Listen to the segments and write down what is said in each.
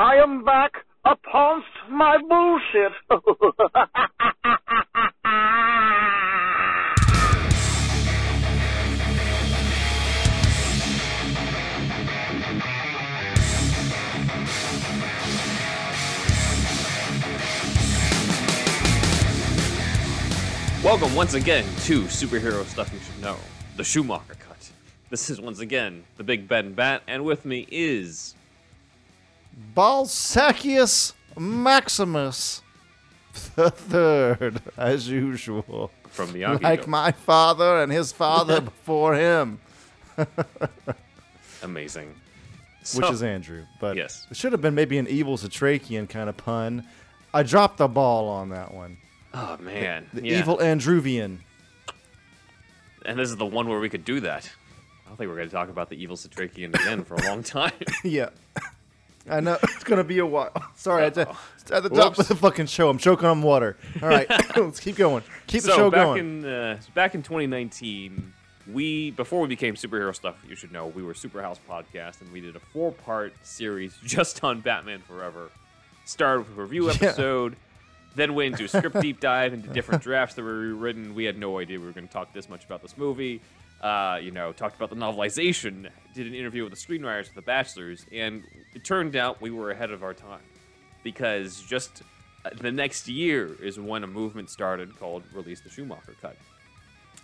I am back upon my bullshit. Welcome once again to Superhero Stuff You Should Know, the Schumacher Cut. This is once again the Big Ben Bat, and with me is Balsacius Maximus the third, as usual. from the Miyagi. Like my father and his father before him, Amazing. which is Andrew. But Yes. it should have been maybe an evil Satrakian kind of pun. I dropped the ball on that one. Oh man, The yeah. evil Andruvian. And this is the one where we could do that. I don't think we're going to talk about the evil Satrakian again for a long time. yeah. I know it's gonna be a while. Sorry, I just, at the top Whoops. of the fucking show, I'm choking on water. All right, let's keep going. Keep the so show back going. in uh, back in 2019, we before we became superhero stuff, you should know we were Superhouse podcast, and we did a four-part series just on Batman Forever. Started with a review episode, then went into a script deep dive into different drafts that were rewritten. We had no idea we were going to talk this much about this movie. Uh, you know, talked about the novelization, did an interview with the screenwriters of The Batchlers, and it turned out we were ahead of our time because just uh, the next year is when a movement started called Release the Schumacher Cut.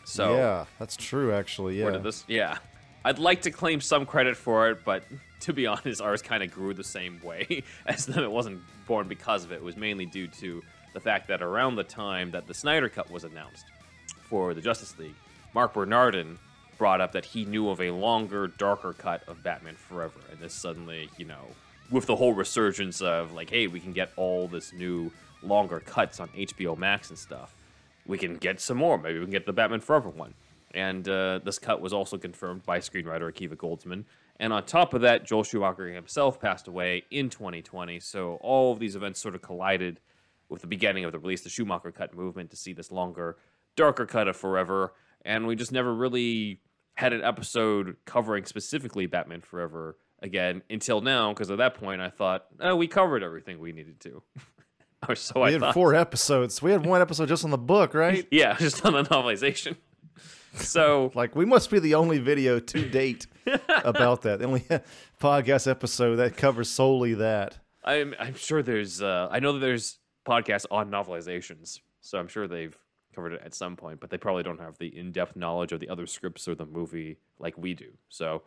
So yeah, that's true. Actually, yeah. where did this? Yeah, I'd like to claim some credit for it, but to be honest, ours kind of grew the same way as them. It wasn't born because of it. It was mainly due to the fact that around the time that the Snyder Cut was announced for the Justice League, Mark Bernardin brought up that he knew of a longer, darker cut of Batman Forever, and this suddenly, you know, with the whole resurgence of like, hey, we can get all this new longer cuts on HBO Max and stuff we can get some more. Maybe we can get the Batman Forever one. And uh, this cut was also confirmed by screenwriter Akiva Goldsman. And on top of that, Joel Schumacher himself passed away in 2020. So all of these events sort of collided with the beginning of the release, the Schumacher cut movement, to see this longer, darker cut of Forever. And we just never really had an episode covering specifically Batman Forever again until now. Because at that point, I thought, oh, we covered everything we needed to. or so We I had thought. four episodes. We had one episode just on the book, right? Yeah, just on the novelization. So Like we must be the only video to date about that. The only podcast episode that covers solely that. I'm I'm sure there's uh, I know that there's podcasts on novelizations, so I'm sure they've covered it at some point, but they probably don't have the in-depth knowledge of the other scripts or the movie like we do. So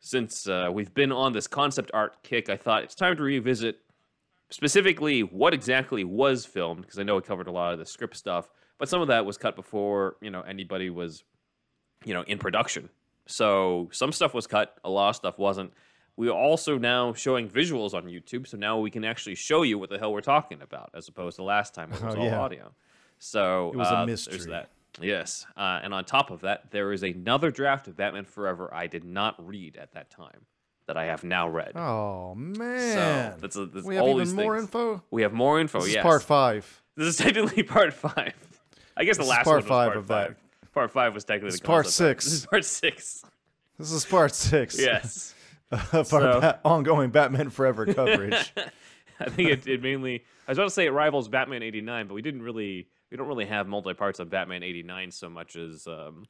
since uh, we've been on this concept art kick, I thought it's time to revisit specifically what exactly was filmed because I know we covered a lot of the script stuff, but some of that was cut before you know anybody was you know in production. So some stuff was cut, a lot of stuff wasn't. We are also now showing visuals on YouTube, so now we can actually show you what the hell we're talking about, as opposed to last time it was Oh, all yeah. audio. So It was a uh, There's mystery. that. Yes, uh, and on top of that, there is another draft of Batman Forever I did not read at that time that I have now read. Oh so man. that's, a, that's we have all even more things. info. We have more info. This yes, is part five. This is technically part five. I guess the This is last part five part of that. Part five was technically the part six. This is part six. This is part six. Yes. of our So- ba- ongoing Batman Forever coverage. I think it, it mainly. I was about to say it rivals Batman '89, but we didn't really. We don't really have multi parts on Batman '89 so much as um,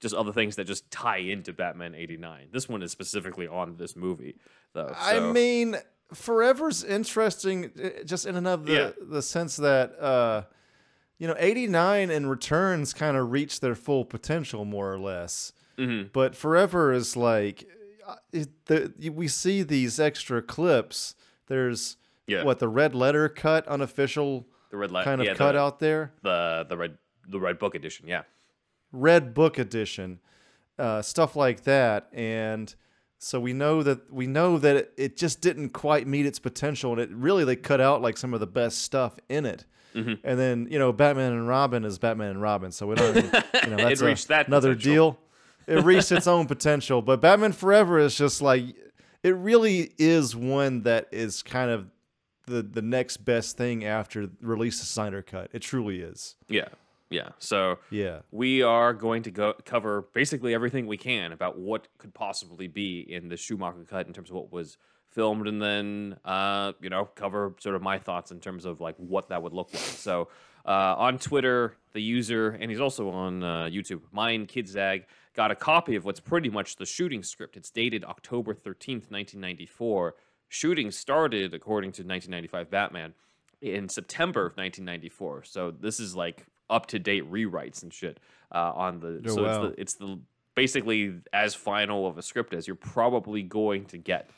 just other things that just tie into Batman '89. This one is specifically on this movie, though. I so- mean, Forever's interesting uh, just in and of the, Yeah. the sense that uh, you know, 89 and Returns kind of reach their full potential more or less. Mhm. But Forever is like uh, it, the, we see these extra clips. There's Yeah. what the red letter cut unofficial the red light kind of yeah, cut the, out there. the the red the red book edition. Yeah. red book edition uh, stuff like that and so we know that we know that it, it just didn't quite meet its potential and it really they cut out like some of the best stuff in it Mm-hmm. and then you know batman and robin is batman and robin so we don't even, you know that's a- reached that another potential. deal it reached its own potential but batman forever is just like it really is one that is kind of the the next best thing after release the Snyder cut it truly is Yeah. Yeah. So yeah we are going to go cover basically everything we can about what could possibly be in the Schumacher cut in terms of what was filmed and then uh, you know cover sort of my thoughts in terms of like what that would look like. So uh, on Twitter, the user and he's also on uh, YouTube, Mine Kidzag got a copy of what's pretty much the shooting script. It's dated October thirteenth, nineteen ninety four. Shooting started according to 1995 Batman in September of 1994. So this is like up to date rewrites and shit uh, on the. Oh, so wow. it's the it's the basically as final of a script as you're probably going to get.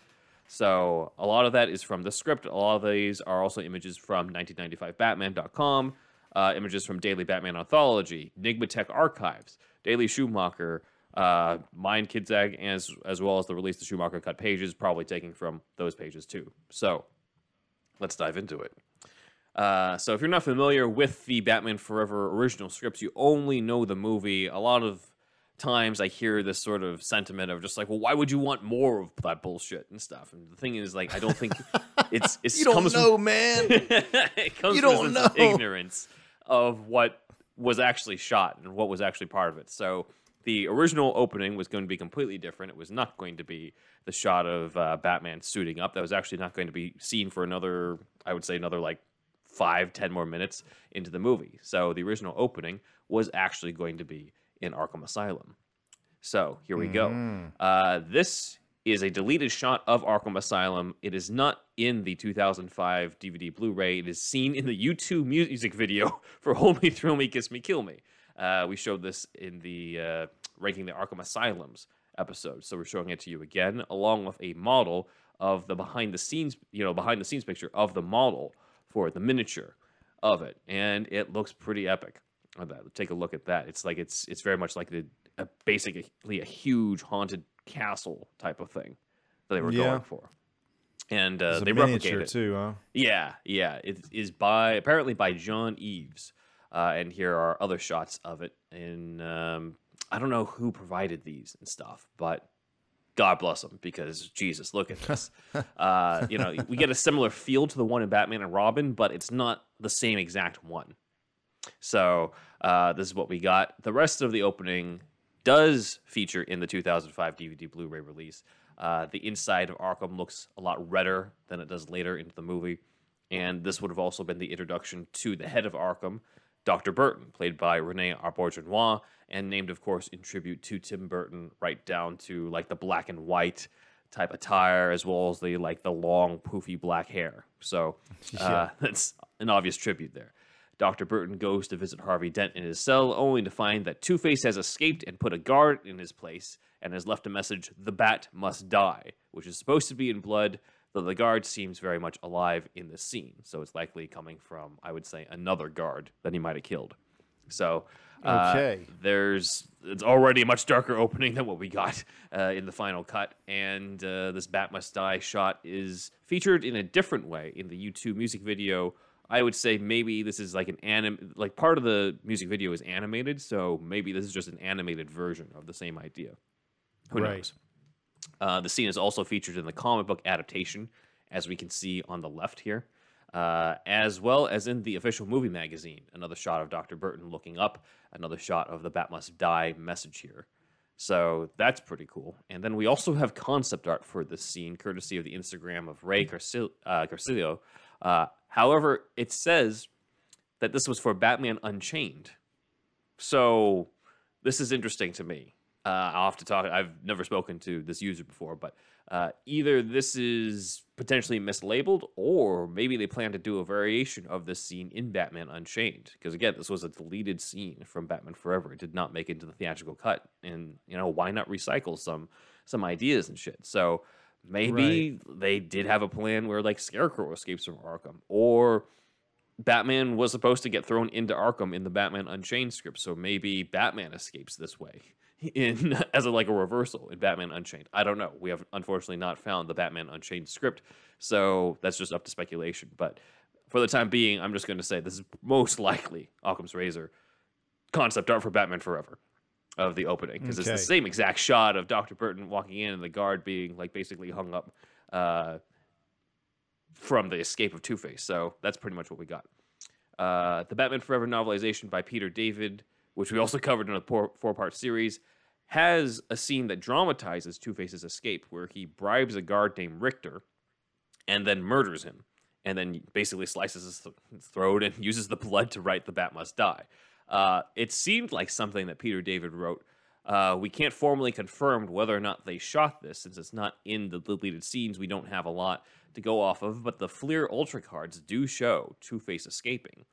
So a lot of that is from the script. A lot of these are also images from 1995batman.com, uh, images from Daily Batman Anthology, Nigmatech Archives, Daily Schumacher, uh, Mind Kidzag, as as well as the release the Schumacher cut pages, probably taking from those pages too. So let's dive into it. Uh, so if you're not familiar with the Batman Forever original scripts, you only know the movie. A lot of times I hear this sort of sentiment of just like, well, why would you want more of that bullshit and stuff? And the thing is, like, I don't think it's it's You don't know, from, man. it comes You from don't know. ignorance of what was actually shot and what was actually part of it. So the original opening was going to be completely different. It was not going to be the shot of uh, Batman suiting up. That was actually not going to be seen for another, I would say, another like five, ten more minutes into the movie. So the original opening was actually going to be in Arkham Asylum. So here we go. Uh, this is a deleted shot of Arkham Asylum. It is not in the 2005 DVD Blu-ray. It is seen in the YouTube music video for "Hold Me, Thrill Me, Kiss Me, Kill Me." Uh, we showed this in the uh, ranking the Arkham Asylums episode, so we're showing it to you again, along with a model of the behind the scenes, you know, behind the scenes picture of the model for the miniature of it, and it looks pretty epic. That, take a look at that. It's like it's it's very much like the a, basically a huge haunted castle type of thing that they were Yeah. going for, and uh, they replicate miniature it. too, huh? Yeah, yeah. It is by apparently by John Eves, uh, and here are other shots of it. And um, I don't know who provided these and stuff, but God bless them because Jesus, look at this. uh, you know, we get a similar feel to the one in Batman and Robin, but it's not the same exact one. So uh, this is what we got. The rest of the opening does feature in the 2005 DVD Blu-ray release. Uh, the inside of Arkham looks a lot redder than it does later into the movie, and this would have also been the introduction to the head of Arkham, Dr. Burton, played by Rene Auberjonois, and named, of course, in tribute to Tim Burton, right down to like the black and white type attire, as well as the like the long, poofy black hair. So uh, that's an obvious tribute there. Dr. Burton goes to visit Harvey Dent in his cell, only to find that Two Face has escaped and put a guard in his place and has left a message The Bat must die, which is supposed to be in blood, though the guard seems very much alive in the scene. So it's likely coming from, I would say, another guard that he might have killed. So uh, Okay. there's it's already a much darker opening than what we got uh, in the final cut, and uh, this Bat Must Die shot is featured in a different way in the YouTube music video. I would say maybe this is like an anim, like part of the music video is animated, so maybe this is just an animated version of the same idea. Who Right. knows? Uh, the scene is also featured in the comic book adaptation, as we can see on the left here, uh, as well as in the official movie magazine. Another shot of Dr. Burton looking up, another shot of the Bat Must Die message here. So that's pretty cool. And then we also have concept art for this scene, courtesy of the Instagram of Ray Garcil- uh, Garcillo. Uh, however, it says that this was for Batman Unchained. So this is interesting to me. Uh, I'll have to talk. I've never spoken to this user before, but uh, either this is potentially mislabeled, or maybe they plan to do a variation of this scene in Batman Unchained. Because again, this was a deleted scene from Batman Forever. It did not make it into the theatrical cut, and you know why not recycle some some ideas and shit. So maybe they did have a plan where like Scarecrow escapes from Arkham, or Batman was supposed to get thrown into Arkham in the Batman Unchained script, so maybe Batman escapes this way in as a like a reversal in Batman Unchained. I don't know. We have unfortunately not found the Batman Unchained script, so that's just up to speculation. But for the time being, I'm just going to say this is most likely Occam's Razor concept art for Batman Forever of the opening because it's the same exact shot of Dr. Burton walking in and the guard being like basically hung up uh, from the escape of Two Face. So that's pretty much what we got. Uh, the Batman Forever novelization by Peter David, which we also covered in a four part series, has a scene that dramatizes Two Face's escape where he bribes a guard named Richter and then murders him, and then basically slices his th- throat and uses the blood to write "The Bat Must Die." Uh, it seemed like something that Peter David wrote. Uh, we can't formally confirm whether or not they shot this, since it's not in the deleted scenes. We don't have a lot to go off of, but the Fleer Ultra cards do show Two Face escaping,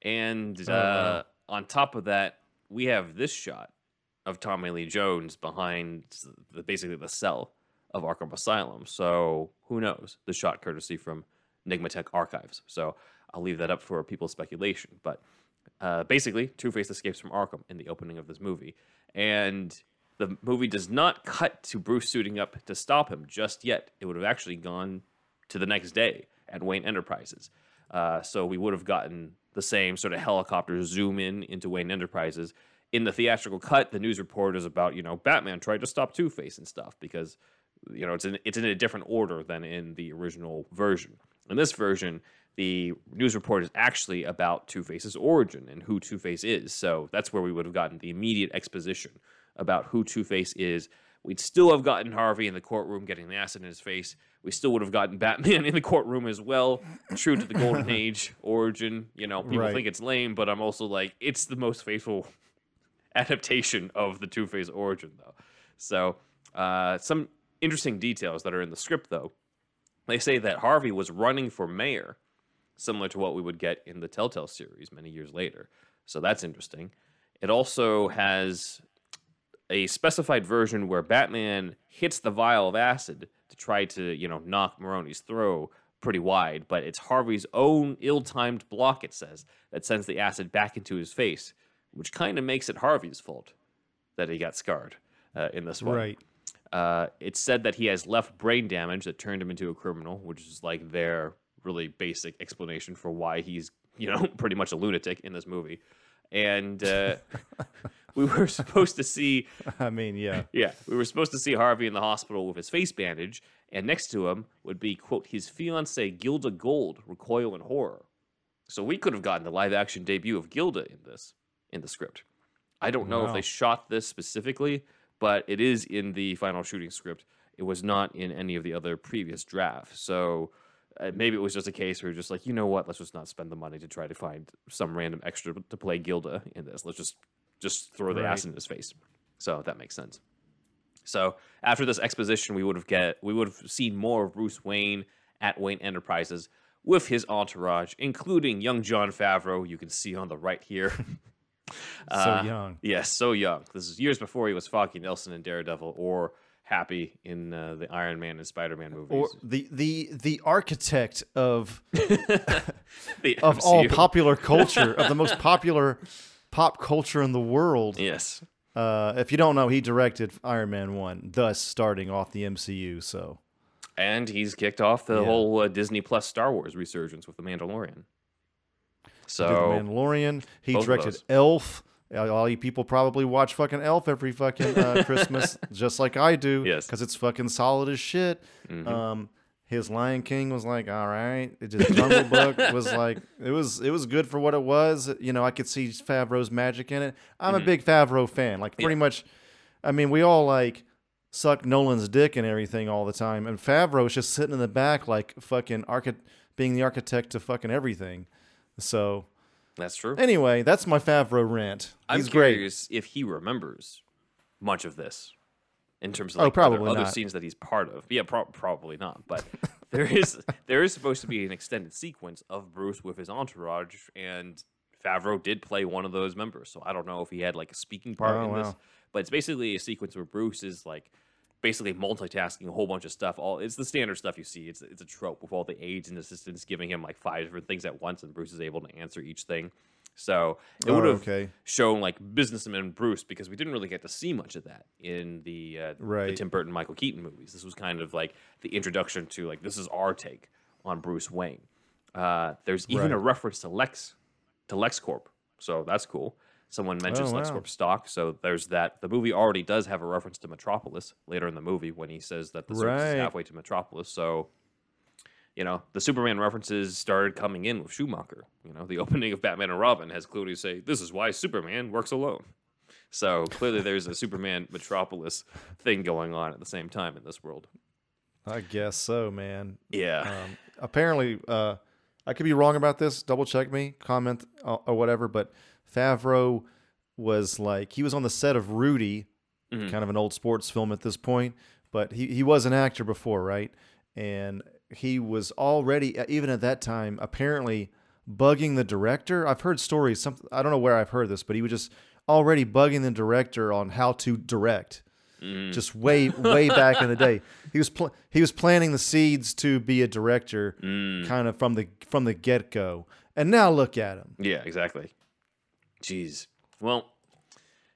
and uh, Oh, on top of that, we have this shot of Tommy Lee Jones behind the, basically the cell of Arkham Asylum. So who knows? The shot courtesy from Nigmatech Archives. So I'll leave that up for people's speculation. But uh, basically, Two Face escapes from Arkham in the opening of this movie, and the movie does not cut to Bruce suiting up to stop him just yet. It would have actually gone to the next day at Wayne Enterprises. Uh, so we would have gotten the same sort of helicopter zoom in into Wayne Enterprises. In the theatrical cut, the news report is about you know Batman tried to stop Two Face and stuff because you know it's in it's in a different order than in the original version. In this version, the news report is actually about Two Face's origin and who Two Face is. So that's where we would have gotten the immediate exposition about who Two Face is. We'd still have gotten Harvey in the courtroom getting the acid in his face. We still would have gotten Batman in the courtroom as well, true to the Golden Age origin. You know, people Right. think it's lame, but I'm also like, it's the most faithful adaptation of the Two Face origin, though. So, uh, some interesting details that are in the script, though. They say that Harvey was running for mayor, similar to what we would get in the Telltale series many years later. So that's interesting. It also has a specified version where Batman hits the vial of acid to try to, you know, knock Maroni's throw pretty wide, but it's Harvey's own ill-timed block, it says, that sends the acid back into his face, which kind of makes it Harvey's fault that he got scarred uh, in this one. Right. Uh, it's said that he has left brain damage that turned him into a criminal, which is like their really basic explanation for why he's, you know, pretty much a lunatic in this movie. And uh, we were supposed to see, I mean, yeah. yeah, we were supposed to see Harvey in the hospital with his face bandage, and next to him would be, quote, his fiancee Gilda Gold, recoil in horror. So we could have gotten the live action debut of Gilda in this, in the script. I don't know if they shot this specifically, but it is in the final shooting script. It was not in any of the other previous drafts. So uh, maybe it was just a case where you're just like, you know what, let's just not spend the money to try to find some random extra to play Gilda in this. Let's just just throw the Right. acid in his face. So that makes sense. So after this exposition, we would have get we would have seen more of Bruce Wayne at Wayne Enterprises with his entourage, including young Jon Favreau. You can see on the right here. So Uh, young. Yes, so young. This is years before he was Foggy Nelson in Daredevil or Happy in uh, the Iron Man and Spider Man movies. Or the the the architect of The of all popular culture, of the most popular pop culture in the world. Yes. Uh, if you don't know, he directed Iron Man one, thus starting off the MCU. So And he's kicked off the Yeah. whole uh, Disney Plus Star Wars resurgence with The Mandalorian. So, He did the Mandalorian. He directed. Elf. All you people probably watch fucking Elf every fucking uh, Christmas, just like I do. Yes. because it's fucking solid as shit. Mhm. Um, his Lion King was like, all right. It just Jungle Book was like, it was it was good for what it was. You know, I could see Favreau's magic in it. I'm Mm-hmm. a big Favreau fan. Like pretty much, I mean, we all like suck Nolan's dick and everything all the time, and Favreau's just sitting in the back like fucking archi- being the architect to fucking everything. So that's true. anyway, that's my Favreau rant. I'm He's great. curious if he remembers much of this in terms of Oh, like other, probably other not. scenes that he's part of. Yeah, pro- probably not. But there is there is supposed to be an extended sequence of Bruce with his entourage, and Favreau did play one of those members. So I don't know if he had like a speaking part Oh, in this, but it's basically a sequence where Bruce is like basically multitasking a whole bunch of stuff. All it's the standard stuff you see. It's it's a trope with all the aides and assistants giving him like five different things at once, and Bruce is able to answer each thing. So it Oh, would have okay. shown like businessman Bruce because we didn't really get to see much of that in the uh, the Right. Tim Burton Michael Keaton movies. This was kind of like the introduction to like this is our take on Bruce Wayne. Uh, there's even Right. a reference to Lex to LexCorp, so that's cool. Someone mentions Oh, wow. LexCorp stock, so there's that. The movie already does have a reference to Metropolis later in the movie when he says that the service is halfway to Metropolis. So you know, the Superman references started coming in with Schumacher. You know, the opening of Batman and Robin has clearly say, "This is why Superman works alone." So clearly, there's a Superman Metropolis thing going on at the same time in this world. I guess so, man. Yeah. Um, apparently, uh, I could be wrong about this. Double check me, comment uh, or whatever. But Favreau was like he was on the set of Rudy, Mhm. kind of an old sports film at this point. But he he was an actor before, right? And he was already even at that time apparently bugging the director. I've heard stories. Some I don't know where I've heard this, but he was just already bugging the director on how to direct Mm. just way way back in the day. He was pl- he was planting the seeds to be a director, Mm. kind of from the from the get go. And now look at him. Yeah, exactly. Jeez. Well,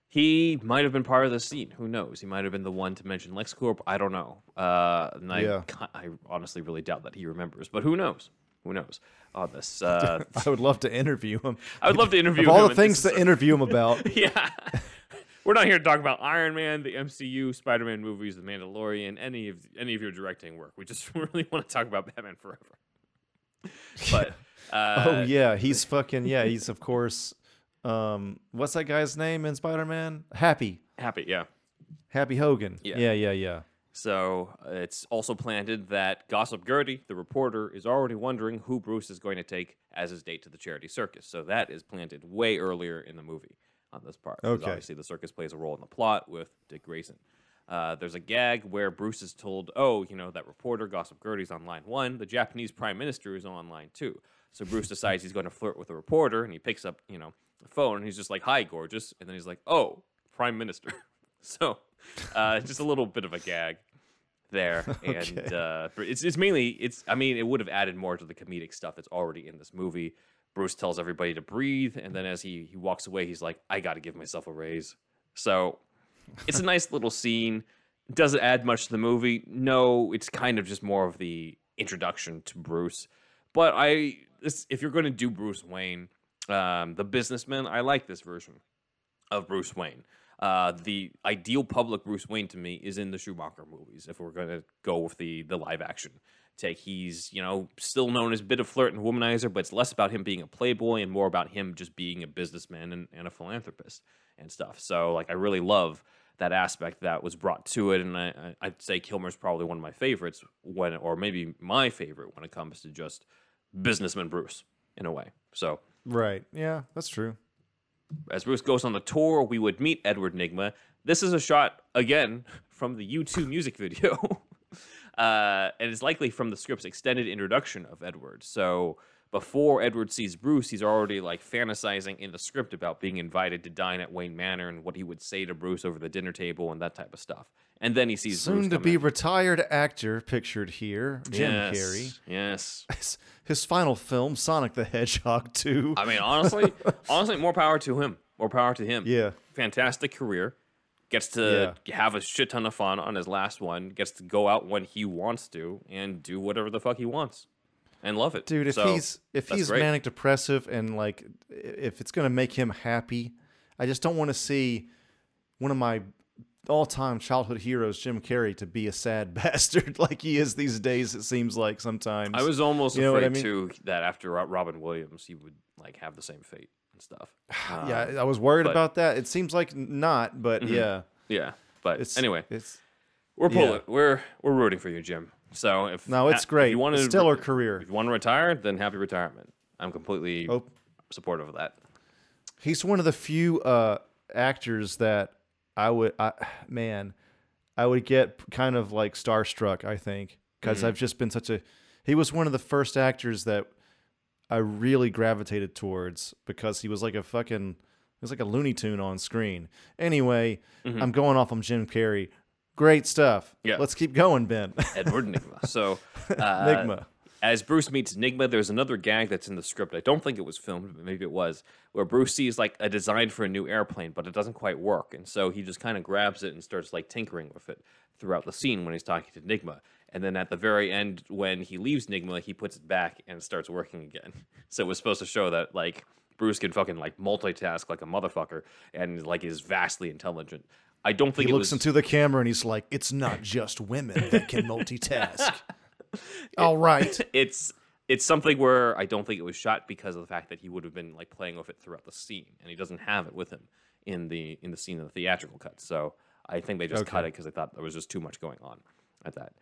he might have been part of the scene. Who knows? He might have been the one to mention LexCorp. I don't know. Uh, and I, Yeah. I honestly really doubt that he remembers. But who knows? Who knows? On this, uh, I would love to interview him. I would love to interview Of all the things to interview him about, yeah. We're not here to talk about Iron Man, the MCU, Spider-Man movies, The Mandalorian, any of any of your directing work. We just really want to talk about Batman Forever. But uh, oh yeah, he's fucking yeah. He's of course, um, what's that guy's name in Spider Man? Happy, happy, yeah. Happy Hogan. Yeah. yeah, yeah, yeah. So uh, it's also planted that Gossip Gertie, the reporter, is already wondering who Bruce is going to take as his date to the charity circus. So that is planted way earlier in the movie on this part. Okay. Obviously, the circus plays a role in the plot with Dick Grayson. Uh, there's a gag where Bruce is told, "Oh, you know that reporter Gossip Gertie's on line one. The Japanese Prime Minister is on line two. So Bruce decides he's going to flirt with the reporter, and he picks up, you know, phone, and he's just like, "Hi, gorgeous," and then he's like, "Oh, Prime Minister." so, uh, just a little bit of a gag there, and uh, it's it's mainly it's. I mean, it would have added more to the comedic stuff that's already in this movie. Bruce tells everybody to breathe, and then as he he walks away, he's like, "I got to give myself a raise." So it's a nice little scene. Does it add much to the movie? No, it's kind of just more of the introduction to Bruce. But I, this, if you're going to do Bruce Wayne, um, the businessman, I like this version of Bruce Wayne. Uh, the ideal public Bruce Wayne to me is in the Schumacher movies. If we're to go with the the live action take, he's you know still known as a bit of flirt and womanizer, but it's less about him being a playboy and more about him just being a businessman and, and a philanthropist and stuff. So like I really love that aspect that was brought to it, and I- I'd say Kilmer's probably one of my favorites when, or maybe my favorite when it comes to just businessman Bruce in a way. So Right. Yeah, that's true. as Bruce goes on the tour, we would meet Edward Nigma. This is a shot again from the U2 music video, uh, and it's likely from the script's extended introduction of Edward. So before Edward sees Bruce, he's already like fantasizing in the script about being invited to dine at Wayne Manor and what he would say to Bruce over the dinner table and that type of stuff. And then he sees Bruce Soon to come be in. retired actor pictured here, Jim yes, Carrey. Yes. His, his final film, Sonic the Hedgehog 2. I mean, honestly, honestly, more power to him. More power to him. yeah. fantastic career. Gets to have a shit ton of fun on his last one. Gets to go out when he wants to and do whatever the fuck he wants, and love it, Dude, if So, he's if he's great. manic depressive and like if it's gonna make him happy, I just don't want to see one of my all-time childhood heroes, Jim Carrey, to be a sad bastard like he is these days. It seems like sometimes. I was almost You know afraid I mean? too that after Robin Williams, he would like have the same fate and stuff. yeah, Um, I was worried but- about that. It seems like not, but yeah. yeah. But It's anyway, it's we're yeah. pulling. We're we're rooting for you, Jim. So if no, it's if great. you want to Stellar career. if you want to retire, then happy retirement. I'm completely Oh. supportive of that. He's one of the few uh, actors that I would, I, man, I would get kind of like starstruck. I think because Mm-hmm. I've just been such a. He was one of the first actors that I really gravitated towards because he was like a fucking. He was like a Looney Tune on screen. Anyway, I'm going off on Jim Carrey. Great stuff. Yeah. Let's keep going, Ben. Edward Nigma. So uh, Nigma. As Bruce meets Nigma, there's another gag that's in the script. I don't think it was filmed, but maybe it was, where Bruce sees like a design for a new airplane, but it doesn't quite work, and so he just kind of grabs it and starts like tinkering with it throughout the scene when he's talking to Nigma. And then at the very end, when he leaves Nigma, he puts it back and starts working again. So it was supposed to show that like Bruce can fucking like multitask like a motherfucker and like is vastly intelligent. I don't think He looks was into the camera and he's like, "It's not just women that can multitask." All right. it's it's something where I don't think it was shot because of the fact that he would have been like playing with it throughout the scene, and he doesn't have it with him in the in the scene of the theatrical cut. So I think they just cut it because they thought there was just too much going on at that.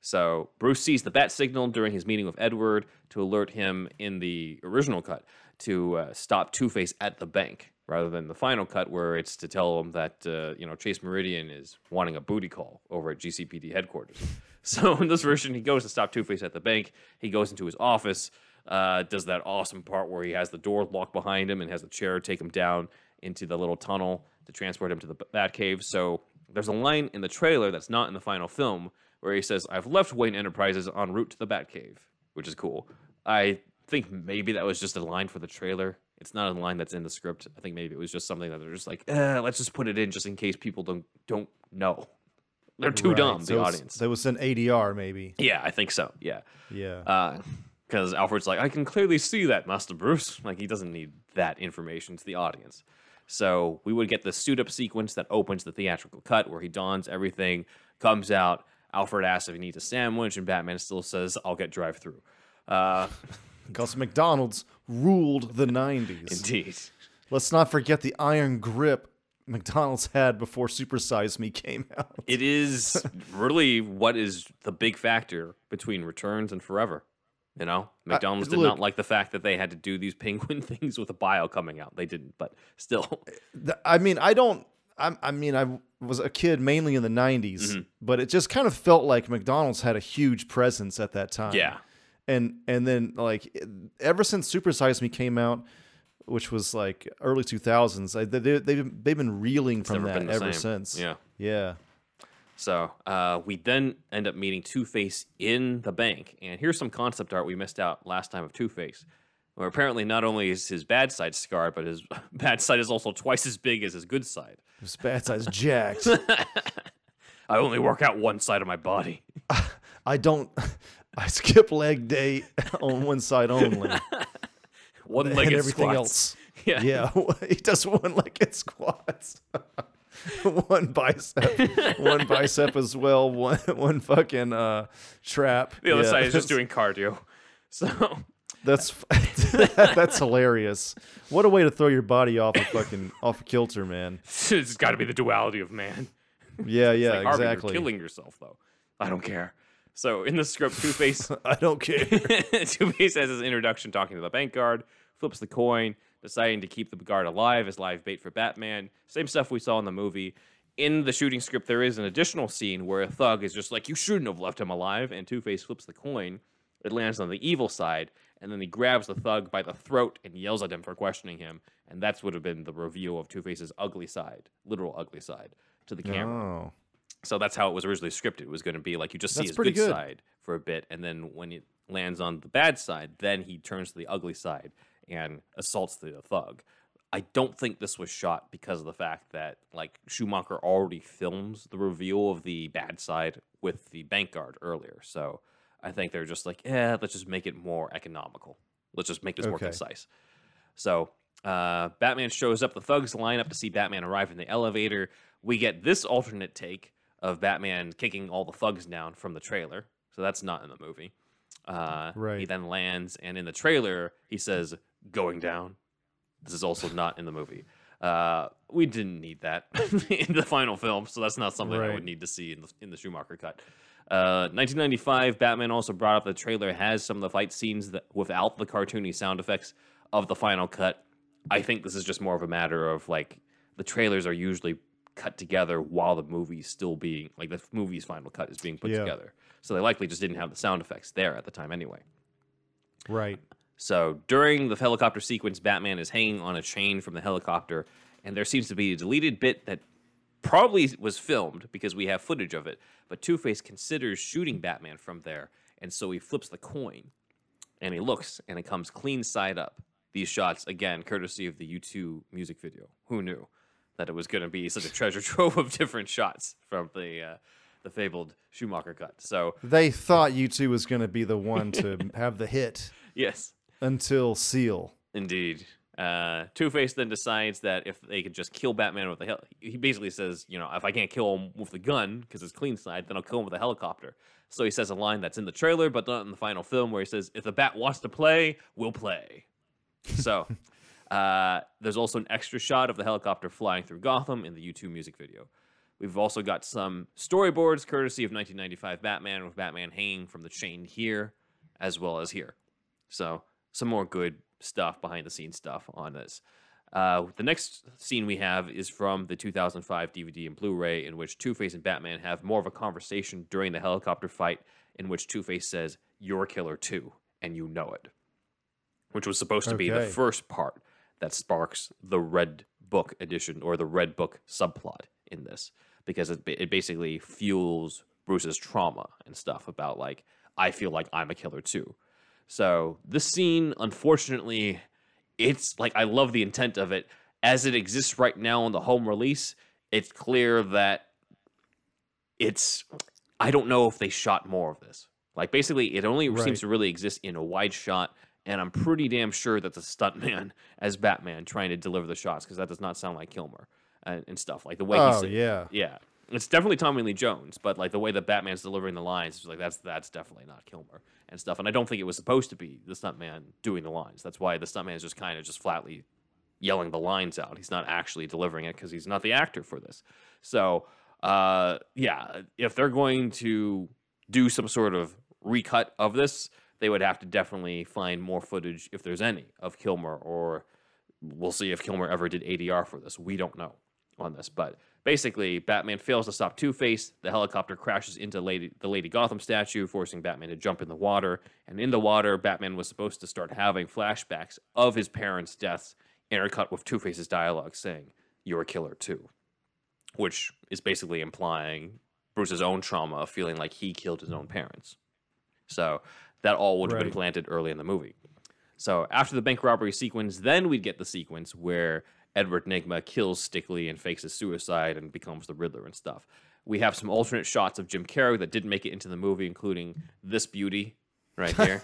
So Bruce sees the bat signal during his meeting with Edward to alert him in the original cut to uh, stop Two Face at the bank, rather than the final cut where it's to tell him that uh, you know Chase Meridian is wanting a booty call over at GCPD headquarters. So in this version, he goes to stop Two Face at the bank. He goes into his office, uh, does that awesome part where he has the door locked behind him and has the chair take him down into the little tunnel to transport him to the Batcave. So there's a line in the trailer that's not in the final film where he says, "I've left Wayne Enterprises en route to the Batcave," which is cool. I think maybe that was just a line for the trailer. It's not a line that's in the script. I think maybe it was just something that they're just like, eh, let's just put it in just in case people don't don't know. They're too Right, dumb. so the audience. It was an ADR, maybe. Yeah, I think so. Yeah. Yeah. Because Alfred's like, I can clearly see that, Master Bruce. Like, he doesn't need that information to the audience. So we would get the suit up sequence that opens the theatrical cut where he dons everything, comes out. Alfred asks if he needs a sandwich, and Batman still says, I'll get drive through. Uh, McDonald's ruled the 90s. indeed. Let's not forget the iron grip McDonald's had before Super Size Me came out. It is really what is the big factor between Returns and Forever. You know, McDonald's did look- not like the fact that they had to do these penguin things with a bio coming out. They didn't, but still. I mean, I don't. I, I mean, I was a kid mainly in the 90s, Mm-hmm. but it just kind of felt like McDonald's had a huge presence at that time. Yeah. And and then like ever since Super Size Me came out, which was like early 2000s, I, they, they, they've, they've been reeling from that ever same. since. Yeah. Yeah. So uh, we then end up meeting Two Face in the bank, and here's some concept art we missed out last time of Two Face. Where apparently not only is his bad side scarred, but his bad side is also twice as big as his good side. His bad side's jacked. I only work out one side of my body. I don't. I skip leg day on one side only. One leg and everything squats. else. Yeah. Yeah, he does one legged squats. one bicep, one bicep as well. One one fucking uh, trap. The other Yeah, side is just doing cardio. So That's that's hilarious. What a way to throw your body off a fucking off a kilter, man. it's got to be the duality of man. Yeah, yeah, Like, exactly. You're killing yourself, though. I don't care. So in the script, Two Face I don't care. Two Face has his introduction talking to the bank guard, flips the coin, deciding to keep the guard alive as live bait for Batman. Same stuff we saw in the movie. In the shooting script, there is an additional scene where a thug is just like, You shouldn't have left him alive. And Two Face flips the coin. It lands on the evil side. And then he grabs the thug by the throat and yells at him for questioning him. And that's would have been the reveal of Two Face's ugly side, literal ugly side, to the camera. Oh, So that's how it was originally scripted. It was going to be like you just see That's his good, good. side for a bit, and then when it lands on the bad side, then he turns to the ugly side and assaults the thug. I don't think this was shot because of the fact that like Schumacher already films the reveal of the bad side with the bank guard earlier. So I think they're just like, yeah, let's just make it more economical. Let's just make this more concise. So uh, Batman shows up. The thugs line up to see Batman arrive in the elevator. We get this alternate take of Batman kicking all the thugs down from the trailer. So that's not in the movie. Uh, He then lands, and in the trailer, he says, going down. This is also not in the movie. Uh, we didn't need that in the final film, so that's not something I would need to see in the, in the Schumacher cut. Uh, 1995, Batman also brought up the trailer has some of the fight scenes that without the cartoony sound effects of the final cut. I think this is just more of a matter of like the trailers are usually cut together while the movie's still being like the movie's final cut is being put Yeah. together. So they likely just didn't have the sound effects there at the time anyway. right. So during the helicopter sequence, Batman is hanging on a chain from the helicopter, and there seems to be a deleted bit that probably was filmed because we have footage of it. But Two Face considers shooting Batman from there, and so he flips the coin, and he looks, and it comes clean side up. These shots, again, courtesy of the U2 music video. Who knew that it was going to be such a treasure trove of different shots from the uh, the fabled Schumacher cut? So They thought U2 was going to be the one to have the hit yes, until Seal. Indeed. Uh, Two Face then decides that if they could just kill Batman with the hel- he basically says, you know, if I can't kill him with the gun because it's clean side, then I'll kill him with a helicopter. So he says a line that's in the trailer but not in the final film, where he says, "If the Bat wants to play, we'll play." So uh, there's also an extra shot of the helicopter flying through Gotham in the U2 music video. We've also got some storyboards courtesy of 1995 Batman, with Batman hanging from the chain here as well as here. So, some more good stuff, behind the scenes stuff on this. Uh, the next scene we have is from the 2005 DVD and Blu ray, in which Two Face and Batman have more of a conversation during the helicopter fight, in which Two Face says, You're a killer too, and you know it. Which was supposed to be the first part that sparks the Red Book edition or the Red Book subplot in this, because it, it basically fuels Bruce's trauma and stuff about, like, I feel like I'm a killer too. So this scene, unfortunately, it's like I love the intent of it. As it exists right now on the home release, it's clear that it's I don't know if they shot more of this. Like basically it only Right. seems to really exist in a wide shot, and I'm pretty damn sure that the stuntman as Batman trying to deliver the shots, because that does not sound like Kilmer and, and stuff. Like the way Oh he's yeah. yeah. It's definitely Tommy Lee Jones, but like the way that Batman's delivering the lines, it's like that's that's definitely not Kilmer and stuff. And I don't think it was supposed to be the stuntman doing the lines. That's why the stuntman is just kind of just flatly yelling the lines out. He's not actually delivering it because he's not the actor for this. So uh, yeah, if they're going to do some sort of recut of this, they would have to definitely find more footage, if there's any, of Kilmer, or we'll see if Kilmer ever did ADR for this. We don't know on this, but basically, Batman fails to stop Two Face. The helicopter crashes into Lady, the Lady Gotham statue, forcing Batman to jump in the water. And in the water, Batman was supposed to start having flashbacks of his parents' deaths, intercut with Two Face's dialogue saying, You're a killer too. Which is basically implying Bruce's own trauma of feeling like he killed his own parents. So that all would have been planted early in the movie. So after the bank robbery sequence, then we'd get the sequence where Edward Nigma kills Stickley and fakes his suicide and becomes the Riddler and stuff. We have some alternate shots of Jim Carrey that didn't make it into the movie, including this beauty right here.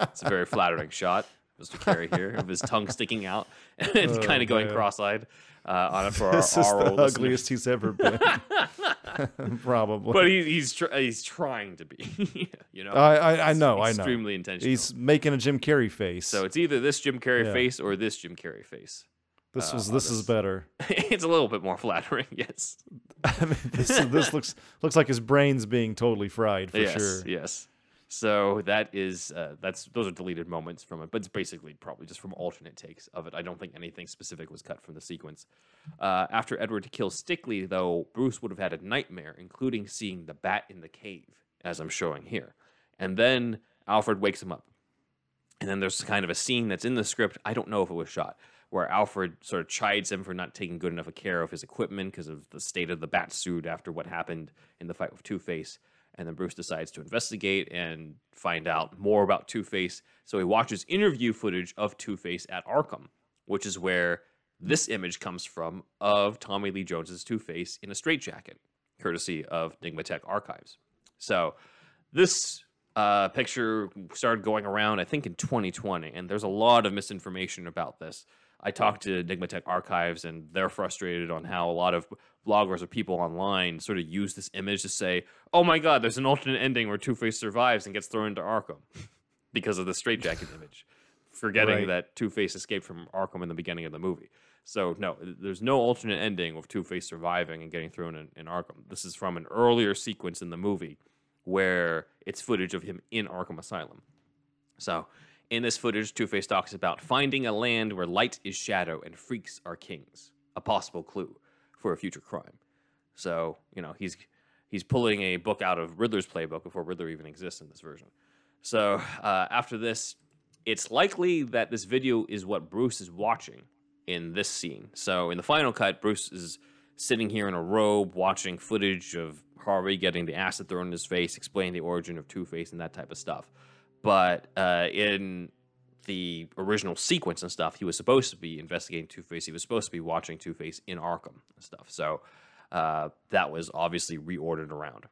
it's a very flattering shot, Mr. Carrey here, of his tongue sticking out and Oh, kind of going man. cross-eyed uh, on it for our, This is our the old listeners. ugliest he's ever been. Probably. But he, he's tr- he's trying to be, you know. I, I I know I know. Extremely intentional. He's making a Jim Carrey face. so it's either this Jim Carrey Yeah. face or this Jim Carrey face. this uh, was on this is better. it's a little bit more flattering, yes. I mean, this this looks looks like his brain's being totally fried for yes, sure. yes. So that is uh, that's those are deleted moments from it, but it's basically probably just from alternate takes of it. I don't think anything specific was cut from the sequence. Uh, after Edward kills Stickley, though, Bruce would have had a nightmare, including seeing the bat in the cave, as I'm showing here. And then Alfred wakes him up. And then there's kind of a scene that's in the script. I don't know if it was shot, where Alfred sort of chides him for not taking good enough a care of his equipment because of the state of the bat suit after what happened in the fight with Two Face. And then Bruce decides to investigate and find out more about Two Face. So he watches interview footage of Two Face at Arkham, which is where this image comes from of Tommy Lee Jones's Two Face in a straitjacket, courtesy of Nigmatech Archives. So this uh, picture started going around, I think, in 2020, and there's a lot of misinformation about this. I talked to Nigmatech Archives, and they're frustrated on how a lot of bloggers or people online sort of use this image to say, "Oh my God, there's an alternate ending where Two Face survives and gets thrown into Arkham," because of the straitjacket image, forgetting Right. that Two Face escaped from Arkham in the beginning of the movie. So no, there's no alternate ending with Two Face surviving and getting thrown in, in Arkham. This is from an earlier sequence in the movie where it's footage of him in Arkham Asylum. So, in this footage, Two Face talks about finding a land where light is shadow and freaks are kings, a possible clue for a future crime. So, you know, he's he's pulling a book out of Riddler's playbook before Riddler even exists in this version. So, uh, after this, it's likely that this video is what Bruce is watching in this scene. So, in the final cut, Bruce is sitting here in a robe watching footage of Harvey getting the acid thrown in his face, explaining the origin of Two Face and that type of stuff. But uh, in the original sequence and stuff, he was supposed to be investigating Two Face. He was supposed to be watching Two Face in Arkham and stuff. So uh, that was obviously reordered around.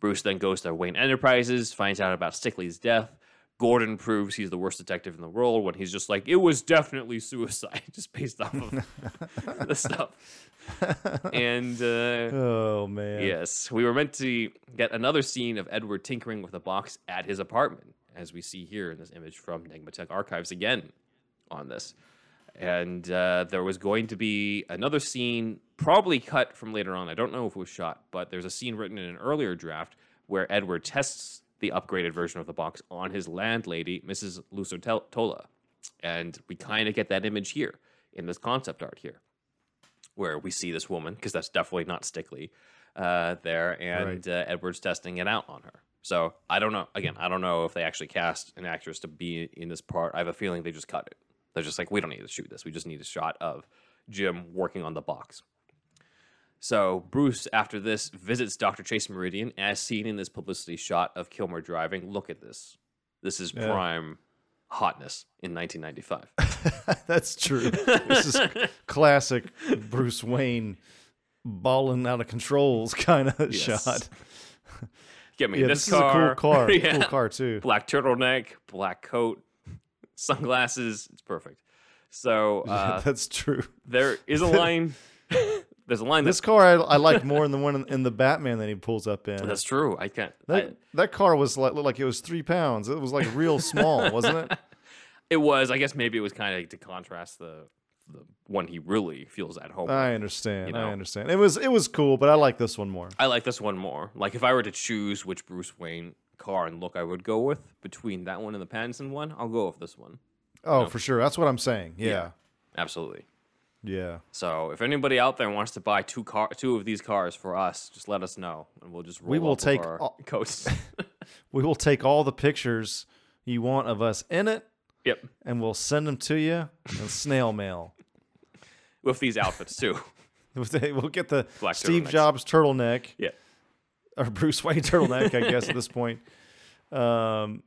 Bruce then goes to Wayne Enterprises, finds out about Stickley's death. Gordon proves he's the worst detective in the world when he's just like, it was definitely suicide, just based off of the stuff. And uh, Oh man. Yes, we were meant to get another scene of Edward tinkering with a box at his apartment, as we see here in this image from Nigmatech Archives again on this. and uh, there was going to be another scene, probably cut from later on. I don't know if it was shot, but there's a scene written in an earlier draft where Edward tests the upgraded version of the box on his landlady, Mrs. Lucertola. And we kind of get that image here in this concept art here, where we see this woman, because that's definitely not Stickley uh, there, and Right. uh, Edward's testing it out on her. So I don't know. Again, I don't know if they actually cast an actress to be in this part. I have a feeling they just cut it. They're just like, we don't need to shoot this. We just need a shot of Jim working on the box. So Bruce, after this, visits Dr. Chase Meridian, as seen in this publicity shot of Kilmer driving. Look at this. This is Yeah. prime hotness in 1995. That's true. This is classic Bruce Wayne balling out of controls kind of Yes. shot. Get me Yeah, this, this, is a car. cool car. Yeah. Cool car too. Black turtleneck, black coat, sunglasses. It's perfect. So uh, That's true. there is a line. there's a line This that's car I, I like more than the one in, in the Batman that he pulls up in. that's true. I can't. that, I- that car was like looked like it was three pounds. It was like real small, wasn't it? it was. I guess maybe it was kind of to contrast the the one he really feels at home. I understand. You know? I understand. It was it was cool, but I like this one more. I like this one more. Like if I were to choose which Bruce Wayne car and look I would go with between that one and the Pattinson one, I'll go with this one. Oh, for sure. That's what I'm saying. Yeah. Absolutely. Yeah. So if anybody out there wants to buy two car two of these cars for us, just let us know and we'll just roll We will take all- coats. We will take all the pictures you want of us in it yep. and we'll send them to you in snail mail. With these outfits too. We'll get the Black Steve turtlenecks. Jobs turtleneck yeah. or Bruce Wayne turtleneck, I guess at this point. Um,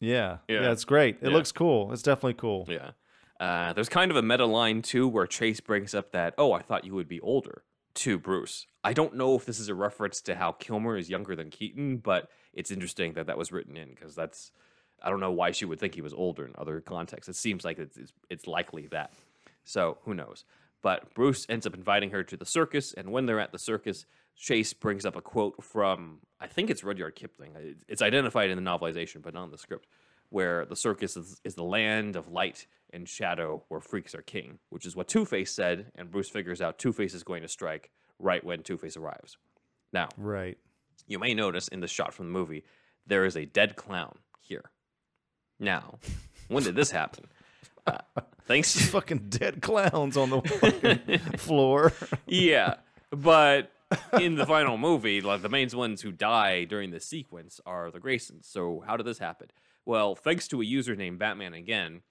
yeah, yeah, Yeah. it's great. It Yeah. looks cool. It's definitely cool. Yeah. Uh, there's kind of a meta line too where Chase brings up that, oh, I thought you would be older to Bruce. I don't know if this is a reference to how Kilmer is younger than Keaton, but it's interesting that that was written in because that's, I don't know why she would think he was older in other contexts. It seems like it's, it's, it's likely that. So who knows? But Bruce ends up inviting her to the circus, and when they're at the circus, Chase brings up a quote from, I think it's Rudyard Kipling. It's identified in the novelization, but not in the script, where the circus is, is the land of light and shadow where freaks are king, which is what Two Face said, and Bruce figures out Two Face is going to strike right when Two Face arrives. Now, Right. you may notice in the shot from the movie, there is a dead clown. Now, when did this happen? Uh, thanks to Fucking dead clowns on the fucking floor. yeah, but in the final movie, like the main ones who die during the sequence are the Graysons. So how did this happen? Well, thanks to a user named Batman Again.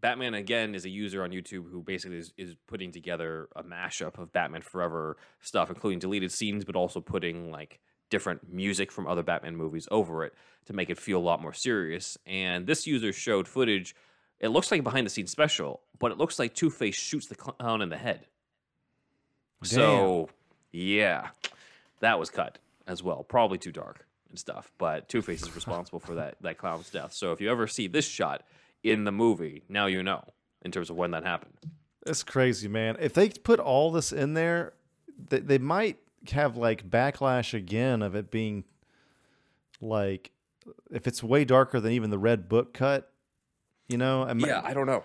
Batman Again is a user on YouTube who basically is, is putting together a mashup of Batman Forever stuff, including deleted scenes, but also putting like different music from other Batman movies over it to make it feel a lot more serious. And this user showed footage. It looks like a behind the scenes special, but it looks like Two Face shoots the clown in the head. So, yeah, that was cut as well. Probably too dark and stuff. But Two Face is responsible for that that clown's death. So if you ever see this shot in the movie, now you know in terms of when that happened. It's crazy, man. If they put all this in there, they, they might have like backlash again of it being like if it's way darker than even the red book cut. You know, I mean, Yeah, I don't know.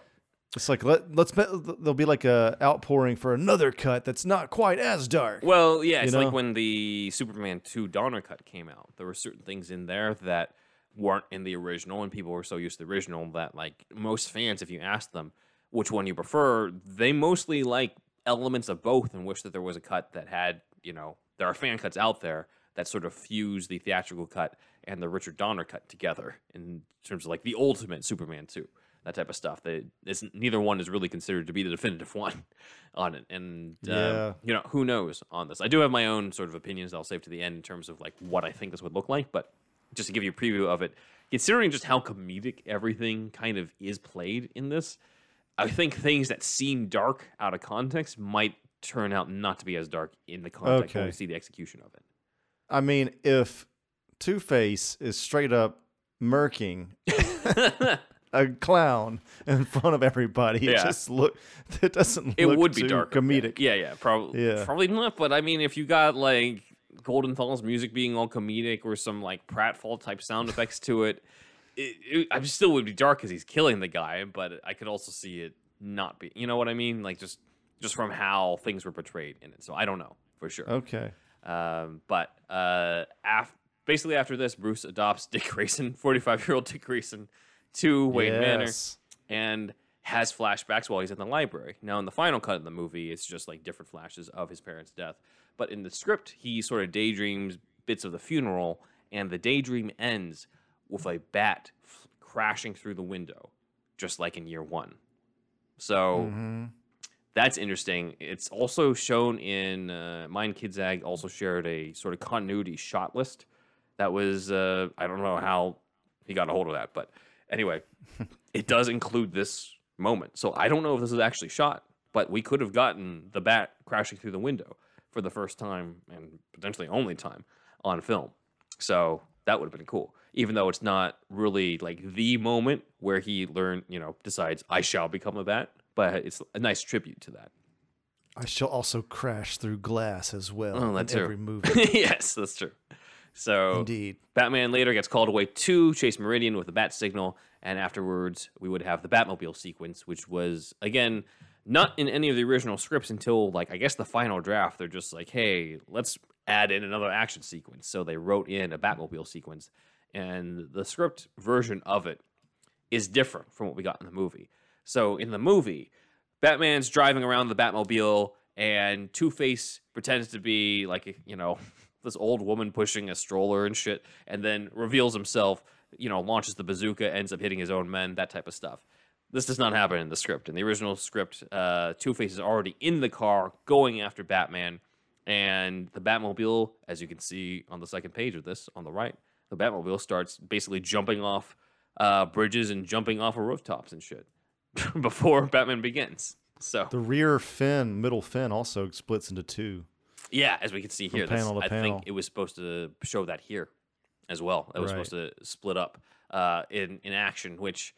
it's like let let's there'll be like a outpouring for another cut that's not quite as dark. Well, yeah, it's know? like when the Superman 2 Donner cut came out. There were certain things in there that weren't in the original, and people were so used to the original that, like, most fans, if you ask them which one you prefer, they mostly like elements of both and wish that there was a cut that had, you know, there are fan cuts out there that sort of fuse the theatrical cut and the Richard Donner cut together in terms of like the ultimate Superman 2 that type of stuff. That is neither one is really considered to be the definitive one on it, and uh, Yeah. you know who knows on this. I do have my own sort of opinions that I'll save to the end in terms of like what I think this would look like, but just to give you a preview of it, considering just how comedic everything kind of is played in this, I think things that seem dark out of context might turn out not to be as dark in the context when we Okay. see the execution of it. I mean, if Two Face is straight up murking a clown in front of everybody, it just look it doesn't It look would be dark, comedic. Yeah, yeah, probably. Yeah. probably not. But I mean, if you got like Goldenthal's music being all comedic or some like pratfall type sound effects to it, it, it I still would be dark because he's killing the guy. But I could also see it not be. You know what I mean? Like just just from how things were portrayed in it. So I don't know for sure. Okay. Um, but uh, af- basically after this, Bruce adopts Dick Grayson, 45 year old Dick Grayson, to Wayne Manor and has flashbacks while he's in the library. Now, in the final cut of the movie, it's just like different flashes of his parents' death. But in the script, he sort of daydreams bits of the funeral, and the daydream ends with a bat f- crashing through the window, just like in year one. So Mhm. That's interesting. It's also shown in uh, Mind Kidzag also shared a sort of continuity shot list. That was uh, I don't know how he got a hold of that, but anyway, it does include this moment. So I don't know if this is actually shot, but we could have gotten the bat crashing through the window for the first time and potentially only time on film. So that would have been cool. Even though it's not really like the moment where he learned, you know, decides I shall become a bat, but it's a nice tribute to that. I shall also crash through glass as well Oh, in that's true. every movie. yes, that's true. So Indeed. Batman later gets called away to chase Meridian with a bat signal, and afterwards we would have the Batmobile sequence, which was again not in any of the original scripts until like I guess the final draft. They're just like, hey, let's add in another action sequence. So they wrote in a Batmobile sequence, and the script version of it is different from what we got in the movie. So in the movie, Batman's driving around the Batmobile, and Two Face pretends to be like you know this old woman pushing a stroller and shit, and then reveals himself. You know, launches the bazooka, ends up hitting his own men, that type of stuff. This does not happen in the script. In the original script, uh, Two Face is already in the car going after Batman, and the Batmobile, as you can see on the second page of this on the right, the Batmobile starts basically jumping off uh, bridges and jumping off of rooftops and shit before Batman begins. So The rear fin, middle fin, also splits into two. yeah, as we can see here, panel to I panel. think it was supposed to show that here as well. It was Right. supposed to split up uh, in in action, which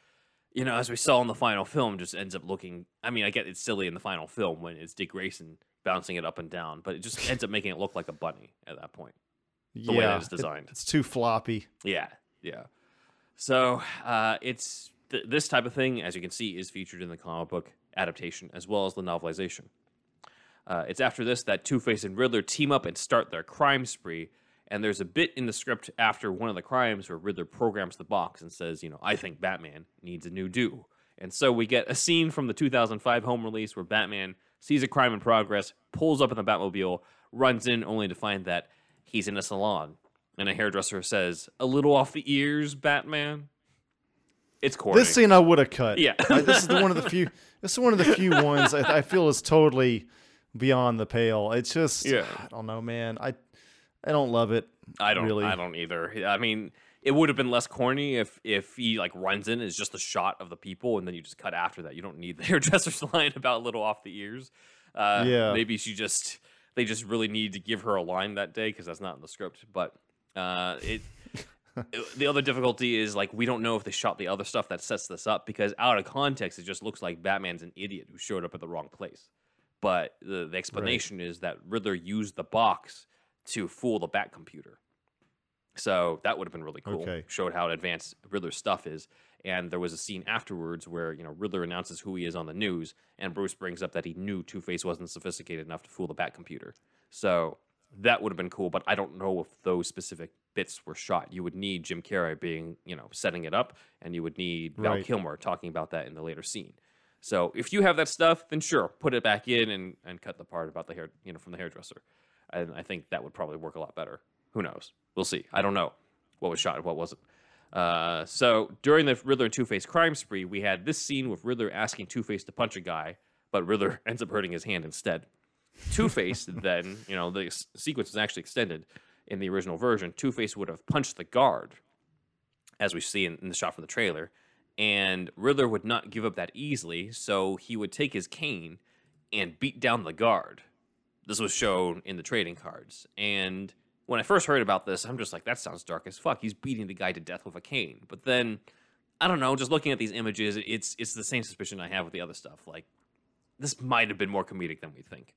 you know, as we saw in the final film, just ends up looking. I mean, I get it's silly in the final film when it's Dick Grayson bouncing it up and down, but it just ends up making it look like a bunny at that point. The way that yeah, it's it- designed. it's too floppy. Yeah, yeah. So uh, it's th- this type of thing, as you can see, is featured in the comic book adaptation as well as the novelization. Uh, it's after this that Two Face and Riddler team up and start their crime spree. And there's a bit in the script after one of the crimes where Riddler programs the box and says, you know, I think Batman needs a new do. And so we get a scene from the 2005 home release where Batman sees a crime in progress, pulls up in the Batmobile, runs in only to find that he's in a salon. And a hairdresser says, A little off the ears, Batman. It's corny. This scene I would have cut. Yeah. This is the, one of the few. This is one of the few ones I, I feel is totally beyond the pale. It's just, Yeah. I don't know, man. I, I don't love it. I don't. really. I don't either. I mean, it would have been less corny if if he like runs in is just a shot of the people and then you just cut after that. You don't need the hairdresser's line about a little off the ears. Uh, Yeah. Maybe she just they just really need to give her a line that day because that's not in the script. But uh, it. The other difficulty is like we don't know if they shot the other stuff that sets this up because out of context it just looks like Batman's an idiot who showed up at the wrong place. But the, the explanation is that Riddler used the box to fool the Bat computer. So that would have been really cool. Okay. Showed how advanced Riddler's stuff is. And there was a scene afterwards where, you know, Riddler announces who he is on the news, and Bruce brings up that he knew Two Face wasn't sophisticated enough to fool the Bat computer. So that would have been cool, but I don't know if those specific bits were shot. You would need Jim Carrey being, you know, setting it up, and you would need Val Right. Kilmer talking about that in the later scene. So if you have that stuff, then sure, put it back in and, and cut the part about the hair, you know, from the hairdresser. And I think that would probably work a lot better. Who knows? We'll see. I don't know what was shot and what wasn't. Uh, so during the Riddler and Two Face crime spree, we had this scene with Riddler asking Two Face to punch a guy, but Riddler ends up hurting his hand instead. Two Face then, you know, the s- sequence is actually extended in the original version. Two Face would have punched the guard, as we see in, in the shot from the trailer, and Riddler would not give up that easily, so he would take his cane and beat down the guard. This was shown in the trading cards. And when I first heard about this, I'm just like, that sounds dark as fuck. He's beating the guy to death with a cane. But then, I don't know, just looking at these images, it's it's the same suspicion I have with the other stuff. Like, this might have been more comedic than we think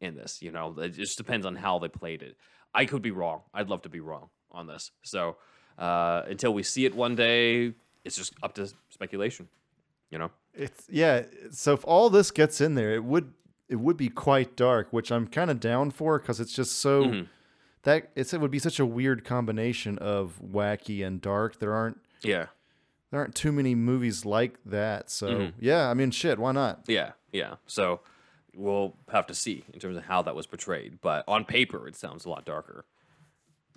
in this. You know, it just depends on how they played it. I could be wrong. I'd love to be wrong on this. So uh, until we see it one day, it's just up to speculation. You know. It's yeah. So if all this gets in there, it would it would be quite dark, which I'm kind of down for because it's just so Mhm. that it's it would be such a weird combination of wacky and dark. There aren't Yeah. there aren't too many movies like that. So Mhm. yeah, I mean, shit, why not? Yeah, yeah. So we'll have to see in terms of how that was portrayed. But on paper, it sounds a lot darker.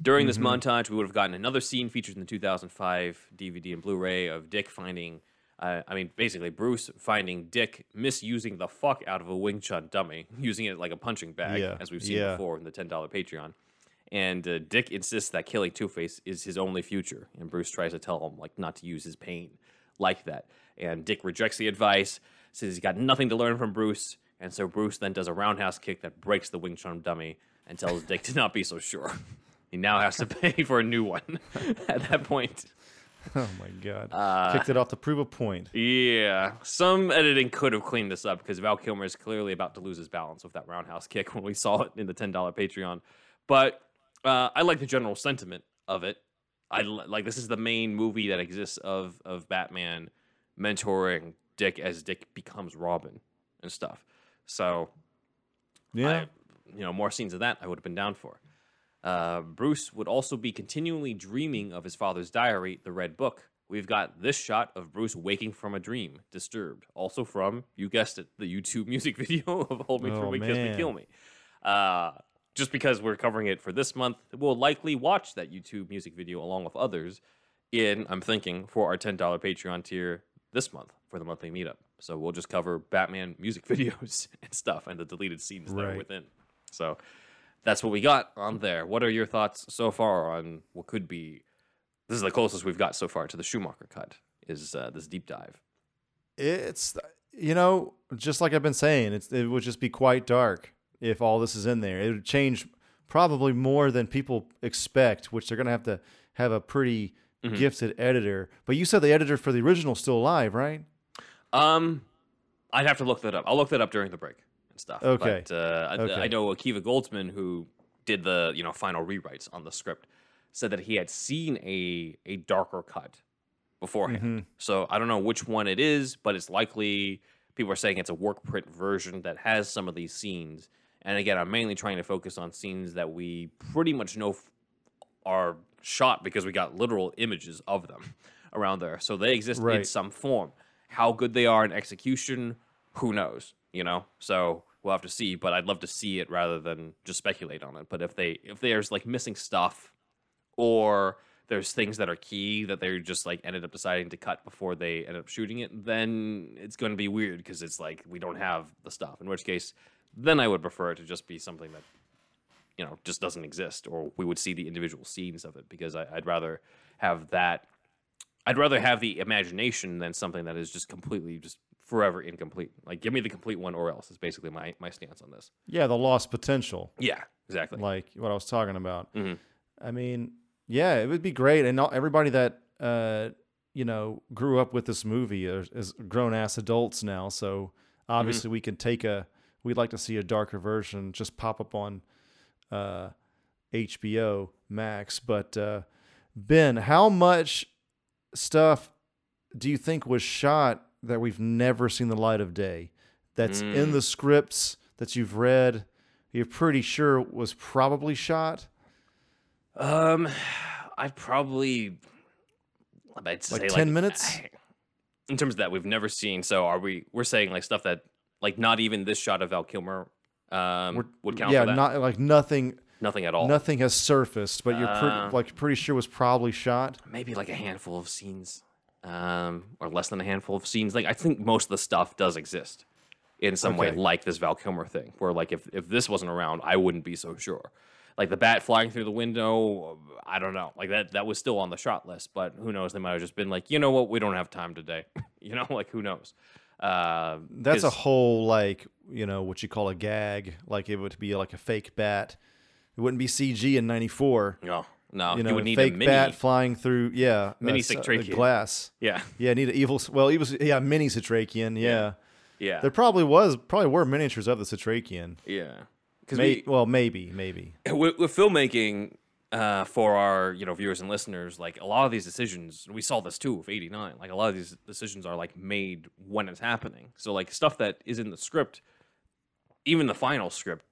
During this montage, we would have gotten another scene featured in the 2005 DVD and Blu-ray of Dick finding, uh, I mean, basically Bruce finding Dick misusing the fuck out of a Wing Chun dummy, using it like a punching bag, Yeah, as we've seen yeah. before in the $10 Patreon. And uh, Dick insists that killing Two Face is his only future, and Bruce tries to tell him like not to use his pain like that. And Dick rejects the advice, says he's got nothing to learn from Bruce, and so Bruce then does a roundhouse kick that breaks the Wing Chun dummy and tells Dick to not be so sure. He now has to pay for a new one at that point. Oh my god, Uh, kicked it off to prove a point. Yeah, some editing could have cleaned this up because Val Kilmer is clearly about to lose his balance with that roundhouse kick when we saw it in the ten dollar Patreon. But uh, I like the general sentiment of it. I like this is the main movie that exists of of Batman mentoring Dick as Dick becomes Robin and stuff. So Yeah, I, you know, more scenes of that I would have been down for. Uh, Bruce would also be continually dreaming of his father's diary, the Red Book. We've got this shot of Bruce waking from a dream, disturbed. Also from, you guessed it, the YouTube music video of Hold Me Oh, For Me, Kiss Me. Kill Me. Uh, just because we're covering it for this month, we'll likely watch that YouTube music video along with others in, I'm thinking, for our $10 Patreon tier this month for the monthly meetup. So we'll just cover Batman music videos and stuff and the deleted scenes that are within. So that's what we got on there. What are your thoughts so far on what could be? This is the closest we've got so far to the Schumacher cut. Is uh, this deep dive? it's you know just like I've been saying, it's it would just be quite dark if all this is in there. It would change probably more than people expect, which they're gonna have to have a pretty Mhm. gifted editor. But you said the editor for the original is still alive, right? Um, I'd have to look that up. I'll look that up during the break and stuff. Okay. But, uh, I- Okay. I know Akiva Goldsman, who did the you know final rewrites on the script, said that he had seen a a darker cut beforehand. Mhm. So I don't know which one it is, but it's likely people are saying it's a work print version that has some of these scenes. And again, I'm mainly trying to focus on scenes that we pretty much know f- are shot because we got literal images of them around there. So they exist in some form. How good they are in execution, who knows? You know? So we'll have to see, but I'd love to see it rather than just speculate on it. But if they if there's like missing stuff or there's things that are key that they're just like ended up deciding to cut before they ended up shooting it, then it's going to be weird because it's like we don't have the stuff. In which case, then I would prefer it to just be something that you know just doesn't exist, or we would see the individual scenes of it because I, I'd rather have that. I'd rather have the imagination than something that is just completely just forever incomplete. Like, give me the complete one or else. Is basically my my stance on this. Yeah, the lost potential, Yeah, exactly. like what I was talking about. Mhm. I mean, yeah, it would be great, and all, everybody that uh, you know grew up with this movie is, grown ass adults now. So obviously, we can take a. We'd like to see a darker version just pop up on uh, HBO Max. But uh, Ben, how much stuff do you think was shot that we've never seen the light of day? That's in Mm. the scripts that you've read. You're pretty sure was probably shot. Um, I'd probably I'd say Like 10 minutes? In terms of that, we've never seen. So are we? We're saying like stuff that like not even this shot of Val Kilmer um We're- would count yeah, not like nothing. Nothing at all. Nothing has surfaced, but you're Uh, pretty, like pretty sure was probably shot. Maybe like a handful of scenes, um, or less than a handful of scenes. Like I think most of the stuff does exist in some way, like this Val Kilmer thing, where like if if this wasn't around, I wouldn't be so sure. Like the bat flying through the window, I don't know. Like that that was still on the shot list, but who knows? They might have just been like, you know what, we don't have time today. you know, like who knows? Uh, That's a whole like you know what you call a gag. Like it would be like a fake bat. It wouldn't be CG in '94. no, no. You know, you would need fake a mini. bat flying through. Yeah, Mini uh, s- uh, Citrakian. glass. Yeah, Yeah, need an evil. Well, he was yeah mini Citrakian. Yeah. yeah, there probably was probably were miniatures of the Citrakian. yeah. Because May, well, maybe, maybe. with, with filmmaking, uh, for our you know viewers and listeners, like a lot of these decisions, we saw this too with '89. Like a lot of these decisions are like made when it's happening. So like stuff that is in the script, even the final script,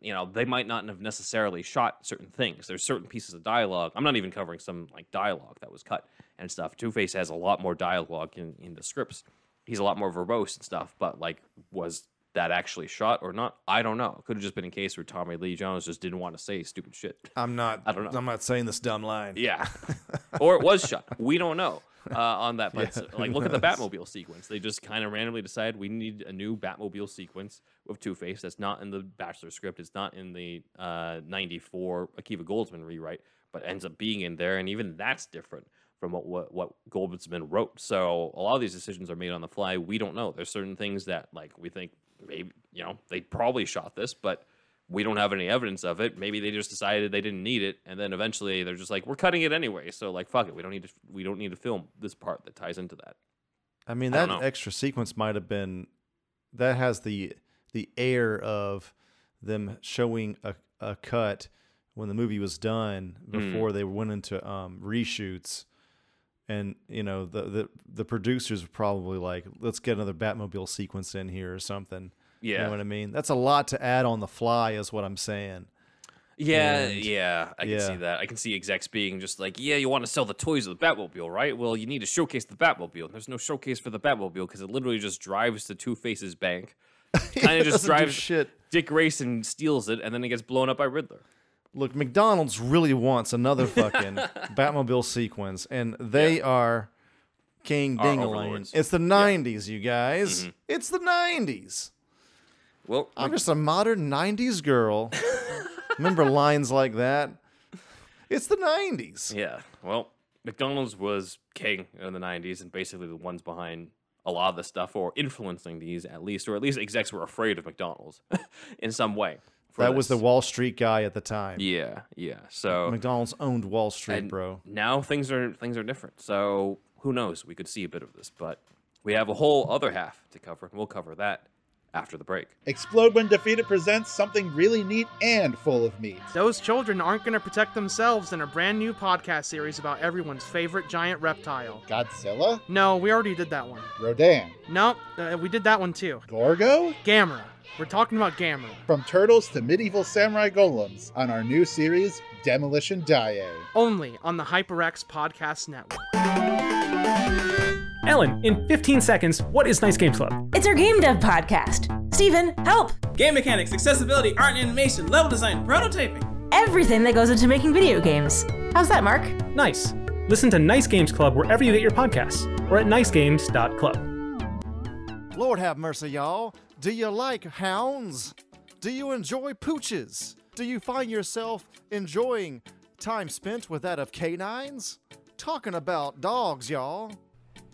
you know they might not have necessarily shot certain things. There's certain pieces of dialogue. I'm not even covering some like dialogue that was cut and stuff. Two Face has a lot more dialogue in in the scripts. He's a lot more verbose and stuff. But like, was that actually shot or not? I don't know. Could have just been a case where Tommy Lee Jones just didn't want to say stupid shit. I'm not. I don't know. I'm not saying this dumb line. Yeah, or it was shot. We don't know uh, on that. But Yeah, like, look at the? Batmobile sequence. They just kind of randomly decided we need a new Batmobile sequence with Two Face. That's not in the Batchler script. It's not in the uh, '94 Akiva Goldsman rewrite, but ends up being in there. And even that's different from what what, what Goldsman wrote. So a lot of these decisions are made on the fly. We don't know. There's certain things that like we think maybe you know they probably shot this, but we don't have any evidence of it. Maybe they just decided they didn't need it, and then eventually they're just like, we're cutting it anyway. So like, fuck it, we don't need to. We don't need to film this part that ties into that. I mean, that don't extra sequence might have been that has the the air of them showing a, a cut when the movie was done Hmm. before they went into um, reshoots. And you know the, the the producers were probably like, let's get another Batmobile sequence in here or something. You know what I mean? That's a lot to add on the fly, is what I'm saying. yeah, And- yeah. I can see that. I can see execs being just like, yeah, you want to sell the toys of the Batmobile, right? Well, you need to showcase the Batmobile. There's no showcase for the Batmobile because it literally just drives to Two Faces bank, kind of just drives. shit. Dick Grayson steals it, and then it gets blown up by Riddler. Look, McDonald's really wants another fucking Batmobile sequence, and they are King Dingaling. It's the '90s, you guys. Mm-hmm. It's the '90s. Well, I'm just a modern '90s girl. Remember lines like that? It's the '90s. Yeah. Well, McDonald's was king in the 90s and basically the ones behind a lot of the stuff or influencing these at least, or at least execs were afraid of McDonald's in some way. That was the. Wall Street guy at the time. Yeah, yeah. So McDonald's owned Wall Street, bro. now things are things are different. So who knows? We could see a bit of this, but we have a whole other half to cover, and we'll cover that after the break. Explode When Defeated presents something really neat and full of meat. Those children aren't going to protect themselves in a brand new podcast series about everyone's favorite giant reptile. Godzilla? No, we already did that one. Rodan? No, uh, we did that one too. Gorgo? Gamera. We're talking about Gamera. From turtles to medieval samurai golems on our new series, Demolition Daiei. Only on the HyperX Podcast Network. Ellen, in 15 seconds, what is Nice Games Club? It's our game dev podcast. Steven, help! Game mechanics, accessibility, art and animation, level design, prototyping. Everything that goes into making video games. How's that, Mark? Nice. Listen to Nice Games Club wherever you get your podcasts or at nicegames.club. Lord have mercy, y'all. Do you like hounds? Do you enjoy pooches? Do you find yourself enjoying time spent with that of canines? Talking about dogs, y'all.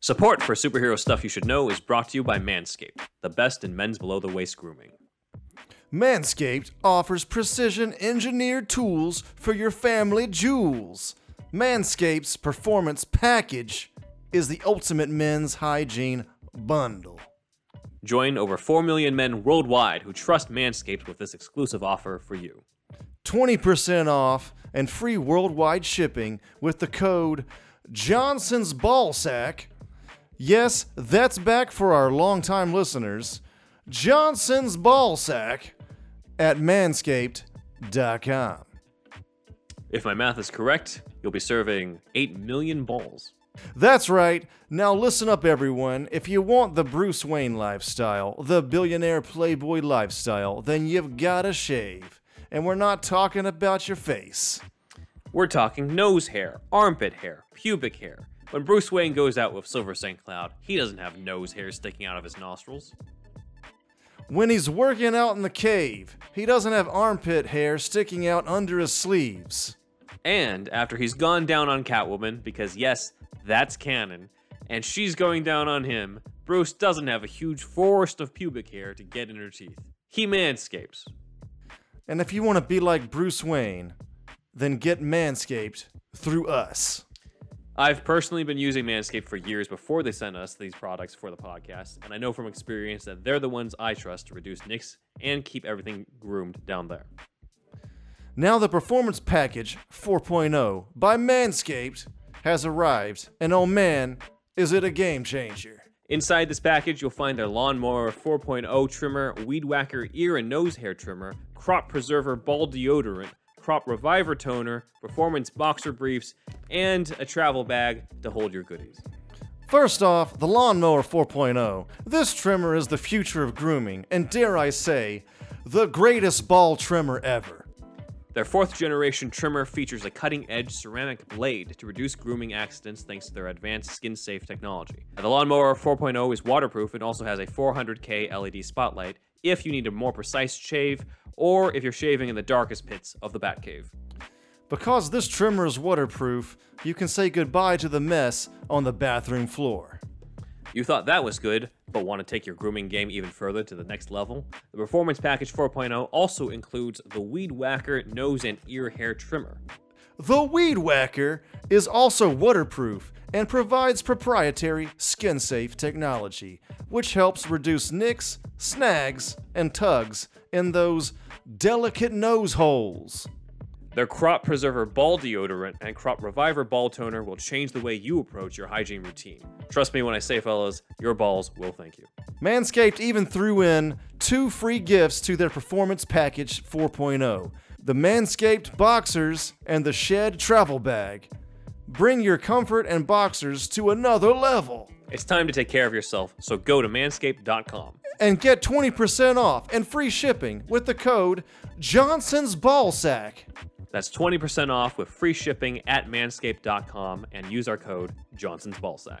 Support for superhero stuff you should know is brought to you by Manscaped, the best in men's below the waist grooming. Manscaped offers precision engineered tools for your family jewels. Manscaped's performance package is the ultimate men's hygiene bundle. Join over 4 million men worldwide who trust Manscaped with this exclusive offer for you. 20% off and free worldwide shipping with the code Johnson's Ballsack. Yes, that's back for our longtime listeners. Johnson's Ballsack at manscaped.com. If my math is correct, you'll be serving 8 million balls. That's right. Now listen up, everyone. If you want the Bruce Wayne lifestyle, the billionaire playboy lifestyle, then you've gotta shave. And we're not talking about your face. We're talking nose hair, armpit hair, pubic hair. When Bruce Wayne goes out with Silver St. Cloud, he doesn't have nose hair sticking out of his nostrils. When he's working out in the cave, he doesn't have armpit hair sticking out under his sleeves. And after he's gone down on Catwoman, because yes, that's canon, and she's going down on him, Bruce doesn't have a huge forest of pubic hair to get in her teeth. He manscapes. And if you want to be like Bruce Wayne, then get Manscaped through us. I've personally been using Manscaped for years before they sent us these products for the podcast, and I know from experience that they're the ones I trust to reduce nicks and keep everything groomed down there. Now the Performance Package 4.0 by Manscaped has arrived, and oh man, is it a game changer. Inside this package, you'll find their Lawnmower 4.0 trimmer, Weed Whacker ear and nose hair trimmer, Crop Preserver ball deodorant, Crop Reviver toner, Performance boxer briefs, and a travel bag to hold your goodies. First off, the Lawnmower 4.0. This trimmer is the future of grooming, and dare I say, the greatest ball trimmer ever. Their fourth generation trimmer features a cutting edge ceramic blade to reduce grooming accidents thanks to their advanced skin safe technology. The Lawnmower 4.0 is waterproof and also has a 400K LED spotlight if you need a more precise shave or if you're shaving in the darkest pits of the Batcave. Because this trimmer is waterproof, you can say goodbye to the mess on the bathroom floor. You thought that was good, but want to take your grooming game even further to the next level? The Performance Package 4.0 also includes the Weed Whacker nose and ear hair trimmer. The Weed Whacker is also waterproof and provides proprietary skin safe technology, which helps reduce nicks, snags, and tugs in those delicate nose holes. Their Crop Preserver Ball Deodorant and Crop Reviver Ball Toner will change the way you approach your hygiene routine. Trust me when I say, fellas, your balls will thank you. Manscaped even threw in two free gifts to their Performance Package 4.0 the Manscaped Boxers and the Shed Travel Bag. Bring your comfort and boxers to another level. It's time to take care of yourself, so go to manscaped.com. And get 20% off and free shipping with the code Johnson's Ballsack. That's 20% off with free shipping at manscaped.com and use our code Johnson's Ballsack.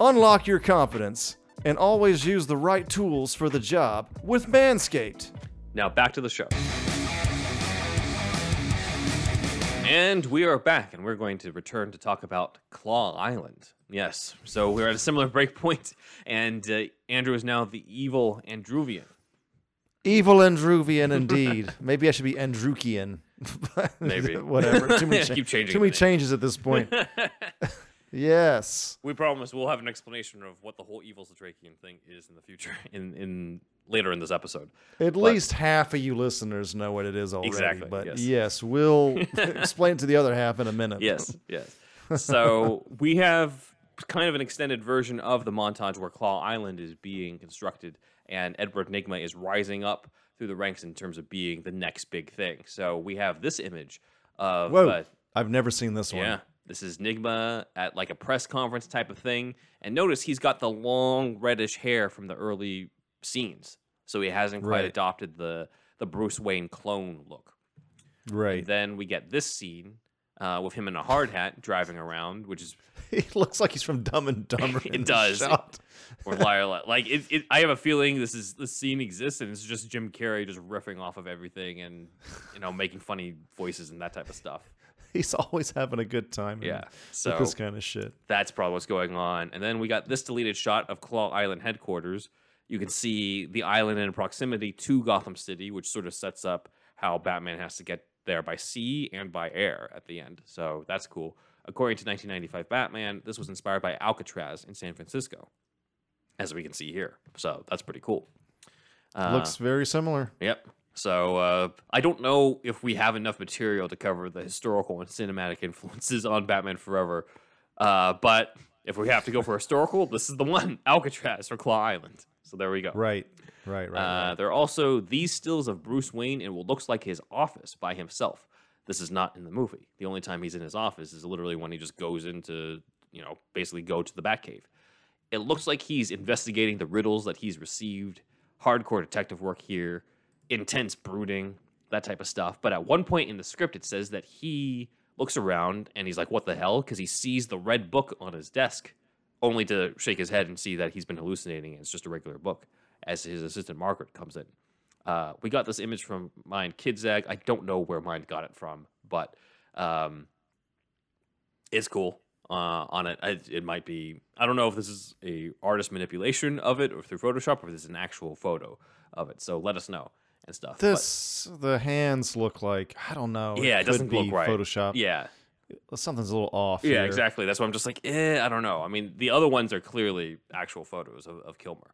Unlock your confidence and always use the right tools for the job with Manscaped. Now back to the show. And we are back, and we're going to return to talk about Claw Island. Yes, so we're at a similar break point, and uh, Andrew is now the evil Andruvian. Evil Andruvian indeed. Maybe I should be Andrukian. Maybe. Whatever. Too many, cha- Keep changing too the many name. changes at this point. yes. We promise we'll have an explanation of what the whole evil Zatrakian thing is in the future, in, in later in this episode. At But- least half of you listeners know what it is already. Exactly, But yes. yes, we'll explain to the other half in a minute. Yes, yes. So we have kind of an extended version of the montage where Claw Island is being constructed, and Edward Nygma is rising up through the ranks in terms of being the next big thing. So we have this image of Whoa. uh, I've never seen this one. yeah. This is Nygma at like a press conference type of thing. And notice he's got the long reddish hair from the early scenes. So he hasn't quite Right. adopted the the Bruce Wayne clone look. Right. Then we get this scene uh, with him in a hard hat driving around, which is he looks like he's from Dumb and Dumber. It does. or liar, Li- like it, it. I have a feeling this is this scene exists and it's just Jim Carrey just riffing off of everything and you know making funny voices and that type of stuff. He's always having a good time. Yeah. with So this kind of shit. that's probably what's going on. And then we got this deleted shot of Claw Island headquarters. You can see the island in proximity to Gotham City, which sort of sets up how Batman has to get there by sea and by air at the end. So that's cool. According to 1995 Batman, this was inspired by Alcatraz in San Francisco, as we can see here. So that's pretty cool. Uh, Looks very similar. Yep. So uh, I don't know if we have enough material to cover the historical and cinematic influences on Batman Forever, uh, but if we have to go for historical, this is the one: Alcatraz or Claw Island. So there we go. Right. Right. Right. Uh, right. there are also these stills of Bruce Wayne in what looks like his office by himself. This is not in the movie. The only time he's in his office is literally when he just goes into, you know, basically go to the Batcave. It looks like he's investigating the riddles that he's received, hardcore detective work here, intense brooding, that type of stuff. But at one point in the script, it says that he looks around and he's like, what the hell? Because he sees the red book on his desk, only to shake his head and see that he's been hallucinating and it's just a regular book as his assistant Margaret comes in. Uh, we got this image from Mind Kidzag. I don't know where Mind got it from, but Um, it's cool uh, on it. I, it might be. I don't know if this is a artist manipulation of it or through Photoshop or if this is an actual photo of it. So let us know and stuff. But- This the hands look like I don't know. yeah, it could doesn't look right. Photoshop. Yeah, something's a little off. yeah, here. exactly. That's why I'm just like, eh, I don't know. I mean, the other ones are clearly actual photos of, of Kilmer.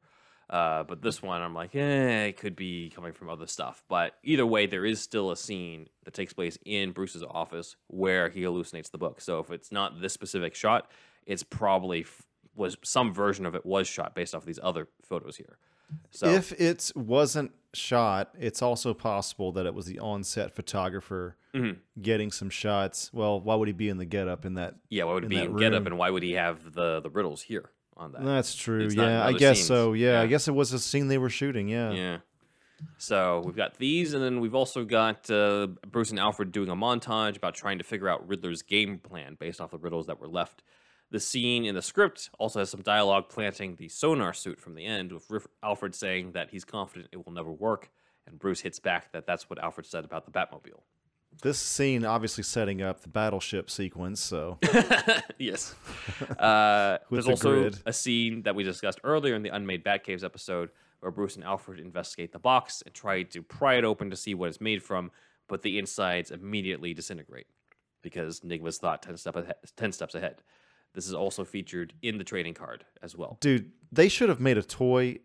Uh, but this one, I'm like, eh, it could be coming from other stuff. But either way, there is still a scene that takes place in Bruce's office where he hallucinates the book. So if it's not this specific shot, it's probably f- was some version of it was shot based off these other photos here. So If it wasn't shot, it's also possible that it was the on-set photographer Mhm. getting some shots. Well, why would he be in the getup in that? yeah, why would in be in Get Up, and why would he have the the riddles here on that? That's true. It's Yeah, I guess scenes. so. Yeah, Yeah. I guess it was a scene they were shooting. Yeah. Yeah. So we've got these, and then we've also got uh, Bruce and Alfred doing a montage about trying to figure out Riddler's game plan based off the riddles that were left. The scene in the script also has some dialogue planting the sonar suit from the end, with Alfred saying that he's confident it will never work, and Bruce hits back that that's what Alfred said about the Batmobile. This scene obviously setting up the battleship sequence. So yes. Uh, there's the also grid. a scene that we discussed earlier in the Unmade Batcaves episode where Bruce and Alfred investigate the box and try to pry it open to see what it's made from, but the insides immediately disintegrate because Nygma's thought 10, step ahead, 10 steps ahead. This is also featured in the trading card as well. dude, they should have made a toy,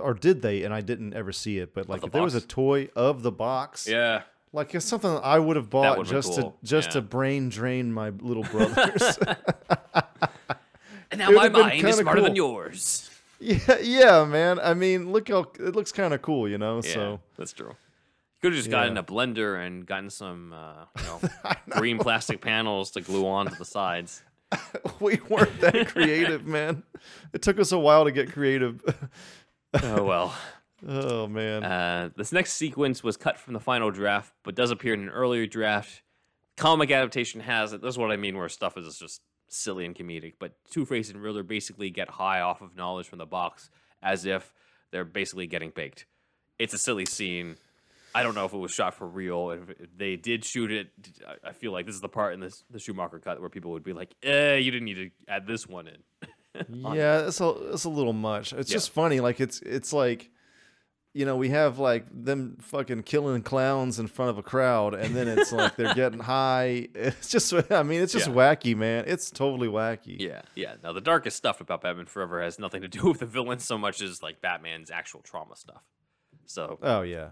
or did they? And I didn't ever see it. But like, the if there was a toy of the box, Yeah. like it's something I would have bought just cool. to just to brain drain my little brothers. And now my mind is smarter than yours. yeah, yeah, man. I mean, look how it looks kind of cool, you know. Yeah, So that's true. You could have just gotten a blender and gotten some, uh, you know, green plastic panels to glue onto the sides. we weren't that creative, man. It took us a while to get creative. Oh well. oh man. Uh, this next sequence was cut from the final draft, but does appear in an earlier draft. Comic adaptation has it. This is what I mean, where stuff is just silly and comedic. But Two Face and Riddler basically get high off of knowledge from the box, as if they're basically getting baked. It's a silly scene. I don't know if it was shot for real. If they did shoot it, I- I feel like this is the part in this the Schumacher cut where people would be like, "Eh, you didn't need to add this one in." yeah, it's a it's a little much. It's Yeah. just funny. Like it's it's like, you know, we have like them fucking killing clowns in front of a crowd, and then it's like they're getting high. It's just, I mean, it's just Yeah. wacky, man. It's totally wacky. Yeah, yeah. Now the darkest stuff about Batman Forever has nothing to do with the villain so much as like Batman's actual trauma stuff. So Oh yeah.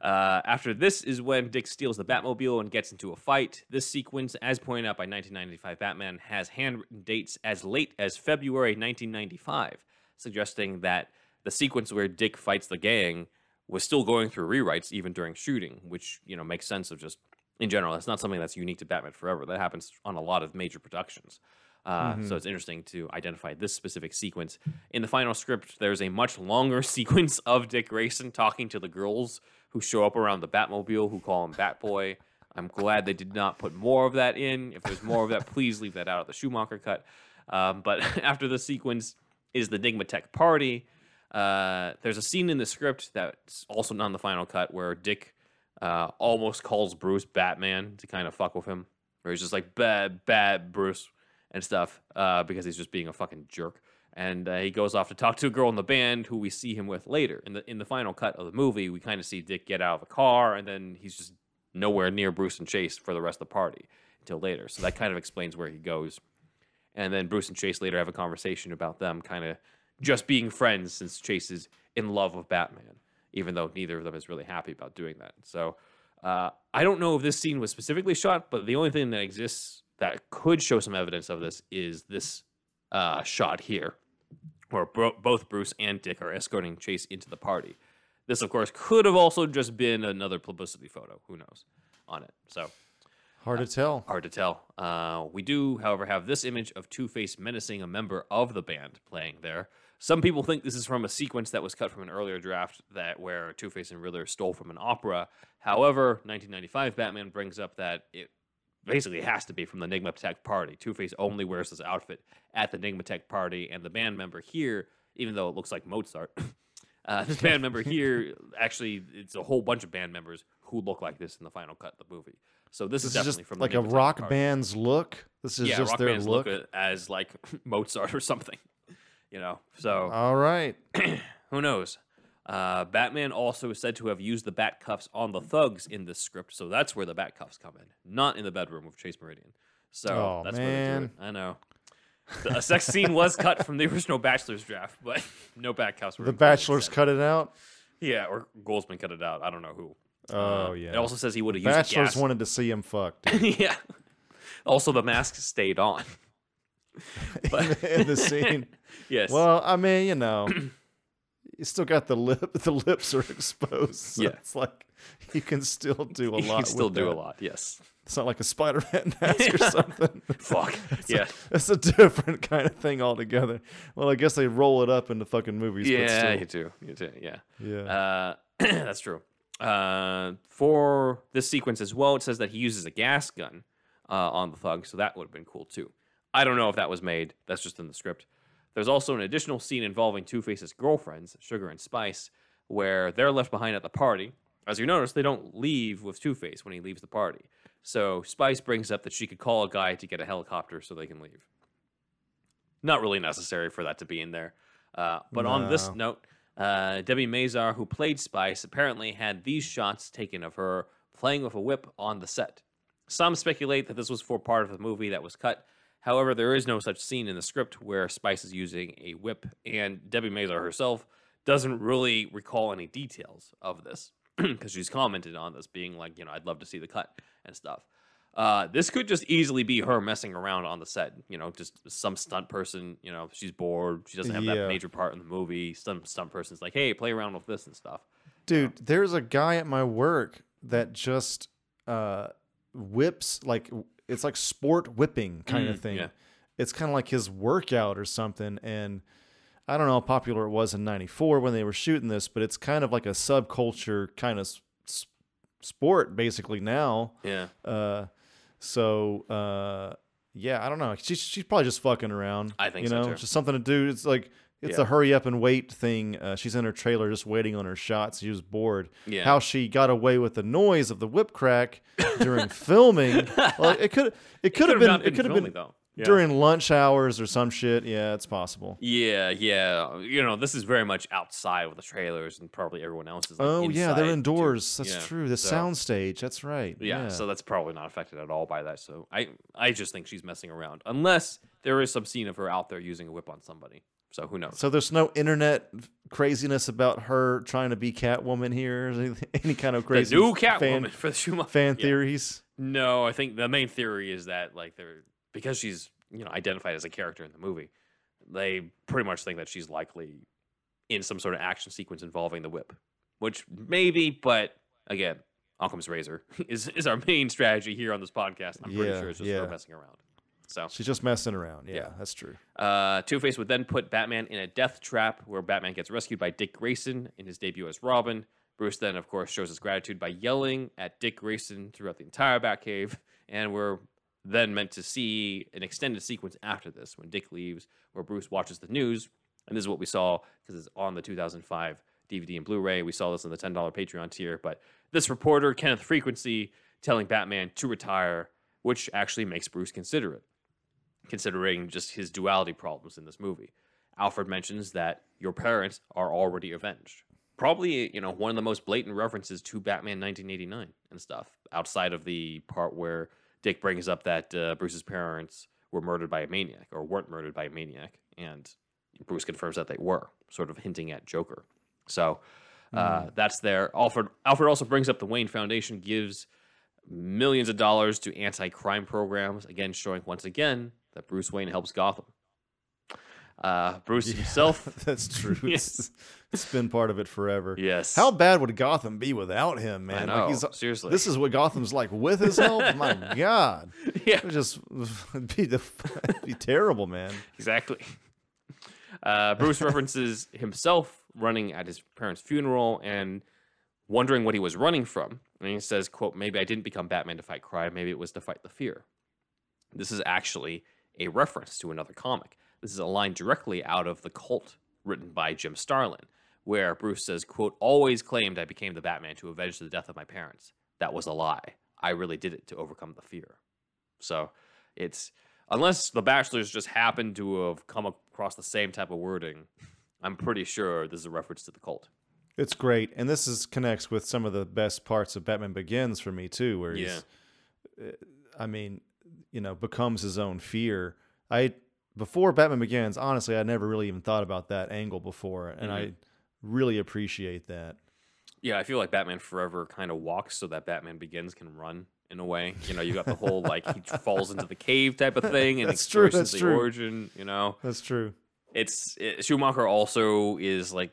Uh, after this is when Dick steals the Batmobile and gets into a fight. This sequence, as pointed out by 1995 Batman, has handwritten dates as late as February 1995, suggesting that the sequence where Dick fights the gang was still going through rewrites even during shooting, which you know makes sense of just in general. It's not something that's unique to Batman Forever. That happens on a lot of major productions. Uh, So it's interesting to identify this specific sequence. In the final script, there's a much longer sequence of Dick Grayson talking to the girls who show up around the Batmobile, who call him Batboy. I'm glad they did not put more of that in. If there's more of that, please leave that out of the Schumacher cut. Um, but after the sequence is the Nygma Tech party. Uh, there's a scene in the script that's also not in the final cut where Dick uh, almost calls Bruce Batman to kind of fuck with him, where he's just like bad, bad Bruce and stuff uh, because he's just being a fucking jerk. And uh, he goes off to talk to a girl in the band who we see him with later. In the in the final cut of the movie, we kind of see Dick get out of the car, and then he's just nowhere near Bruce and Chase for the rest of the party until later. So that kind of explains where he goes. And then Bruce and Chase later have a conversation about them kind of just being friends since Chase is in love with Batman, even though neither of them is really happy about doing that. So uh, I don't know if this scene was specifically shot, but the only thing that exists that could show some evidence of this is this uh, shot here, where bro- both Bruce and Dick are escorting Chase into the party. This, of course, could have also just been another publicity photo. Who knows on it? So Hard to tell. hard to tell. Uh, we do, however, have this image of Two Face menacing a member of the band playing there. Some people think this is from a sequence that was cut from an earlier draft that where Two Face and Riddler stole from an opera. However, 1995 Batman brings up that it basically has to be from the Nygma Tech party. Two Face only wears this outfit at the Nygma Tech party, and the band member here, even though it looks like Mozart, uh, this band member here actually it's a whole bunch of band members who look like this in the final cut of the movie. So this, This is is definitely just from like a rock band's look. This is yeah, just rock their bands look. look as like Mozart or something. You know, so All right. who knows? Uh, Batman also is said to have used the bat cuffs on the thugs in this script, so that's where the bat cuffs come in, not in the bedroom of Chase Meridian. So Oh, that's where they do man. it. I know. The, a sex scene was cut from the original Batchlers' draft, but no bat cuffs were. The Batchlers cut it out. Yeah, or Goldsman cut it out. I don't know who. Oh Uh, yeah. It also says he would have used Bachelors gas. wanted to see him fucked yeah. Also, the mask stayed on. But in the scene. yes. Well, I mean, you know, you still got the lip. The lips are exposed. So Yeah. It's like you can still do a lot. you can still do a lot. Yes. It's not like a Spider-Man mask or something. Fuck. yeah. It's a different kind of thing altogether. Well, I guess they roll it up into fucking movies. but Yeah, still. you do. You do. Yeah. Yeah. Uh, that's true. Uh, for this sequence as well, it says that he uses a gas gun uh, on the thug, so that would have been cool too. I don't know if that was made. That's just in the script. There's also an additional scene involving Two Face's girlfriends, Sugar and Spice, where they're left behind at the party. As you notice, they don't leave with Two Face when he leaves the party. So Spice brings up that she could call a guy to get a helicopter so they can leave. Not really necessary for that to be in there. Uh, but on this note, uh, Debbie Mazar, who played Spice, apparently had these shots taken of her playing with a whip on the set. Some speculate that this was for part of the movie that was cut. However, there is no such scene in the script where Spice is using a whip, and Debbie Mazar herself doesn't really recall any details of this because she's commented on this, being like, you know, I'd love to see the cut and stuff. Uh, this could just easily be her messing around on the set. You know, just some stunt person. You know, she's bored. She doesn't have Yeah. that major part in the movie. Some stunt person's like, "Hey, play around with this and stuff." Dude, there's a guy at my work that just uh, whips like it's like sport whipping kind of Mm, thing. yeah. It's kind of like his workout or something. And I don't know how popular it was in '94 when they were shooting this, but it's kind of like a subculture kind of sport basically now. Yeah, Uh, so uh, yeah, I don't know. She's she's probably just fucking around. I think you so, know, too. just something to do. It's like it's Yeah. a hurry up and wait thing. Uh, she's in her trailer just waiting on her shots. She was bored. Yeah. How she got away with the noise of the whip crack during filming? Well, it could it could have been not it could have been though. Yeah. during lunch hours or some shit. Yeah, it's possible. Yeah, yeah. You know, this is very much outside with the trailers, and probably everyone else is. Like, Oh yeah, they're too. indoors. That's Yeah, true. The so- soundstage. That's right. Yeah, so that's probably not affected at all by that. So I, I just think she's messing around, unless there is some scene of her out there using a whip on somebody. So who knows? So there's no internet craziness about her trying to be Catwoman here. Any, any kind of the crazy new fan, Catwoman for the Schumacher fan Yeah. theories. No, I think the main theory is that like they're because she's you know identified as a character in the movie, they pretty much think that she's likely in some sort of action sequence involving the whip, which maybe, but again, Occam's razor is is our main strategy here on this podcast. I'm pretty sure it's just yeah. her messing around. So She's just messing around. Yeah, Yeah. that's true. Uh, Two Face would then put Batman in a death trap where Batman gets rescued by Dick Grayson in his debut as Robin. Bruce then, of course, shows his gratitude by yelling at Dick Grayson throughout the entire Batcave, and we're then meant to see an extended sequence after this when Dick leaves, where Bruce watches the news, and this is what we saw because it's on the 2005 DVD and Blu-ray. We saw this on the $10 Patreon tier, but this reporter Kenneth Frequency telling Batman to retire, which actually makes Bruce consider it considering just his duality problems in this movie. Alfred mentions that your parents are already avenged. Probably, you know, one of the most blatant references to Batman 1989 and stuff, outside of the part where Dick brings up that uh, Bruce's parents were murdered by a maniac or weren't murdered by a maniac, and Bruce confirms that they were, sort of hinting at Joker. So uh, that's there. Alfred Alfred also brings up the Wayne Foundation gives millions of dollars to anti-crime programs, again showing once again that Bruce Wayne helps Gotham. Uh, Bruce himself, that's true. Yes. It's, been part of it forever. yes. How bad would Gotham be without him, man? I know, he's, seriously. This is what Gotham's like with his help. My God, yeah, it would just be the, be terrible, man. exactly. Uh, Bruce references himself running at his parents' funeral and wondering what he was running from. And he says, "quote Maybe I didn't become Batman to fight crime. Maybe it was to fight the fear." This is actually a reference to another comic. This is a line directly out of The Cult, written by Jim Starlin, where Bruce says, quote, always claimed I became the Batman to avenge the death of my parents. That was a lie. I really did it to overcome the fear. So it's unless the Batchlers just happen to have come across the same type of wording, I'm pretty sure this is a reference to the cult. It's great, and this is connects with some of the best parts of Batman Begins for me too, where he's, uh, I mean, you know, becomes his own fear. I before Batman Begins, honestly, I never really even thought about that angle before, and mm-hmm. I really appreciate that. Yeah, I feel like Batman Forever kind of walks so that Batman Begins can run in a way. You know, you got the whole like he falls into the cave type of thing and That's true, that's the true. origin. You know, That's true. it's it, Schumacher also is like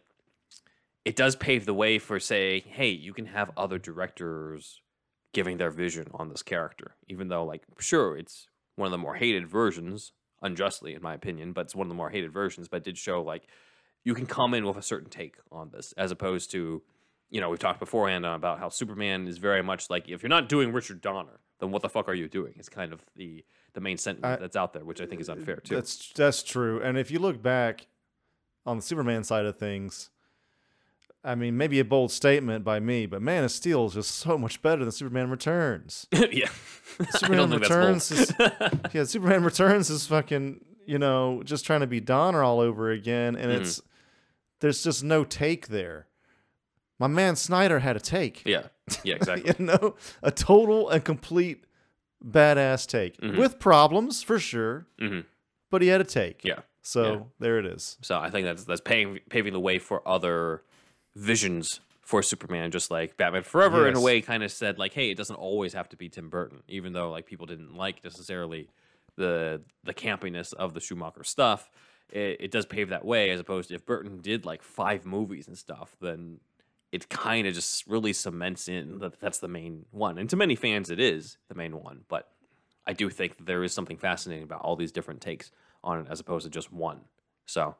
it does pave the way for say, hey, you can have other directors giving their vision on this character, even though like sure it's one of the more hated versions, unjustly in my opinion, but it's one of the more hated versions. But did show like you can come in with a certain take on this, as opposed to you know we've talked beforehand about how Superman is very much like if you're not doing Richard Donner, then what the fuck are you doing? It's kind of the the main sentiment I- that's out there, which I think is unfair too. That's that's true. And if you look back on the Superman side of things, I mean, maybe a bold statement by me, but Man of Steel is just so much better than Superman Returns. yeah. Superman Returns is yeah, Superman Returns is fucking you know just trying to be Donner all over again, and Mhm. it's there's just no take there. My man Snyder had a take. Yeah. Yeah, exactly. you know, a total and complete badass take Mhm. with problems for sure, hmm but he had a take. Yeah. So Yeah. there it is. So I think that's that's paving paving the way for other visions for Superman, just like Batman Forever in a way kind of said like, hey, it doesn't always have to be Tim Burton, even though like people didn't like necessarily the the campiness of the Schumacher stuff. It, it does pave that way, as opposed to if Burton did like five movies and stuff, then it kind of just really cements in that that's the main one. And to many fans, it is the main one. But I do think that there is something fascinating about all these different takes on it, as opposed to just one. So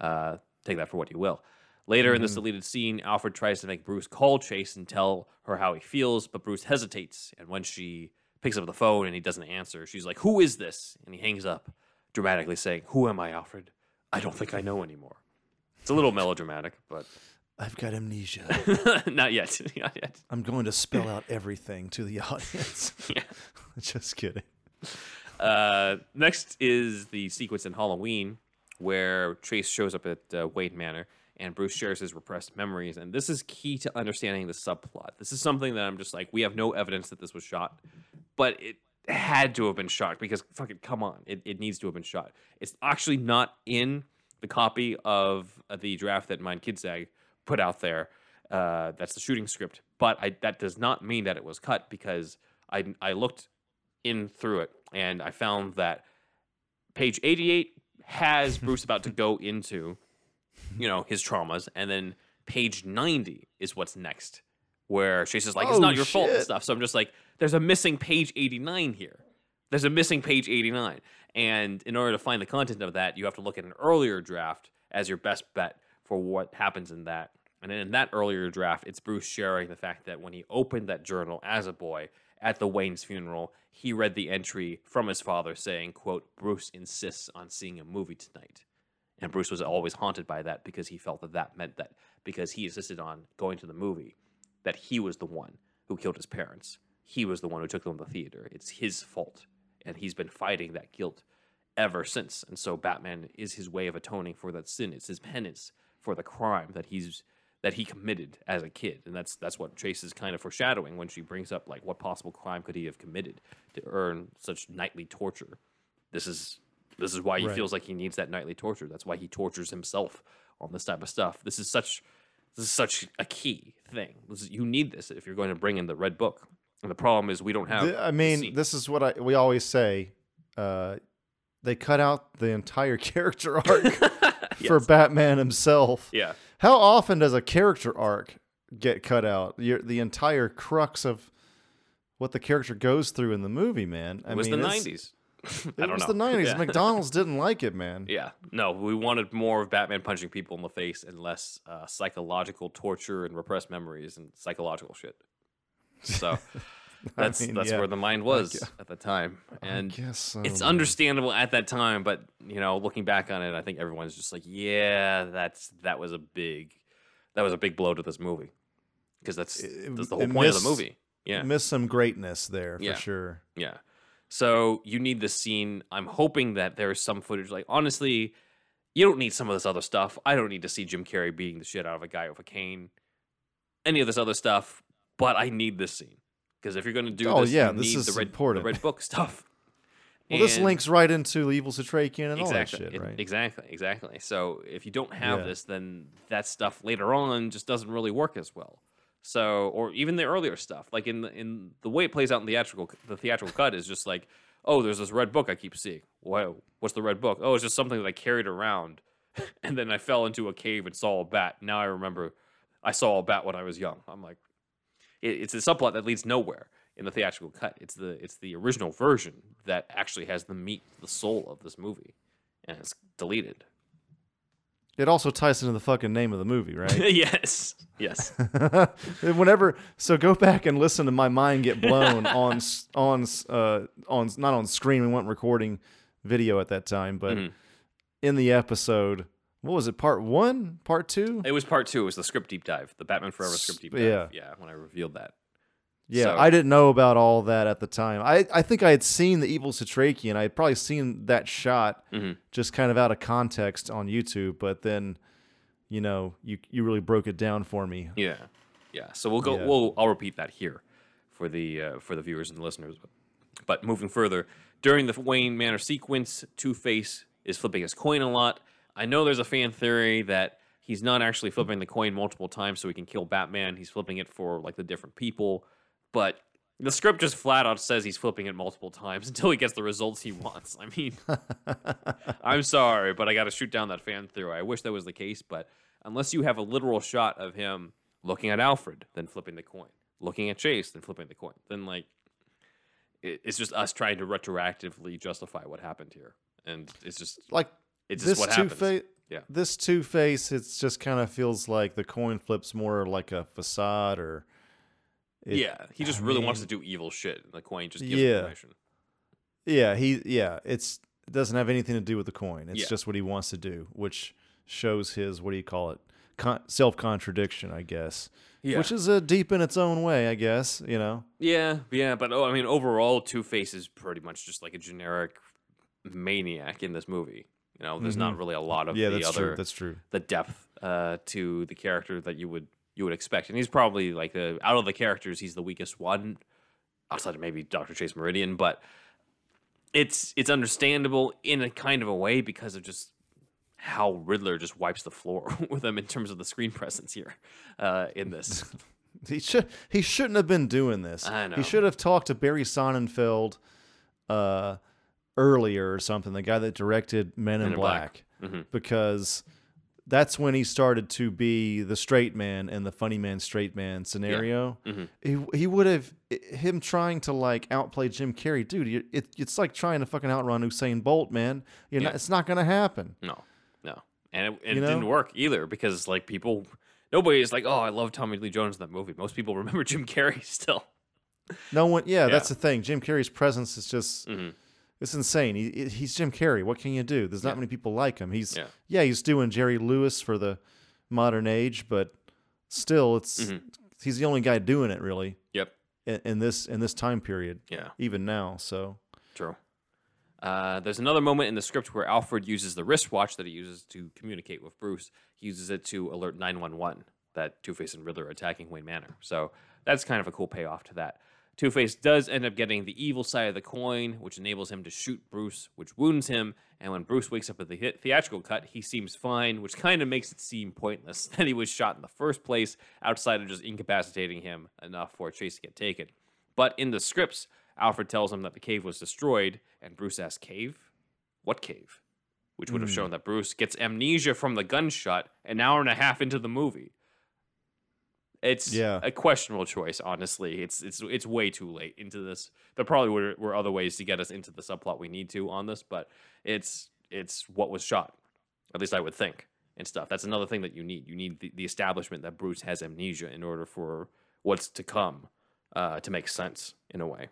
uh, take that for what you will. Later in this deleted scene, Alfred tries to make Bruce call Chase and tell her how he feels, but Bruce hesitates. And when she picks up the phone and he doesn't answer, she's like, Who is this? And he hangs up, dramatically saying, Who am I, Alfred? I don't think I know anymore. It's a little melodramatic, but I've got amnesia. not yet. Not yet. I'm going to spell out everything to the audience. Yeah. Just kidding. Uh, next is the sequence in Halloween where Chase shows up at uh, Wayne Manor and Bruce shares his repressed memories. And this is key to understanding the subplot. This is something that I'm just like, we have no evidence that this was shot, but it had to have been shot because fucking come on, it, it needs to have been shot. It's actually not in the copy of uh, the draft that Mind Kidsag put out there. Uh, that's the shooting script, but I, that does not mean that it was cut because I I looked in through it and I found that page 88 has Bruce about to go into, you know, his traumas, and then page 90 is what's next, where Chase is like, "It's Oh, not your fault" and stuff. So I'm just like, "There's a missing page 89 here. There's a missing page 89." And in order to find the content of that, you have to look at an earlier draft as your best bet for what happens in that. And then in that earlier draft, it's Bruce sharing the fact that when he opened that journal as a boy at the Wayne's funeral, he read the entry from his father saying, quote, Bruce insists on seeing a movie tonight. And Bruce was always haunted by that because he felt that that meant that because he insisted on going to the movie, that he was the one who killed his parents. He was the one who took them to the theater. It's his fault. And he's been fighting that guilt ever since. And so Batman is his way of atoning for that sin. It's his penance for the crime that he's that he committed as a kid. And that's that's what Chase is kind of foreshadowing when she brings up like what possible crime could he have committed to earn such nightly torture. This is this is why he Right. feels like he needs that nightly torture. That's why he tortures himself on this type of stuff. This is such this is such a key thing. This is- you need this if you're going to bring in the red book. And the problem is we don't have. Th- I mean, scene. this is what I we always say. Uh, they cut out the entire character arc for Batman himself. yeah. How often does a character arc get cut out? Your, the entire crux of what the character goes through in the movie, man. I It was mean, the it's- '90s. It I don't was know. the nineties. Yeah. McDonald's didn't like it, man. Yeah, no, we wanted more of Batman punching people in the face and less uh, psychological torture and repressed memories and psychological shit. So that's mean, that's yeah. where the mind was at the time, I and guess so, it's man. understandable at that time. But you know, looking back on it, I think everyone's just like, yeah, that's that was a big that was a big blow to this movie because that's It- that's the whole it point of the movie. Yeah. Miss some greatness there for Yeah. sure. Yeah. So you need this scene. I'm hoping that there's some footage. Like honestly, you don't need some of this other stuff. I don't need to see Jim Carrey beating the shit out of a guy with a cane. Any of this other stuff, but I need this scene because if you're going to do Oh, this, yeah, you this need is the red, important. the red book stuff. Well, this links right into the Evil Setrakian and exactly, all that shit, it- right? Exactly, exactly. So if you don't have Yeah. this, then that stuff later on just doesn't really work as well. So, or even the earlier stuff, like in the in the way it plays out in the theatrical, the theatrical cut is just like, oh, there's this red book I keep seeing. Whoa, what's the red book? Oh, it's just something that I carried around, and then I fell into a cave and saw a bat. Now I remember, I saw a bat when I was young. I'm like, it, it's a subplot that leads nowhere in the theatrical cut. It's the it's the original version that actually has the meat, the soul of this movie, and it's deleted. It also ties into the fucking name of the movie, right? yes, yes. Whenever, so go back and listen to my mind get blown on on uh on not on screen. We weren't recording video at that time, but Mhm. in the episode, what was it? Part one, part two? It was part two. It was the script deep dive, the Batman Forever script deep dive. Yeah. yeah. When I revealed that. Yeah, So- I didn't know about all that at the time. I, I think I had seen the Evil Setrakian. I had probably seen that shot Mhm. just kind of out of context on YouTube, but then, you know, you you really broke it down for me. Yeah, yeah. So we'll go. Yeah. We'll. I'll repeat that here for the uh, for the viewers and the listeners. But moving further, during the Wayne Manor sequence, Two Face is flipping his coin a lot. I know there's a fan theory that he's not actually flipping the coin multiple times so he can kill Batman. He's flipping it for like the different people, but. The script just flat out says he's flipping it multiple times until he gets the results he wants. I mean, I'm sorry, but I got to shoot down that fan theory. I wish that was the case, but unless you have a literal shot of him looking at Alfred, then flipping the coin, looking at Chase, then flipping the coin, then like it's just us trying to retroactively justify what happened here, and it's just Like it's just this what Two happens. Face, Yeah. this Two Face, it's just kind of feels like the coin flips more like a facade, or it- yeah, he just I really wants to do evil shit, the coin just gives Yeah. information. Yeah, he yeah, it's it doesn't have anything to do with the coin. It's Yeah. just what he wants to do, which shows his what do you call it? Con- self contradiction, I guess. Yeah. Which is uh, deep in its own way, I guess. You know. Yeah, yeah, but oh, I mean, overall, Two Face is pretty much just like a generic maniac in this movie. You know, there's not really a lot of Mm-hmm. Yeah, the that's other true. That's true. the depth uh, to the character that you would you would expect, and he's probably like the out of the characters, he's the weakest one, outside of maybe Doctor Chase Meridian, but it's it's understandable in a kind of a way because of just how Riddler just wipes the floor with him in terms of the screen presence here uh, in this. He should he shouldn't have been doing this. I know. He should have talked to Barry Sonnenfeld uh, earlier or something, the guy that directed Men in in Black. Black, Mhm. because that's when he started to be the straight man and the funny man straight man scenario. Mhm. He he would have him trying to like outplay Jim Carrey, dude. It, it's like trying to fucking outrun Usain Bolt, man. You're Yeah. not, it's not gonna happen. No, no, and it, it You know? didn't work either because like people, nobody is like, oh, I love Tommy Lee Jones in that movie. Most people remember Jim Carrey still. No one. Yeah, Yeah. that's the thing. Jim Carrey's presence is just. Mhm. It's insane. He, he- he's Jim Carrey. What can you do? There's not Yeah. many people like him. He's Yeah. yeah. he's doing Jerry Lewis for the modern age, but still, it's Mhm. he's the only guy doing it really Yep. in, in this in this time period. Yeah. even now. So True. Uh, there's another moment in the script where Alfred uses the wristwatch that he uses to communicate with Bruce. He uses it to alert 911 that Two Face and Riddler are attacking Wayne Manor. So that's kind of a cool payoff to that. Two Face does end up getting the evil side of the coin, which enables him to shoot Bruce, which wounds him. And when Bruce wakes up at the the- theatrical cut, he seems fine, which kind of makes it seem pointless that he was shot in the first place, outside of just incapacitating him enough for Chase to get taken. But in the scripts, Alfred tells him that the cave was destroyed, and Bruce asks, Cave? What cave? Which would have hmm. shown that Bruce gets amnesia from the gunshot an hour and a half into the movie. It's Yeah. a questionable choice, honestly. It's it's it's way too late into this. There probably were, were other ways to get us into the subplot we need to on this, but it's it's what was shot. At least I would think and stuff. That's another thing that you need. You need the, the establishment that Bruce has amnesia in order for what's to come uh, to make sense in a way.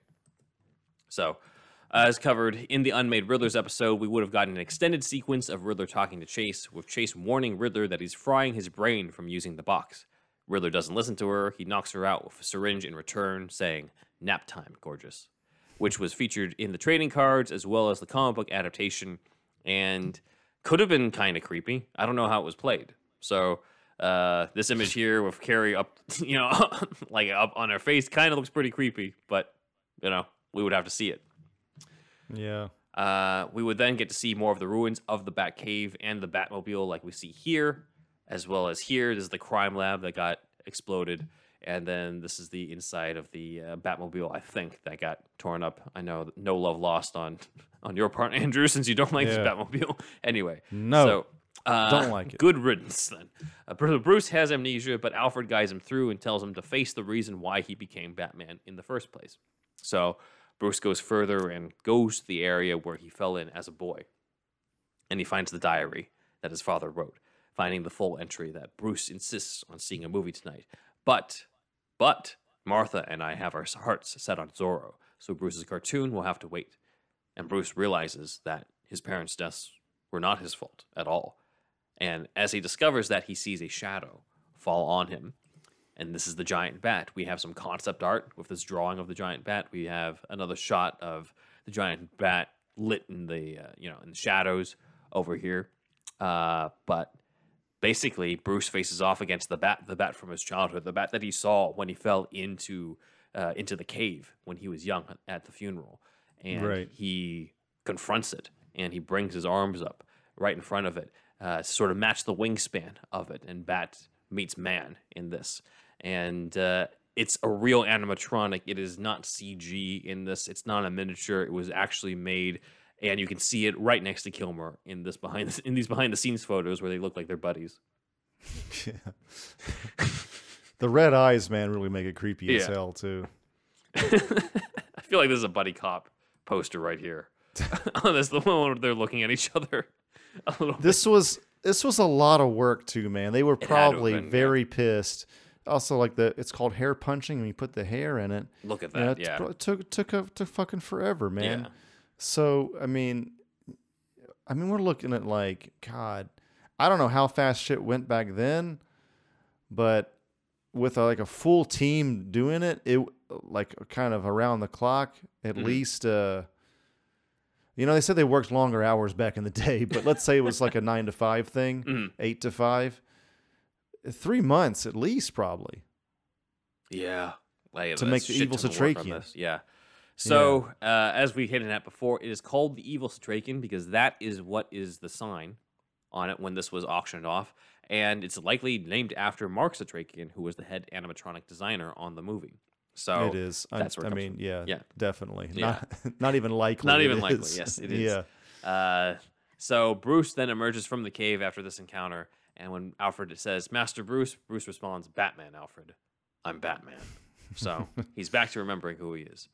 So, as covered in the Unmade Riddlers episode, we would have gotten an extended sequence of Riddler talking to Chase, with Chase warning Riddler that he's frying his brain from using the box. Riddler doesn't listen to her. He knocks her out with a syringe in return, saying, Nap time, gorgeous, which was featured in the trading cards as well as the comic book adaptation and could have been kind of creepy. I don't know how it was played. So, uh, this image here with Carrey up, you know, like up on her face kind of looks pretty creepy, but, you know, we would have to see it. Yeah. Uh, we would then get to see more of the ruins of the Bat Cave and the Batmobile, like we see here, as well as here. This is the crime lab that got exploded, and then this is the inside of the uh, Batmobile. I think that got torn up. I know no love lost on on your part, Andrew, since you don't like this Batmobile. Anyway, No. so, uh, Don't like it. Good riddance then. Uh, Bruce has amnesia, but Alfred guides him through and tells him to face the reason why he became Batman in the first place. So Bruce goes further and goes to the area where he fell in as a boy. And he finds the diary that his father wrote, finding the full entry that Bruce insists on seeing a movie tonight. But, but, Martha and I have our hearts set on Zorro, so Bruce's cartoon will have to wait. And Bruce realizes that his parents' deaths were not his fault at all. And as he discovers that, he sees a shadow fall on him. And this is the giant bat. We have some concept art with this drawing of the giant bat. We have another shot of the giant bat lit in the uh, you know in the shadows over here. Uh, but basically, Bruce faces off against the bat, the bat from his childhood, the bat that he saw when he fell into uh, into the cave when he was young at the funeral, and Right. he confronts it and he brings his arms up right in front of it, uh, sort of match the wingspan of it. And Bat meets man in this, and uh, it's a real animatronic. It is not CG in this. It's not a miniature. It was actually made. And you can see it right next to Kilmer in this behind the, in these behind the scenes photos where they look like they're buddies. yeah. The red eyes, man, really make it creepy as hell too. I feel like this is a buddy cop poster right here. oh, that's the one where they're looking at each other. A little bit. This was this was a lot of work too, man. They were had to have probably been, yeah. very pissed. Also, like the it's called hair punching and you put the hair in it. Look at You know, that. it Yeah. took took a, took fucking forever, man. Yeah. So I mean, I mean, we're looking at like God. I don't know how fast shit went back then, but with a, like a full team doing it, it like kind of around the clock at Mhm. least. uh You know, they said they worked longer hours back in the day, but let's say it was like a nine to five thing, Mhm. eight to five. Three months at least, probably. Yeah. Like, To make the evil Setrakian. Yeah. So, uh, as we hinted at before, it is called the Evil Setrakian because that is what is the sign on it when this was auctioned off. And it's likely named after Mark Setrakian, who was the head animatronic designer on the movie. So it is. I, that's where it I mean, from. yeah, Yeah. definitely. Yeah. Not, not even likely. Not even likely, is. yes, it is. Yeah. Uh, so Bruce then emerges from the cave after this encounter, and when Alfred says, "Master Bruce," Bruce responds, "Batman, Alfred. I'm Batman." So he's back to remembering who he is.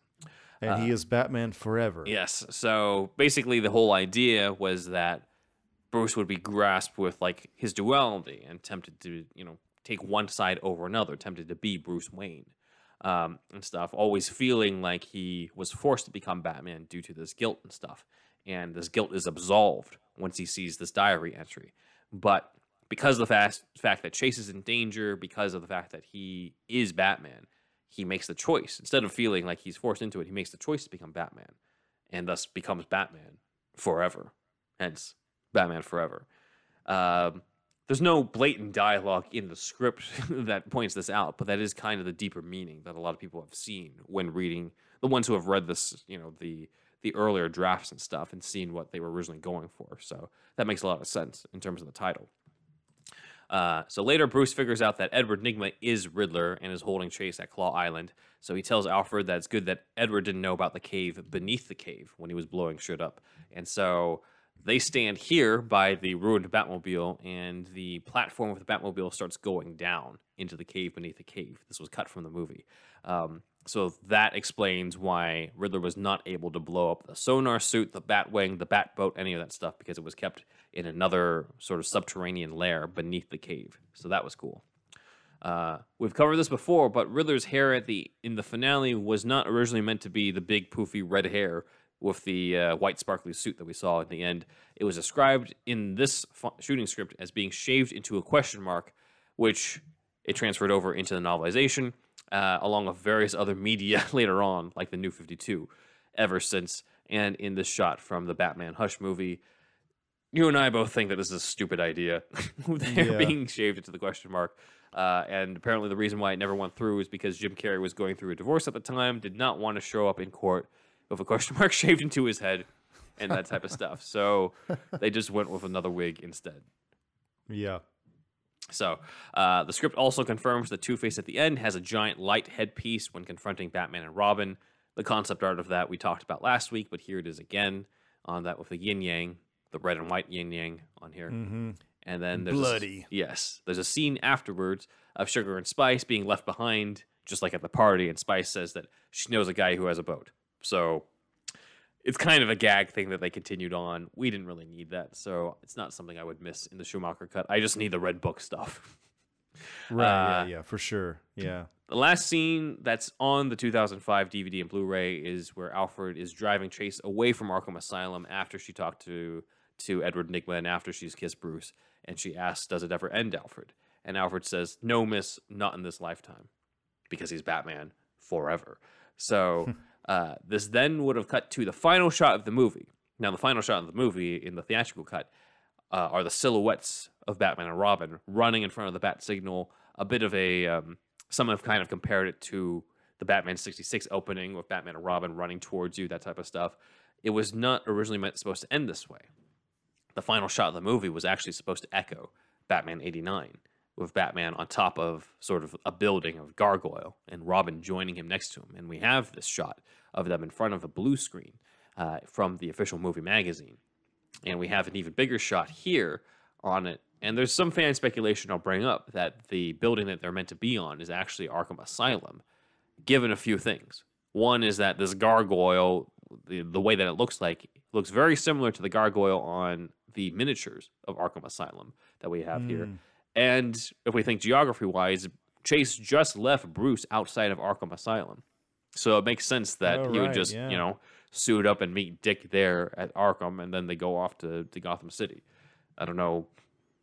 And he is Batman forever. Yes. So basically, the whole idea was that Bruce would be grasped with like his duality and tempted to, you know, take one side over another, tempted to be Bruce Wayne um, and stuff, always feeling like he was forced to become Batman due to this guilt and stuff. And this guilt is absolved once he sees this diary entry. But because of the fast, fact that Chase is in danger, because of the fact that he is Batman, he makes the choice. Instead of feeling like he's forced into it, he makes the choice to become Batman and thus becomes Batman forever. Hence, Batman Forever. Um, there's no blatant dialogue in the script that points this out, but that is kind of the deeper meaning that a lot of people have seen when reading the ones who have read this, you know, the the earlier drafts and stuff and seen what they were originally going for. So that makes a lot of sense in terms of the title. Uh, so later, Bruce figures out that Edward Nygma is Riddler and is holding Chase at Claw Island. So he tells Alfred that it's good that Edward didn't know about the cave beneath the cave when he was blowing shit up. And so they stand here by the ruined Batmobile, and the platform with the Batmobile starts going down into the cave beneath the cave. This was cut from the movie. Um, so that explains why Riddler was not able to blow up the sonar suit, the Batwing, the Batboat, any of that stuff, because it was kept in another sort of subterranean lair beneath the cave. So that was cool. Uh, we've covered this before, but Riddler's hair at the in the finale was not originally meant to be the big poofy red hair with the uh, white sparkly suit that we saw at the end. It was described in this shooting script as being shaved into a question mark, which it transferred over into the novelization, uh, along with various other media later on, like the New 52, ever since. And in this shot from the Batman Hush movie, you and I both think that this is a stupid idea. They're Yeah. being shaved into the question mark. Uh, and apparently, the reason why it never went through is because Jim Carrey was going through a divorce at the time, did not want to show up in court with a question mark shaved into his head and that type of stuff. So they just went with another wig instead. Yeah. So uh, the script also confirms that Two Face at the end has a giant light headpiece when confronting Batman and Robin. The concept art of that we talked about last week, but here it is again on that with the yin yang, the red and white yin yang on here. Mm-hmm. And then there's a Bloody. yes, there's a scene afterwards of Sugar and Spice being left behind, just like at the party. And Spice says that she knows a guy who has a boat. So it's kind of a gag thing that they continued on. We didn't really need that, so it's not something I would miss in the Schumacher cut. I just need the red book stuff. Right. Uh, yeah. Yeah. For sure. Yeah. The last scene that's on the 2005 DVD and Blu-ray is where Alfred is driving Chase away from Arkham Asylum after she talked to to Edward Nygma and after she's kissed Bruce, and she asks, "Does it ever end, Alfred?" And Alfred says, "No, Miss, not in this lifetime," because he's Batman forever. So uh, this then would have cut to the final shot of the movie. Now, the final shot of the movie in the theatrical cut uh, are the silhouettes of Batman and Robin running in front of the bat signal. A bit of a um, some have kind of compared it to the Batman '66 opening with Batman and Robin running towards you, that type of stuff. It was not originally meant supposed to end this way. The final shot of the movie was actually supposed to echo Batman '89, with Batman on top of sort of a building of gargoyle and Robin joining him next to him, and we have this shot of them in front of a blue screen uh, from the official movie magazine and we have an even bigger shot here on it. And there's some fan speculation I'll bring up that the building that they're meant to be on is actually Arkham Asylum, given a few things. One is that this gargoyle, the, the way that it looks like, looks very similar to the gargoyle on the miniatures of Arkham Asylum that we have here. And if we think geography wise, Chase just left Bruce outside of Arkham Asylum. So it makes sense that Oh, he would just, yeah. you know, suit up and meet Dick there at Arkham, and then they go off to, to Gotham City. I don't know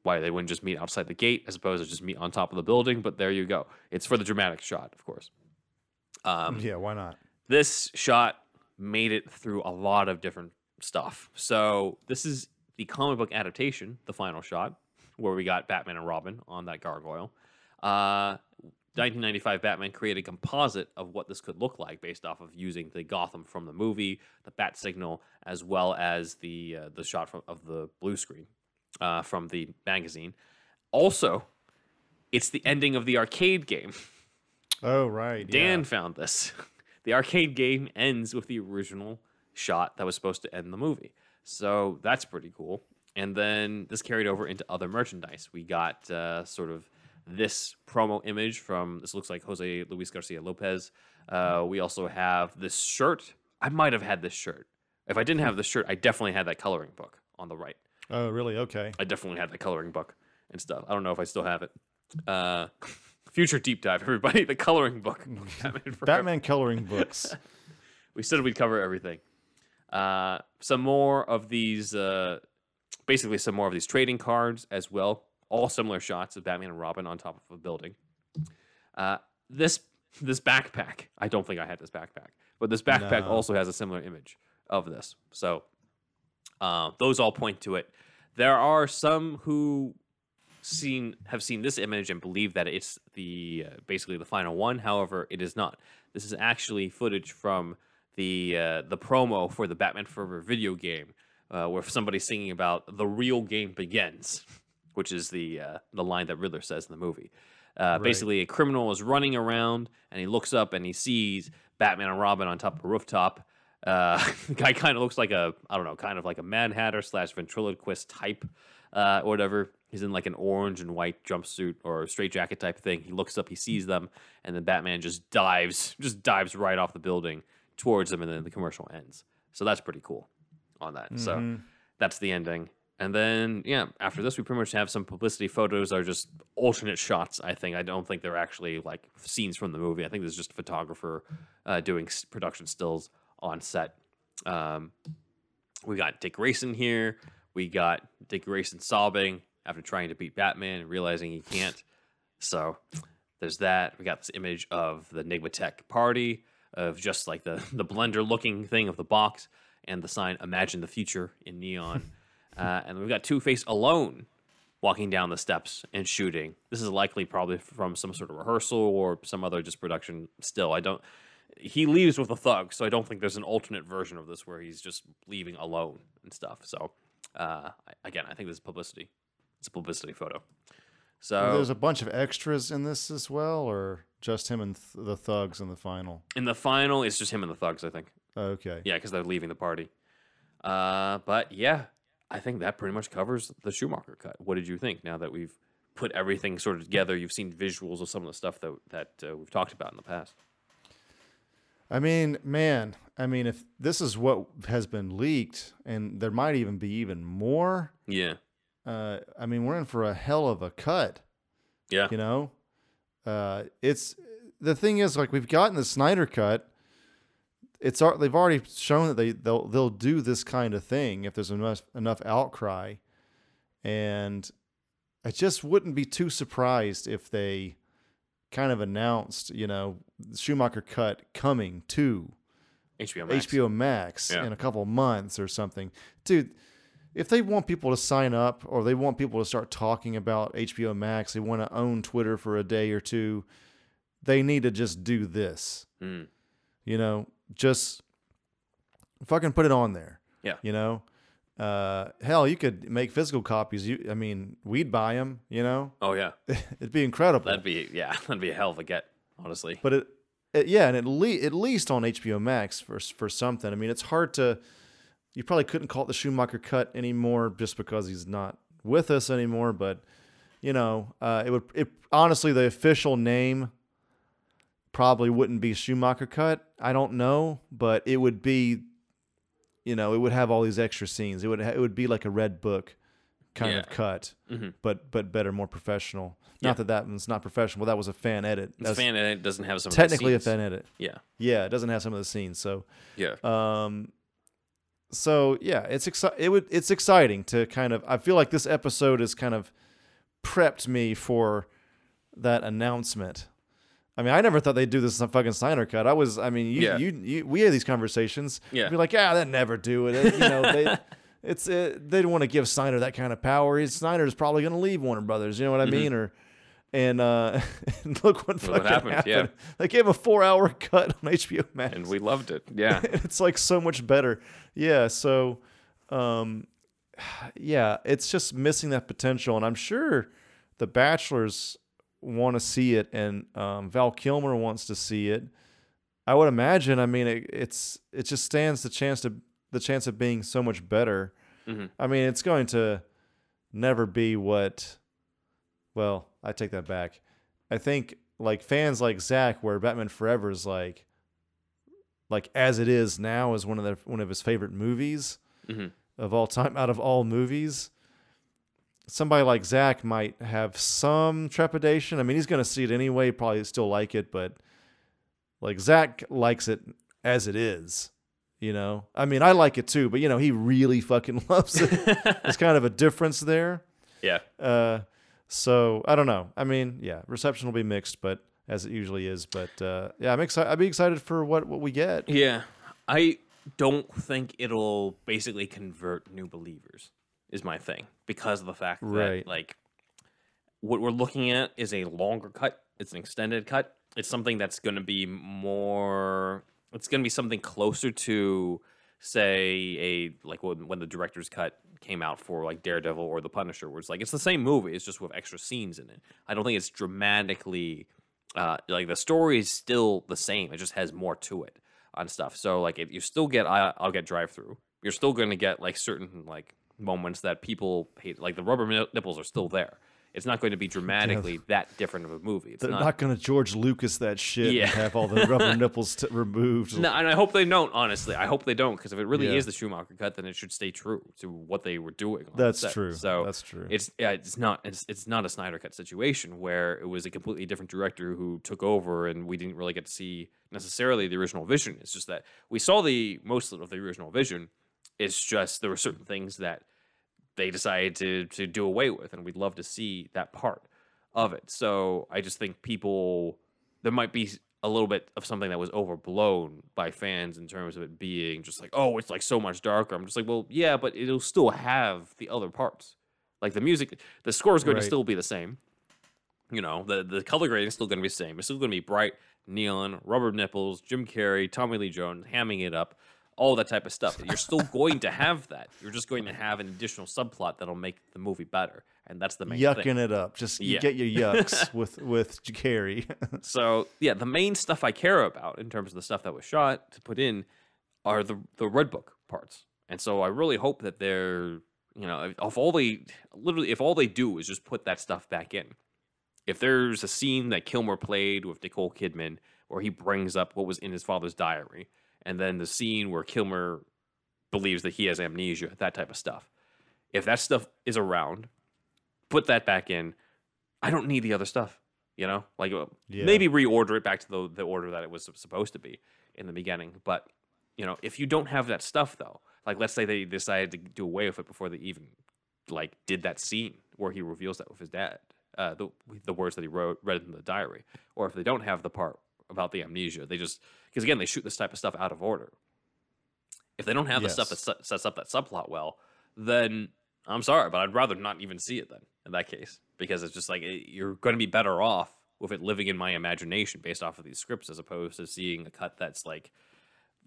why they wouldn't just meet outside the gate as opposed to just meet on top of the building, but there you go. It's for the dramatic shot, of course. Um, Yeah. Why not? this shot made it through a lot of different stuff. So this is the comic book adaptation, the final shot, where we got Batman and Robin on that gargoyle. Uh, 1995 Batman created a composite of what this could look like based off of using the Gotham from the movie, the bat signal, as well as the uh, the shot from, of the blue screen uh, from the magazine. Also, it's the ending of the arcade game. Oh, right. Dan yeah. found this. The arcade game ends with the original shot that was supposed to end the movie. So that's pretty cool. And then this carried over into other merchandise. We got uh, sort of this promo image from this looks like Jose Luis Garcia Lopez. Uh, we also have this shirt. I might have had this shirt. If I didn't have this shirt, I definitely had that coloring book on the right. Oh, really? Okay. I definitely had that coloring book and stuff. I don't know if I still have it. Uh, future deep dive, everybody. The coloring book. Batman, Batman coloring books. We said we'd cover everything. Uh, some more of these, uh, basically some more of these trading cards as well. All similar shots of Batman and Robin on top of a building. Uh, this this backpack. I don't think I had this backpack, but this backpack No. also has a similar image of this. So uh, those all point to it. There are some who seen have seen this image and believe that it's the uh, basically the final one. However, it is not. This is actually footage from the uh, the promo for the Batman Forever video game, uh, where somebody's singing about the real game begins, which is the uh, the line that Riddler says in the movie. Uh, Basically, a criminal is running around and he looks up and he sees Batman and Robin on top of a rooftop. Uh, the guy kind of looks like a I don't know, kind of like a Mad Hatter slash ventriloquist type, uh, or whatever. He's in like an orange and white jumpsuit or straight jacket type thing. He looks up, he sees them, and then Batman just dives, just dives right off the building towards them, and then the commercial ends. So that's pretty cool on that. So that's the ending. And then, yeah, after this, we pretty much have some publicity photos are just alternate shots. I think I don't think they're actually like scenes from the movie. I think this is just a photographer uh, doing s- production stills on set. Um, we got Dick Grayson here. We got Dick Grayson sobbing after trying to beat Batman and realizing he can't. So there's that. We got this image of the NygmaTech party of just like the the blender looking thing of the box and the sign "Imagine the Future" in neon. uh, and we've got Two Face alone walking down the steps and shooting. This is likely probably from some sort of rehearsal or some other just production. Still, I don't. He leaves with a thug, so I don't think there's an alternate version of this where he's just leaving alone and stuff. So, uh, again, I think this is publicity. It's a publicity photo. So There's a bunch of extras in this as well, or just him and th- the thugs in the final. in the final, it's just him and the thugs. I think. Okay. Yeah, because they're leaving the party. Uh, but yeah, I think that pretty much covers the Schumacher cut. What did you think? Now that we've put everything sort of together, you've seen visuals of some of the stuff that that uh, we've talked about in the past. I mean, man, I mean, if this is what has been leaked, and there might even be even more, Yeah, uh, I mean, we're in for a hell of a cut. yeah, You know, uh, it's the thing is like we've gotten the Snyder cut. It's they've already shown that they they'll they'll do this kind of thing if there's enough enough outcry, and I just wouldn't be too surprised if they kind of announced, you know, Schumacher cut coming to HBO Max. HBO Max Yeah. in a couple months or something. Dude, if they want people to sign up or they want people to start talking about HBO Max, they want to own Twitter for a day or two, they need to just do this. Mm. You know, just fucking put it on there. Yeah. You know, uh, hell, you could make physical copies. You, I mean, we'd buy them. You know, Oh yeah, it'd be incredible. that'd be yeah, that'd be a hell of a get, honestly. But it, it yeah, and at least at least on HBO Max for for something. I mean, it's hard to. You probably couldn't call it the Schumacher cut anymore just because he's not with us anymore. But you know, uh, it would. It honestly, the official name probably wouldn't be Schumacher cut. I don't know, but it would be. You know, it would have all these extra scenes. It would ha- it would be like a red book kind of Yeah. cut, Mhm. but but better, more professional. Yeah. Not that that one's not professional. That was a fan edit. That's- fan edit doesn't have some technically a of the scenes. fan edit. Yeah, Yeah, it doesn't have some of the scenes. So, yeah, um, so yeah, it's exci- It would. It's exciting to kind of. I feel like this episode has kind of prepped me for that announcement. I mean, I never thought they'd do this fucking Snyder cut. I was. I mean, you, Yeah. you, you we had these conversations. Yeah. Be like, yeah, they'd never do it. It- You know, they. It's it, they didn't want to give Snyder that kind of power. He's, Snyder's probably going to leave Warner Brothers. You know what I mean? Or and uh, and look what fucking what happened, happened. yeah. They gave a four-hour cut on HBO Max and we loved it. Yeah, it's like so much better. Yeah, so um yeah, it's just missing that potential and I'm sure the Batchlers want to see it and um Val Kilmer wants to see it. I would imagine, I mean it, it's it just stands the chance to the chance of being so much better. Mhm. I mean, it's going to never be what well, I take that back. I think like fans like Zach where Batman Forever is like like as it is now is one of the one of his favorite movies Mhm. of all time out of all movies. Somebody like Zach might have some trepidation. I mean, he's going to see it anyway, probably still like it, but like Zach likes it as it is. You know, I mean, I like it too, but you know, he really fucking loves it. There's kind of a difference there. yeah. Uh, so I don't know. I mean, yeah, reception will be mixed, but as it usually is. But uh, yeah, I'm excited. I'd be excited for what what we get. Yeah, I don't think it'll basically convert new believers. Is my thing because of the fact that like what we're looking at is a longer cut. It's an extended cut. It's something that's going to be more. It's going to be something closer to say a like when, when the director's cut came out for like Daredevil or The Punisher, where it's like it's the same movie, it's just with extra scenes in it. I don't think it's dramatically uh, like the story is still the same. It just has more to it on stuff. So like if you still get I, I'll get drive through, you're still going to get like certain like moments that people hate. Like the rubber nipples are still there. It's not going to be dramatically that different of a movie. It's They're not. not, going to George Lucas that shit Yeah. and have all the rubber nipples t- removed. No, and I hope they don't. Honestly, I hope they don't because if it really Yeah. is the Schumacher cut, then it should stay true to what they were doing. That's true. So That's true. It's yeah, it's not it's it's not a Snyder cut situation where it was a completely different director who took over, and we didn't really get to see necessarily the original vision. It's just that we saw the most of the original vision. It's just there were certain things that they decided to to do away with, and we'd love to see that part of it. So I just think people there might be a little bit of something that was overblown by fans in terms of it being just like, oh, it's like so much darker. I'm just like, well, yeah, but it'll still have the other parts. Like the music, the score is going Right. to still be the same. You know, the the color grading is still going to be the same. It's still going to be bright, neon, rubber nipples, Jim Carrey, Tommy Lee Jones hamming it up, all that type of stuff. You're still going to have that. You're just going to have an additional subplot that'll make the movie better, and that's the main yucking thing. it up. Just you Yeah. get your yucks with with Carrey. So yeah, the main stuff I care about in terms of the stuff that was shot to put in are the the red book parts, and so I really hope that they're you know if, if all they literally if all they do is just put that stuff back in. If there's a scene that Kilmer played with Nicole Kidman where he brings up what was in his father's diary, and then the scene where Kilmer believes that he has amnesia, that type of stuff. If that stuff is around, put that back in. I don't need the other stuff. You know, like uh, Yeah. maybe reorder it back to the the order that it was supposed to be in the beginning. But you know, if you don't have that stuff though, like let's say they decided to do away with it before they even like did that scene where he reveals that with his dad, uh, the the words that he wrote read in the diary, or if they don't have the part about the amnesia, they just because again they shoot this type of stuff out of order. If they don't have the stuff that Yes. se- sets up that subplot well, then I'm sorry, but I'd rather not even see it then in that case because it's just like it, you're going to be better off with it living in my imagination based off of these scripts as opposed to seeing a cut that's like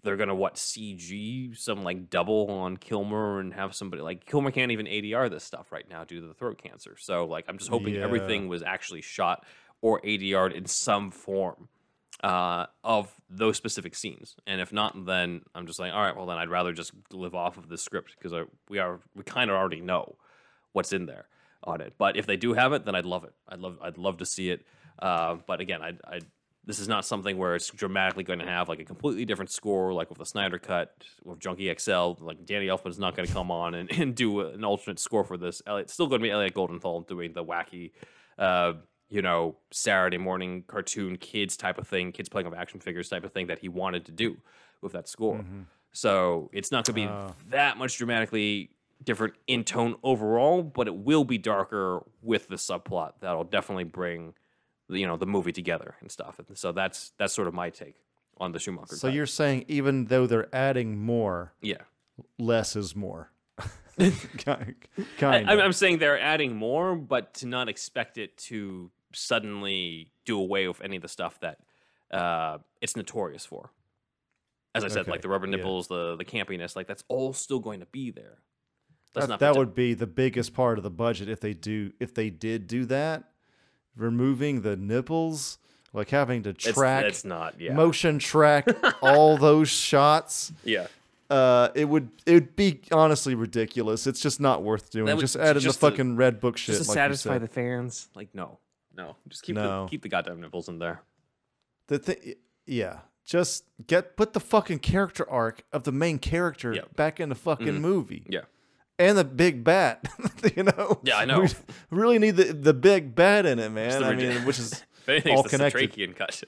they're gonna what CG some like double on Kilmer and have somebody like Kilmer can't even ADR this stuff right now due to the throat cancer. So like I'm just hoping Yeah. everything was actually shot or ADR'd in some form uh, of those specific scenes. And if not, then I'm just like, all right, well then I'd rather just live off of the script because we are we kind of already know what's in there on it. But if they do have it, then I'd love it. I'd love I'd love to see it. Uh, but again, I I this is not something where it's dramatically going to have like a completely different score, like with the Snyder cut with Junkie XL. Like Danny Elfman's not going to come on and, and do an alternate score for this. It's still going to be Elliot Goldenthal doing the wacky, uh, you know, Saturday morning cartoon kids type of thing, kids playing with action figures type of thing that he wanted to do with that score. Mm-hmm. So it's not going to be uh. that much dramatically different in tone overall, but it will be darker with the subplot that'll definitely bring the- you know the movie together and stuff. And so that's that's sort of my take on the Schumacher. so cut. you're saying even though they're adding more, yeah. less is more. kind of. I'm I'm saying they're adding more, but to not expect it to suddenly do away with any of the stuff that uh, it's notorious for. As I said, Okay, like the rubber yeah. nipples, the the campiness, like that's all still going to be there. Let's that, not that would be the biggest part of the budget if they do if they did do that removing the nipples like having to track it's not. Yeah. motion track all those shots yeah. uh it would it would be honestly ridiculous it's just not worth doing would- just add in the to- fucking red book shit Just to like satisfy the fans. Like no, no, just keep No. the keep the goddamn nipples in there. the thing yeah just get put the fucking character arc of the main character Yep. back in the fucking mm-hmm. movie Yeah. and the big bat you know Yeah, I know. we really need the the big bat in it man i mean which is anything, all connected Setrakian cut.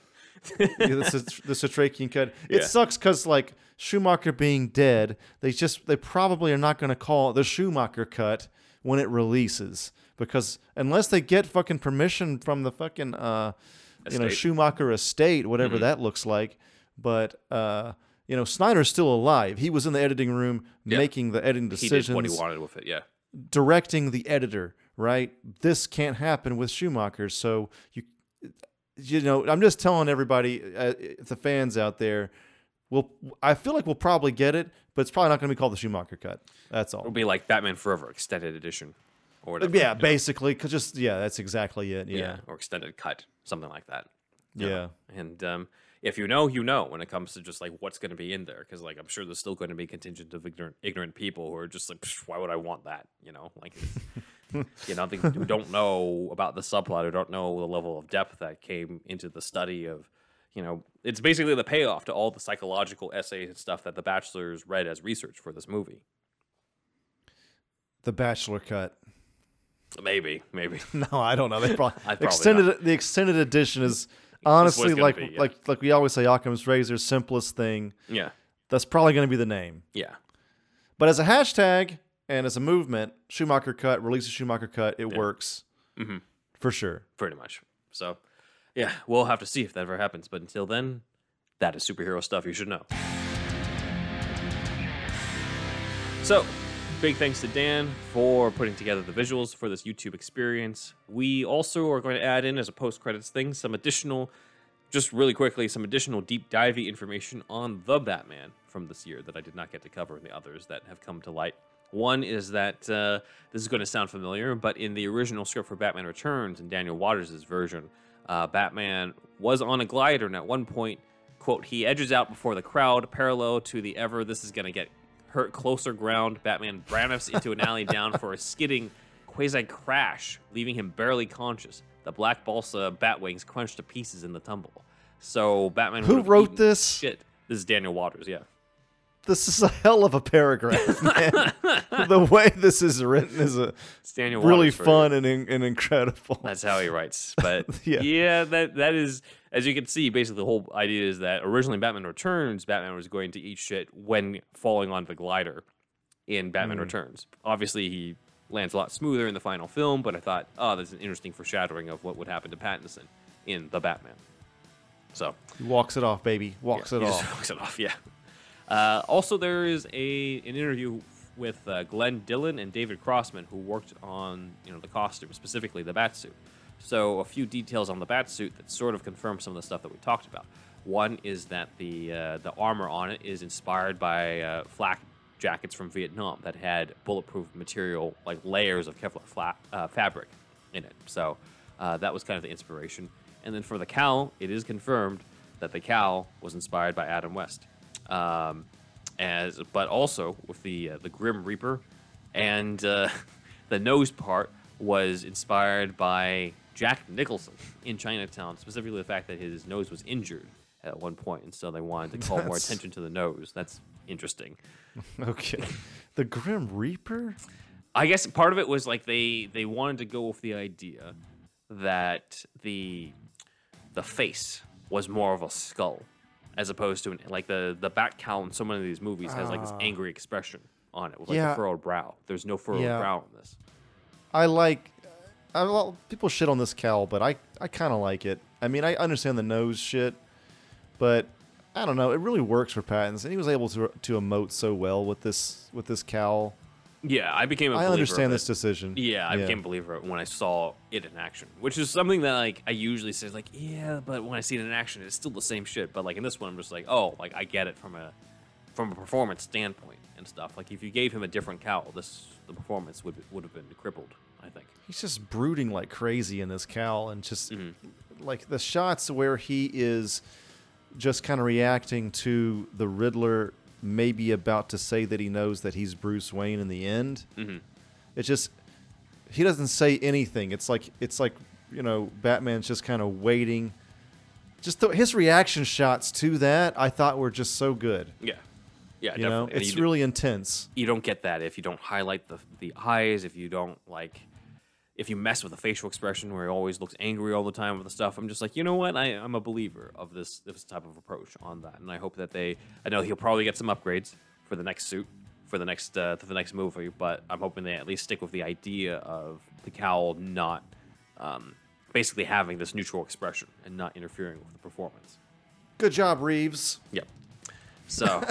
yeah, the, the Setrakian cut. It Yeah. sucks because like Schumacher being dead, they just they probably are not going to call the Schumacher cut when it releases because unless they get fucking permission from the fucking uh you know Schumacher estate, whatever Mm-hmm. that looks like. But uh you know Snyder's still alive. He was in the editing room Yeah. making the editing decisions. he did what he wanted with it. Yeah. directing the editor, right? This can't happen with Schumacher. So you, you know, I'm just telling everybody, uh, the fans out there, we'll. I feel like we'll probably get it, but it's probably not going to be called the Schumacher cut. That's all. It'll be like Batman Forever extended edition, or whatever. yeah, basically, cause just yeah, that's exactly it. yeah, Yeah, or extended cut, something like that. yeah. know? And um, if you know, you know when it comes to just like what's going to be in there, because like I'm sure there's still going to be contingent of ignorant, ignorant people who are just like, "Psh, why would I want that? You know, like. You know, they, don't know about the subplot, who don't know the level of depth that came into the study of, you know, it's basically the payoff to all the psychological essays and stuff that the Batchlers read as research for this movie. The Batchler cut. Maybe, maybe. No, I don't know. They probably, probably extended. The extended edition is honestly like be, yeah. like like we always say, Occam's razor, simplest thing. Yeah, That's probably going to be the name. yeah. But as a hashtag and as a movement, Schumacher cut, release a Schumacher cut, it works Mhm. for sure. pretty much. So, yeah, we'll have to see if that ever happens. But until then, that is superhero stuff you should know. So, big thanks to Dan for putting together the visuals for this YouTube experience. We also are going to add in, as a post credits thing, some additional, just really quickly, some additional deep divey information on the Batman from this year that I did not get to cover in the others that have come to light. One is that uh, this is going to sound familiar, but in the original script for Batman Returns in Daniel Waters' version, uh, Batman was on a glider, and at one point, quote, he edges out before the crowd, parallel to the ever this is going to get hurt closer ground. Batman branifs into an alley down for a skidding quasi crash, leaving him barely conscious. The black balsa batwings crunched to pieces in the tumble. So Batman. Who wrote this? Shit. This is Daniel Waters. Yeah. This is a hell of a paragraph, man. the way this is written is a It's Daniel really Waters fun and in- and incredible. That's how he writes. But Yeah. yeah. that that is as you can see, basically the whole idea is that originally Batman Returns, Batman was going to eat shit when falling on the glider in Batman Returns. Obviously he lands a lot smoother in the final film, but I thought, oh, that's an interesting foreshadowing of what would happen to Pattinson in the Batman. So He walks it off, baby. Walks yeah, it off. walks it off. Yeah. Uh, also, there is a an interview with uh, Glyn Dillon and David Crossman, who worked on you know the costume, specifically the batsuit. So, a few details on the batsuit that sort of confirm some of the stuff that we talked about. One is that the uh, the armor on it is inspired by uh, flak jackets from Vietnam that had bulletproof material, like layers of Kevlar flat, uh, fabric in it. So uh, that was kind of the inspiration. And then for the cowl, it is confirmed that the cowl was inspired by Adam West, um, as but also with the uh, the Grim Reaper, and uh, the nose part was inspired by Jack Nicholson in Chinatown, specifically the fact that his nose was injured at one point, and so they wanted to call more attention to the nose. That's interesting. Okay. The Grim Reaper? I guess part of it was like they they wanted to go with the idea that the the face was more of a skull as opposed to an, like the the bat cowl in so many of these movies has like this ah. angry expression on it with like Yeah. a furrowed brow. There's no furrowed Yeah. brow in this. I like. I, well, people shit on this cowl, but I, I kind of like it. I mean, I understand the nose shit, but I don't know. It really works for Pattinson. And he was able to to emote so well with this with this cowl. Yeah, I became a I understand this decision. Yeah, I became a believer when I saw it in action, which is something that like I usually say like, yeah, but when I see it in action, it's still the same shit. But like in this one, I'm just like, oh, like I get it from a from a performance standpoint and stuff. Like if you gave him a different cowl, this the performance would would have been crippled. I think. He's just brooding like crazy in this cowl, and just Mm-hmm. like the shots where he is just kind of reacting to the Riddler maybe about to say that he knows that he's Bruce Wayne in the end. Mhm. It's just he doesn't say anything. It's like it's like you know Batman's just kind of waiting. Just the, his reaction shots to that I thought were just so good. Yeah. Yeah, You know, definitely. And it's really intense. you don't get that if you don't highlight the the eyes, if you don't like if you mess with the facial expression where he always looks angry all the time with the stuff. I'm just like, you know what? I, I'm a believer of this this type of approach on that, and I hope that they. I know he'll probably get some upgrades for the next suit for the next uh, for the next movie, but I'm hoping they at least stick with the idea of the cowl not um, basically having this neutral expression and not interfering with the performance. Good job, Reeves. Yep. So,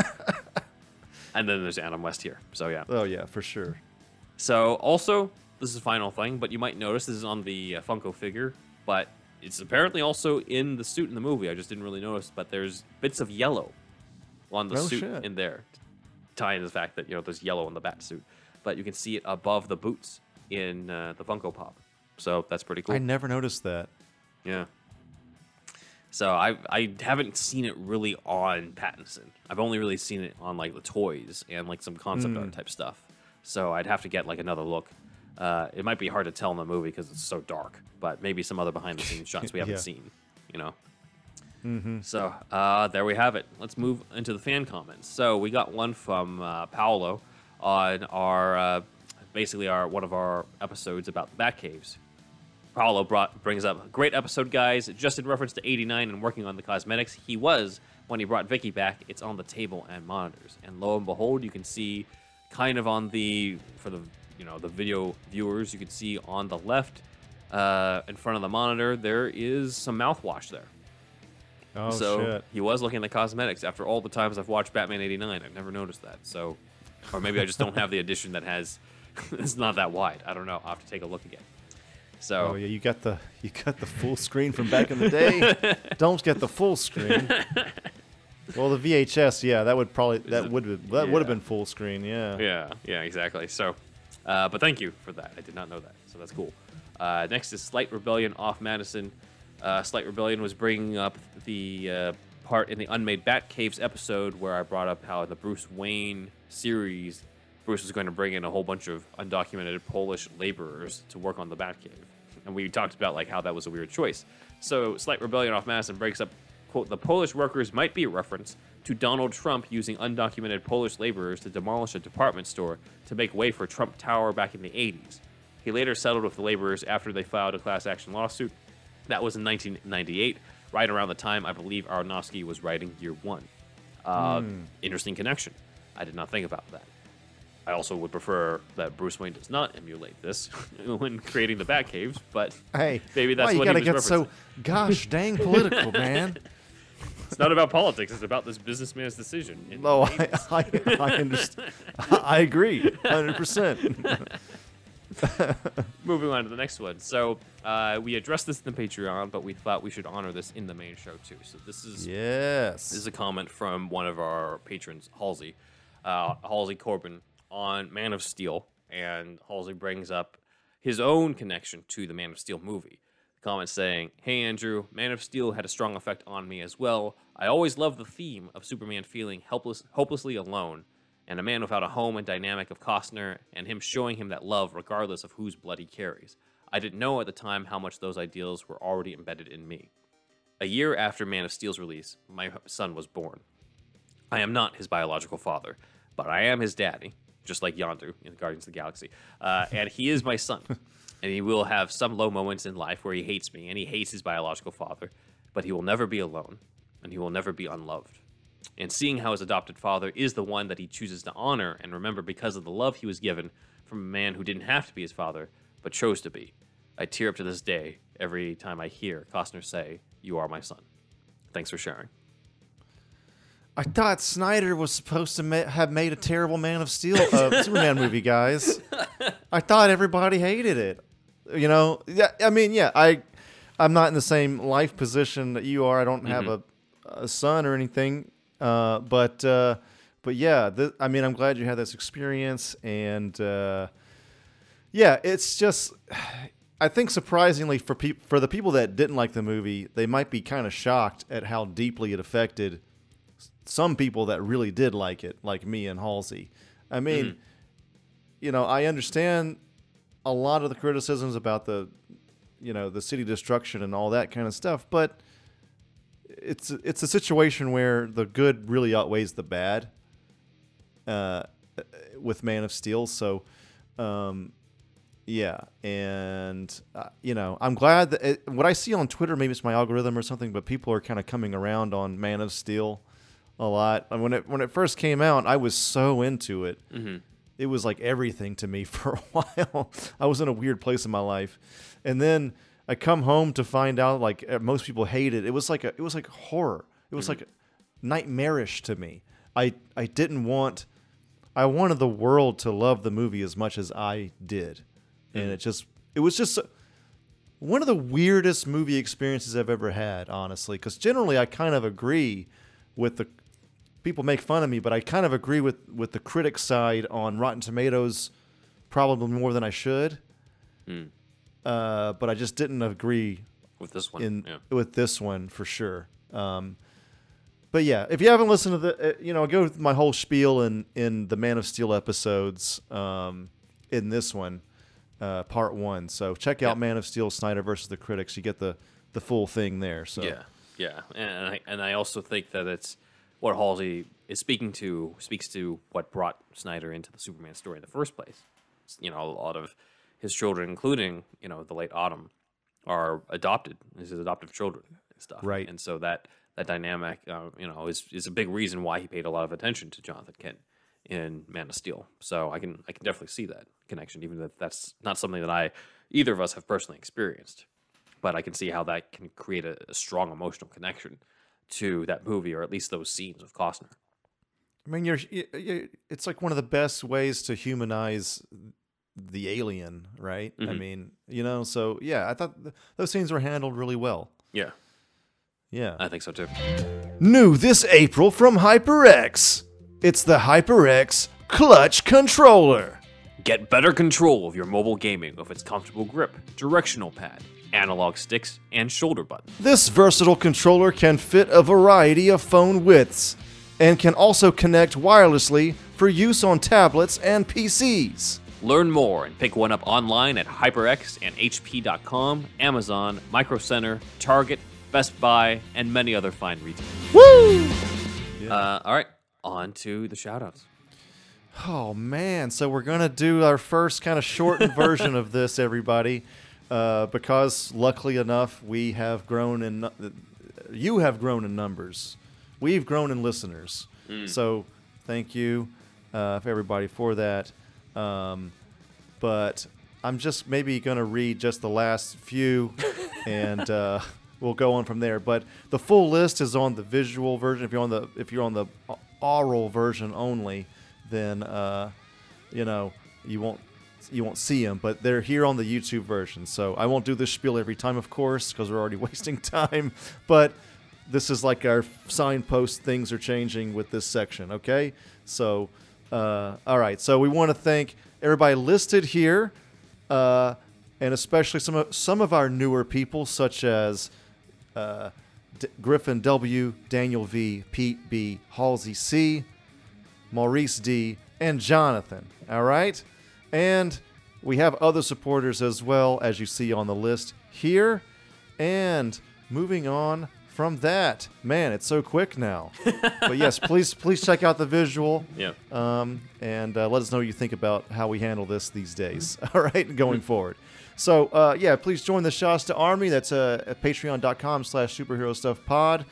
and then there's Adam West here. So yeah. Oh yeah, for sure. So also, this is a final thing, but you might notice this is on the uh, Funko figure, but it's apparently also in the suit in the movie. I just didn't really notice, but there's bits of yellow on the Oh, suit shit. in there, tying to the fact that you know there's yellow in the bat suit, but you can see it above the boots in uh, the Funko Pop. So that's pretty cool. I never noticed that. Yeah. So I I haven't seen it really on Pattinson. I've only really seen it on like the toys and like some concept Hmm. art type stuff. So I'd have to get like another look. Uh, it might be hard to tell in the movie because it's so dark, but maybe some other behind the scenes shots we haven't Yeah. seen. You know. Mm-hmm. So uh, there we have it. Let's move into the fan comments. So we got one from uh, Paolo on our uh, basically our one of our episodes about the Batcaves. Paolo brought brings up great episode, guys. Just in reference to '89 and working on the cosmetics, he was when he brought Vicky back. It's on the table and monitors, and lo and behold, you can see kind of on the for the you know the video viewers, you can see on the left uh, in front of the monitor, there is some mouthwash there. Oh so shit. he was looking at the cosmetics. After all the times I've watched Batman '89, I've never noticed that. So, or maybe I just don't have the edition that has. it's not that wide. I don't know. I'll have to take a look again. So Oh yeah, you got the you got the full screen from back in the day. Don't get the full screen. Well, the VHS, yeah, that would probably that would that would have been full screen, yeah. Yeah, yeah, exactly. So, uh, but thank you for that. I did not know that, so that's cool. Uh, next is Slight Rebellion off Madison. Uh, Slight Rebellion was bringing up the uh, part in the Unmade Batcaves episode where I brought up how the Bruce Wayne series, Bruce was going to bring in a whole bunch of undocumented Polish laborers to work on the Batcave, and we talked about like how that was a weird choice. So, Slight Rebellion off Madison breaks up quote, the Polish workers might be a reference to Donald Trump using undocumented Polish laborers to demolish a department store to make way for Trump Tower back in the 80s. He later settled with the laborers after they filed a class action lawsuit. That was in 1998, right around the time I believe Aronofsky was writing Year One. Uh, Interesting connection. I did not think about that. I also would prefer that Bruce Wayne does not emulate this when creating the Batcaves, but Hey, maybe that's why you what gotta he was get so gosh dang political, man? It's not about politics. It's about this businessman's decision. No, I I, I understand. I agree, hundred percent. Moving on to the next one. So uh, we addressed this in the Patreon, but we thought we should honor this in the main show too. So this is Yes. this is a comment from one of our patrons, Halsey, uh, Halsey Corbin, on Man of Steel, and Halsey brings up his own connection to the Man of Steel movie. The comment saying, "Hey Andrew, Man of Steel had a strong effect on me as well. I always loved the theme of Superman feeling helpless, hopelessly alone." And a man without a home and dynamic of Costner, and him showing him that love regardless of whose blood he carries. I didn't know at the time how much those ideals were already embedded in me. A year after Man of Steel's release, my son was born. I am not his biological father, but I am his daddy, just like Yondu in Guardians of the Galaxy. Uh, and he is my son. and he will have some low moments in life where he hates me and he hates his biological father, but he will never be alone and he will never be unloved. And seeing how his adopted father is the one that he chooses to honor and remember because of the love he was given from a man who didn't have to be his father, but chose to be. I tear up to this day every time I hear Costner say, You are my son. Thanks for sharing. I thought Snyder was supposed to ma- have made a terrible Man of Steel uh, Superman movie, guys. I thought everybody hated it. You know, yeah. I mean, yeah. I, I'm not in the same life position that you are. I don't have a, a son or anything. Uh, but, uh, but yeah. Th- I mean, I'm glad you had this experience, and uh, yeah, it's just. I think surprisingly for peop for the people that didn't like the movie, they might be kind of shocked at how deeply it affected some people that really did like it, like me and Halsey. I mean, you know, I understand a lot of the criticisms about the, you know, the city destruction and all that kind of stuff, but it's it's a situation where the good really outweighs the bad. Uh, with Man of Steel, so, um, yeah, and uh, you know, I'm glad that it, what I see on Twitter, maybe it's my algorithm or something, but people are kind of coming around on Man of Steel a lot. And when it when it first came out, I was so into it. It was like everything to me for a while. I was in a weird place in my life, and then I come home to find out like uh, most people hate it. It was like a it was like horror. It was like nightmarish to me. I I didn't want. I wanted the world to love the movie as much as I did, and it just it was just one of the weirdest movie experiences I've ever had, honestly. Because generally, I kind of agree with the people make fun of me, but I kind of agree with with the critic side on Rotten Tomatoes, probably more than I should. Uh, but I just didn't agree With this one. in yeah. with this one for sure. Um, but yeah, if you haven't listened to the, uh, you know, go with my whole spiel in in the Man of Steel episodes. Um, in this one, uh, part one. So check out Yep. Man of Steel, Snyder versus the Critics. You get the the full thing there. So Yeah, yeah, and I, and I also think that it's what Halsey is speaking to speaks to what brought Snyder into the Superman story in the first place. You know, a lot of his children, including you know the late Autumn, are adopted. His adoptive children and stuff. Right. and so that that dynamic, uh, you know, is is a big reason why he paid a lot of attention to Jonathan Kent in Man of Steel. So I can I can definitely see that connection, even if that's not something that I either of us have personally experienced. But I can see how that can create a, a strong emotional connection to that movie, or at least those scenes with Costner. I mean, you're, you you- it's like one of the best ways to humanize the alien, right? I Mhm. mean, you know, so yeah, I thought th- those scenes were handled really well. Yeah, Yeah. I think so too. New this April from HyperX. It's the HyperX Clutch Controller. Get better control of your mobile gaming with its comfortable grip, directional pad, analog sticks, and shoulder buttons. This versatile controller can fit a variety of phone widths and can also connect wirelessly for use on tablets and PCs. Learn more and pick one up online at HyperX and HP.com, Amazon, Micro Center, Target, Best Buy, and many other fine retailers. Woo! Uh, all right, on to the shoutouts. Oh man, so we're gonna do our first kind of shortened version of this, everybody, uh, because luckily enough we have grown in, you have grown in numbers, we've grown in listeners. So thank you uh, for everybody for that. Um, but I'm just maybe gonna read just the last few, and uh, we'll go on from there. But the full list is on the visual version. If you're on the if you're on the oral version only, then uh, you know you won't you won't see them. But they're here on the YouTube version. So I won't do this spiel every time, of course, because we're already wasting time. But this is like our signpost. Things are changing with this section. Okay, so uh, all right. So we want to thank everybody listed here, uh, and especially some of some of our newer people, such as. Uh, D- Griffin W, Daniel V, Pete B, Halsey C, Maurice D, and Jonathan. All right? And we have other supporters as well, as you see on the list here. And moving on from that, man, it's so quick now. but yes, please, please check out the visual. Yeah. Um, and uh, let us know what you think about how we handle this these days. All right, going forward. So uh, yeah, please join the Shasta Army. That's uh, at patreon.com slash superhero stuff pod.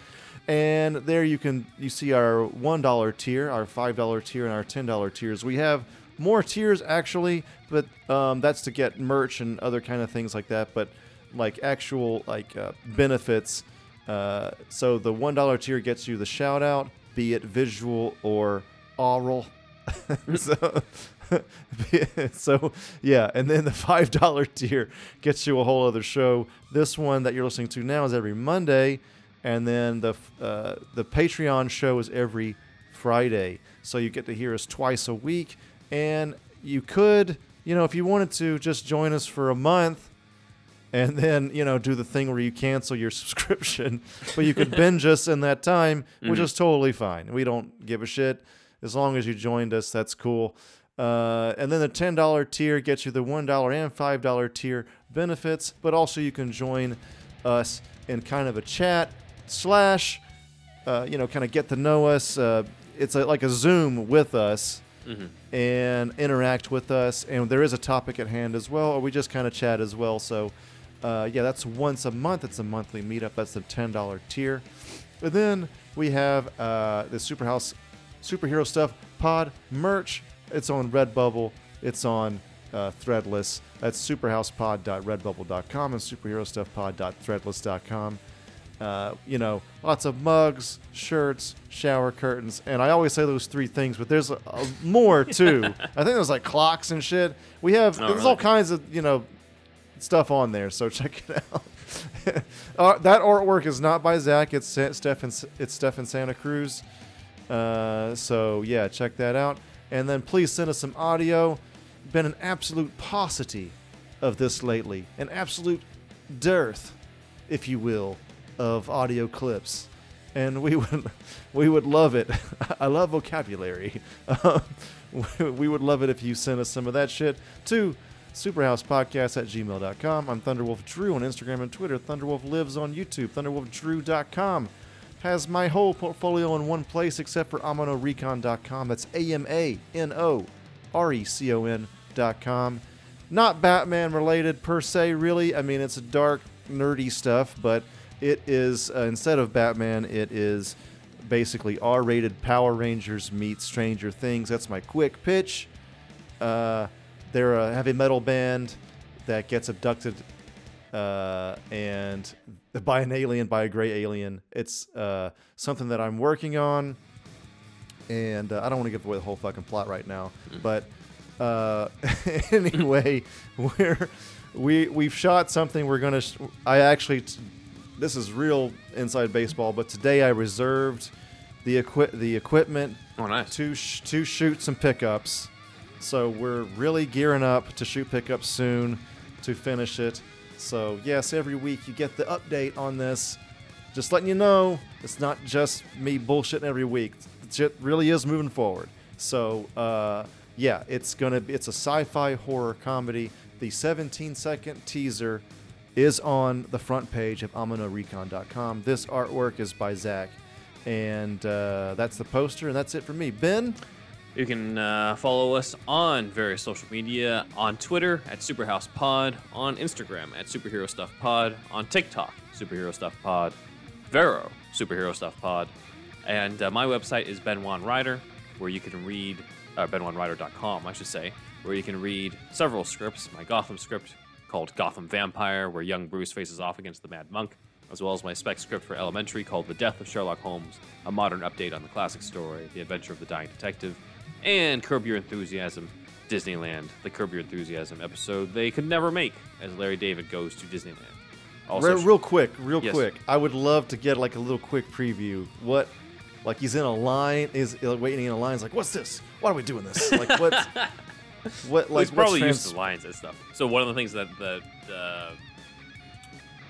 And there you can you see our one dollar tier, our five dollar tier, and our ten dollar tiers. We have more tiers actually, but um, that's to get merch and other kind of things like that. But like actual like uh, benefits. Uh, so the one dollar tier gets you the shout out, be it visual or oral. so, so yeah, and then the five dollar tier gets you a whole other show. This one that you're listening to now is every Monday, and then the uh, the Patreon show is every Friday. So you get to hear us twice a week, and you could, you know, if you wanted to, just join us for a month and then you know do the thing where you cancel your subscription but you could binge us in that time which is totally fine. We don't give a shit. As long as you joined us that's cool. Uh, and then the $10 tier gets you the $1 and $5 tier benefits but also you can join us in kind of a chat slash uh, you know kind of get to know us. Uh, it's a, like a zoom with us and interact with us. And there is a topic at hand as well, or we just kind of chat as well. So, uh, yeah, that's once a month. It's a monthly meetup. That's the $10 tier. And then we have uh, the Superhouse Superhero Stuff Pod merch. It's on Redbubble. It's on uh, Threadless. That's superhousepod.redbubble.com and superherostuffpod.threadless.com. Uh, you know, lots of mugs, shirts, shower curtains, and I always say those three things, but there's a, a more too. I think there's like clocks and shit. We have Oh, there's really? all kinds of you know stuff on there, so check it out. uh, that artwork is not by Zach. It's Sa- Stefan. It's Stefan Santa Cruz. Uh, so yeah, check that out, and then please send us some audio. Been an absolute paucity of this lately, an absolute dearth, if you will, of audio clips, and we would we would love it. I love vocabulary. Um, we would love it if you sent us some of that shit to superhousepodcast at gmail.com. I'm Thunderwolf Drew on Instagram and Twitter. Thunderwolf lives on YouTube. ThunderwolfDrew.com has my whole portfolio in one place except for AmanoRecon.com. That's A M A N O R E C O N.com. Not Batman related per se, really. I mean, it's dark, nerdy stuff, but it is, uh, instead of Batman, it is basically R rated Power Rangers meets Stranger Things. That's my quick pitch. Uh, they're a heavy metal band. that gets abducted uh, and by an alien, by a gray alien. It's uh, something that I'm working on, and uh, I don't want to give away the whole fucking plot right now. But uh, anyway, we're we we've shot something. We're gonna. Sh- I actually, t- this is real inside baseball. But today I reserved the equi- the equipment Oh, nice. to sh- to shoot some pickups. So we're really gearing up to shoot pickups soon to finish it. So yes, every week you get the update on this. Just letting you know, it's not just me bullshitting every week. Shit really is moving forward. So uh, yeah, it's gonna be it's a sci-fi horror comedy. The 17 second teaser is on the front page of AmanoRecon.com. This artwork is by Zach, and uh, that's the poster, and that's it for me. Ben, You can uh, follow us on various social media on Twitter at Superhouse Pod, on Instagram at Superhero Stuff Pod, on TikTok Superhero Stuff Pod, Vero Superhero Stuff Pod, and uh, my website is Ben Juan Rider, where you can read uh, BenJuanRider.com, I should say, where you can read several scripts. My Gotham script called Gotham Vampire, where young Bruce faces off against the Mad Monk, as well as my spec script for Elementary called The Death of Sherlock Holmes, a modern update on the classic story, The Adventure of the Dying Detective, and Curb Your Enthusiasm, Disneyland, the Curb Your Enthusiasm episode they could never make as Larry David goes to Disneyland. Also, real, real quick, real Yes. quick. I would love to get like a little quick preview. What, like he's in a line, is waiting in a line. He's like, "What's this? Why are we doing this? Like what? what? Like he's probably what's used trans- to lines and stuff. So one of the things that that uh,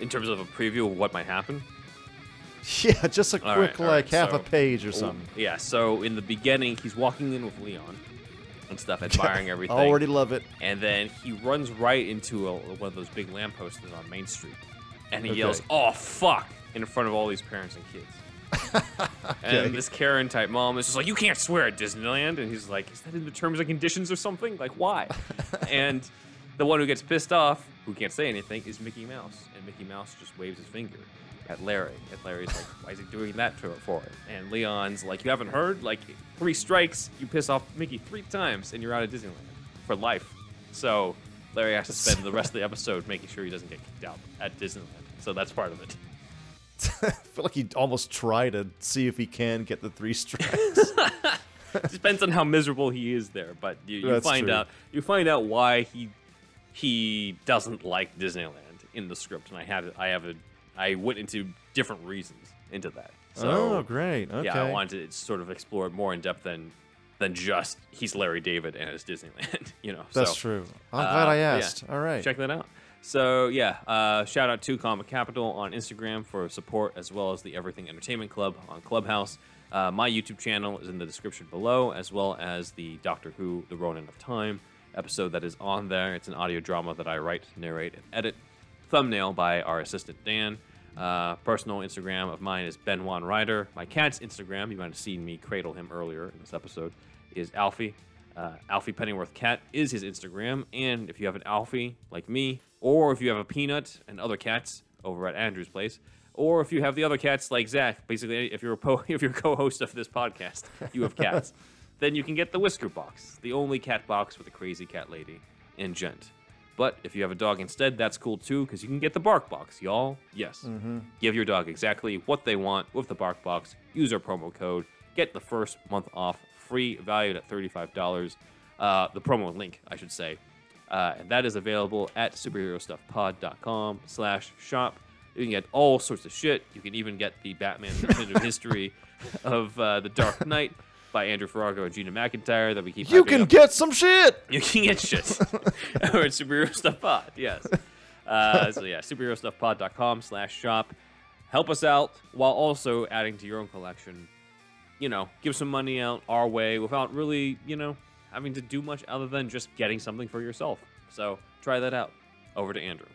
in terms of a preview of what might happen, Yeah, just a quick All right, all like right, half so- a page or something. yeah. So in the beginning, he's walking in with Leon and stuff, admiring everything. I already love it. and then he runs right into a, one of those big lampposts on Main Street, and he Okay. yells, "Oh fuck!" in front of all these parents and kids. Okay. And this Karen type mom is just like, "You can't swear at Disneyland," and he's like, "Is that in the terms and conditions or something? Like, why?" and the one who gets pissed off, who can't say anything, is Mickey Mouse, and Mickey Mouse just waves his finger at Larry, and Larry's like, "Why is he doing that for, for it?" And Leon's like, "You haven't heard? Like, three strikes, you piss off Mickey three times, and you're out of Disneyland for life." So Larry has to spend the rest of the episode making sure he doesn't get kicked out at Disneyland. So that's part of it. I feel like he almost try to see if he can get the three strikes. depends on how miserable he is there, but you, you find true. out you find out why he he doesn't like Disneyland in the script, and I had I have a I went into different reasons into that. So oh, great. Okay. yeah, I wanted to sort of explore it more in depth than than just he's Larry David and it's Disneyland. you know, That's so, true. I'm uh, glad I yeah. asked. All right. Check that out. So yeah, uh, shout out to Comic Capital on Instagram for support, as well as the Everything Entertainment Club on Clubhouse. Uh, my YouTube channel is in the description below, as well as the Doctor Who: The Ronin of Time episode that is on there. It's an audio drama that I write, narrate, and edit. Thumbnail by our assistant Dan. Uh, personal Instagram of mine is Ben Juan Ryder. My cat's Instagram, you might have seen me cradle him earlier in this episode, is Alfie. Uh, Alfie Pennyworth Cat is his Instagram. And if you have an Alfie like me, or if you have a Peanut and other cats over at Andrew's place, or if you have the other cats like Zach, basically, if you're a po- if you're a co-host of this podcast, you have cats, then you can get the Whisker Box, the only cat box with a crazy cat lady and gent. But if you have a dog instead, that's cool too, because you can get the Bark Box, y'all. Yes. Give your dog exactly what they want with the Bark Box. Use our promo code. Get the first month off, free, valued at $35. Uh, the promo link, I should say. Uh, and that is available at superherostuffpod.com slash shop. You can get all sorts of shit. You can even get the Batman Definitive History of uh, the Dark Knight by Andrew Farago and Gina McIntyre that we keep You can up. get some shit. You can get shit. or at Superhero Stuff Pod, yes. Uh, so yeah, superherostuffpod.com slash shop. Help us out while also adding to your own collection. You know, give some money out our way without really, you know, having to do much other than just getting something for yourself. So try that out. Over to Andrew.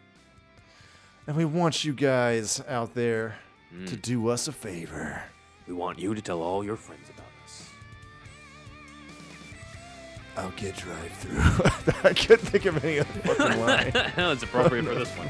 And we want you guys out there Mm. to do us a favor. We want you to tell all your friends about us. I'll get drive through. I couldn't think of any other fucking line. That's appropriate for this one.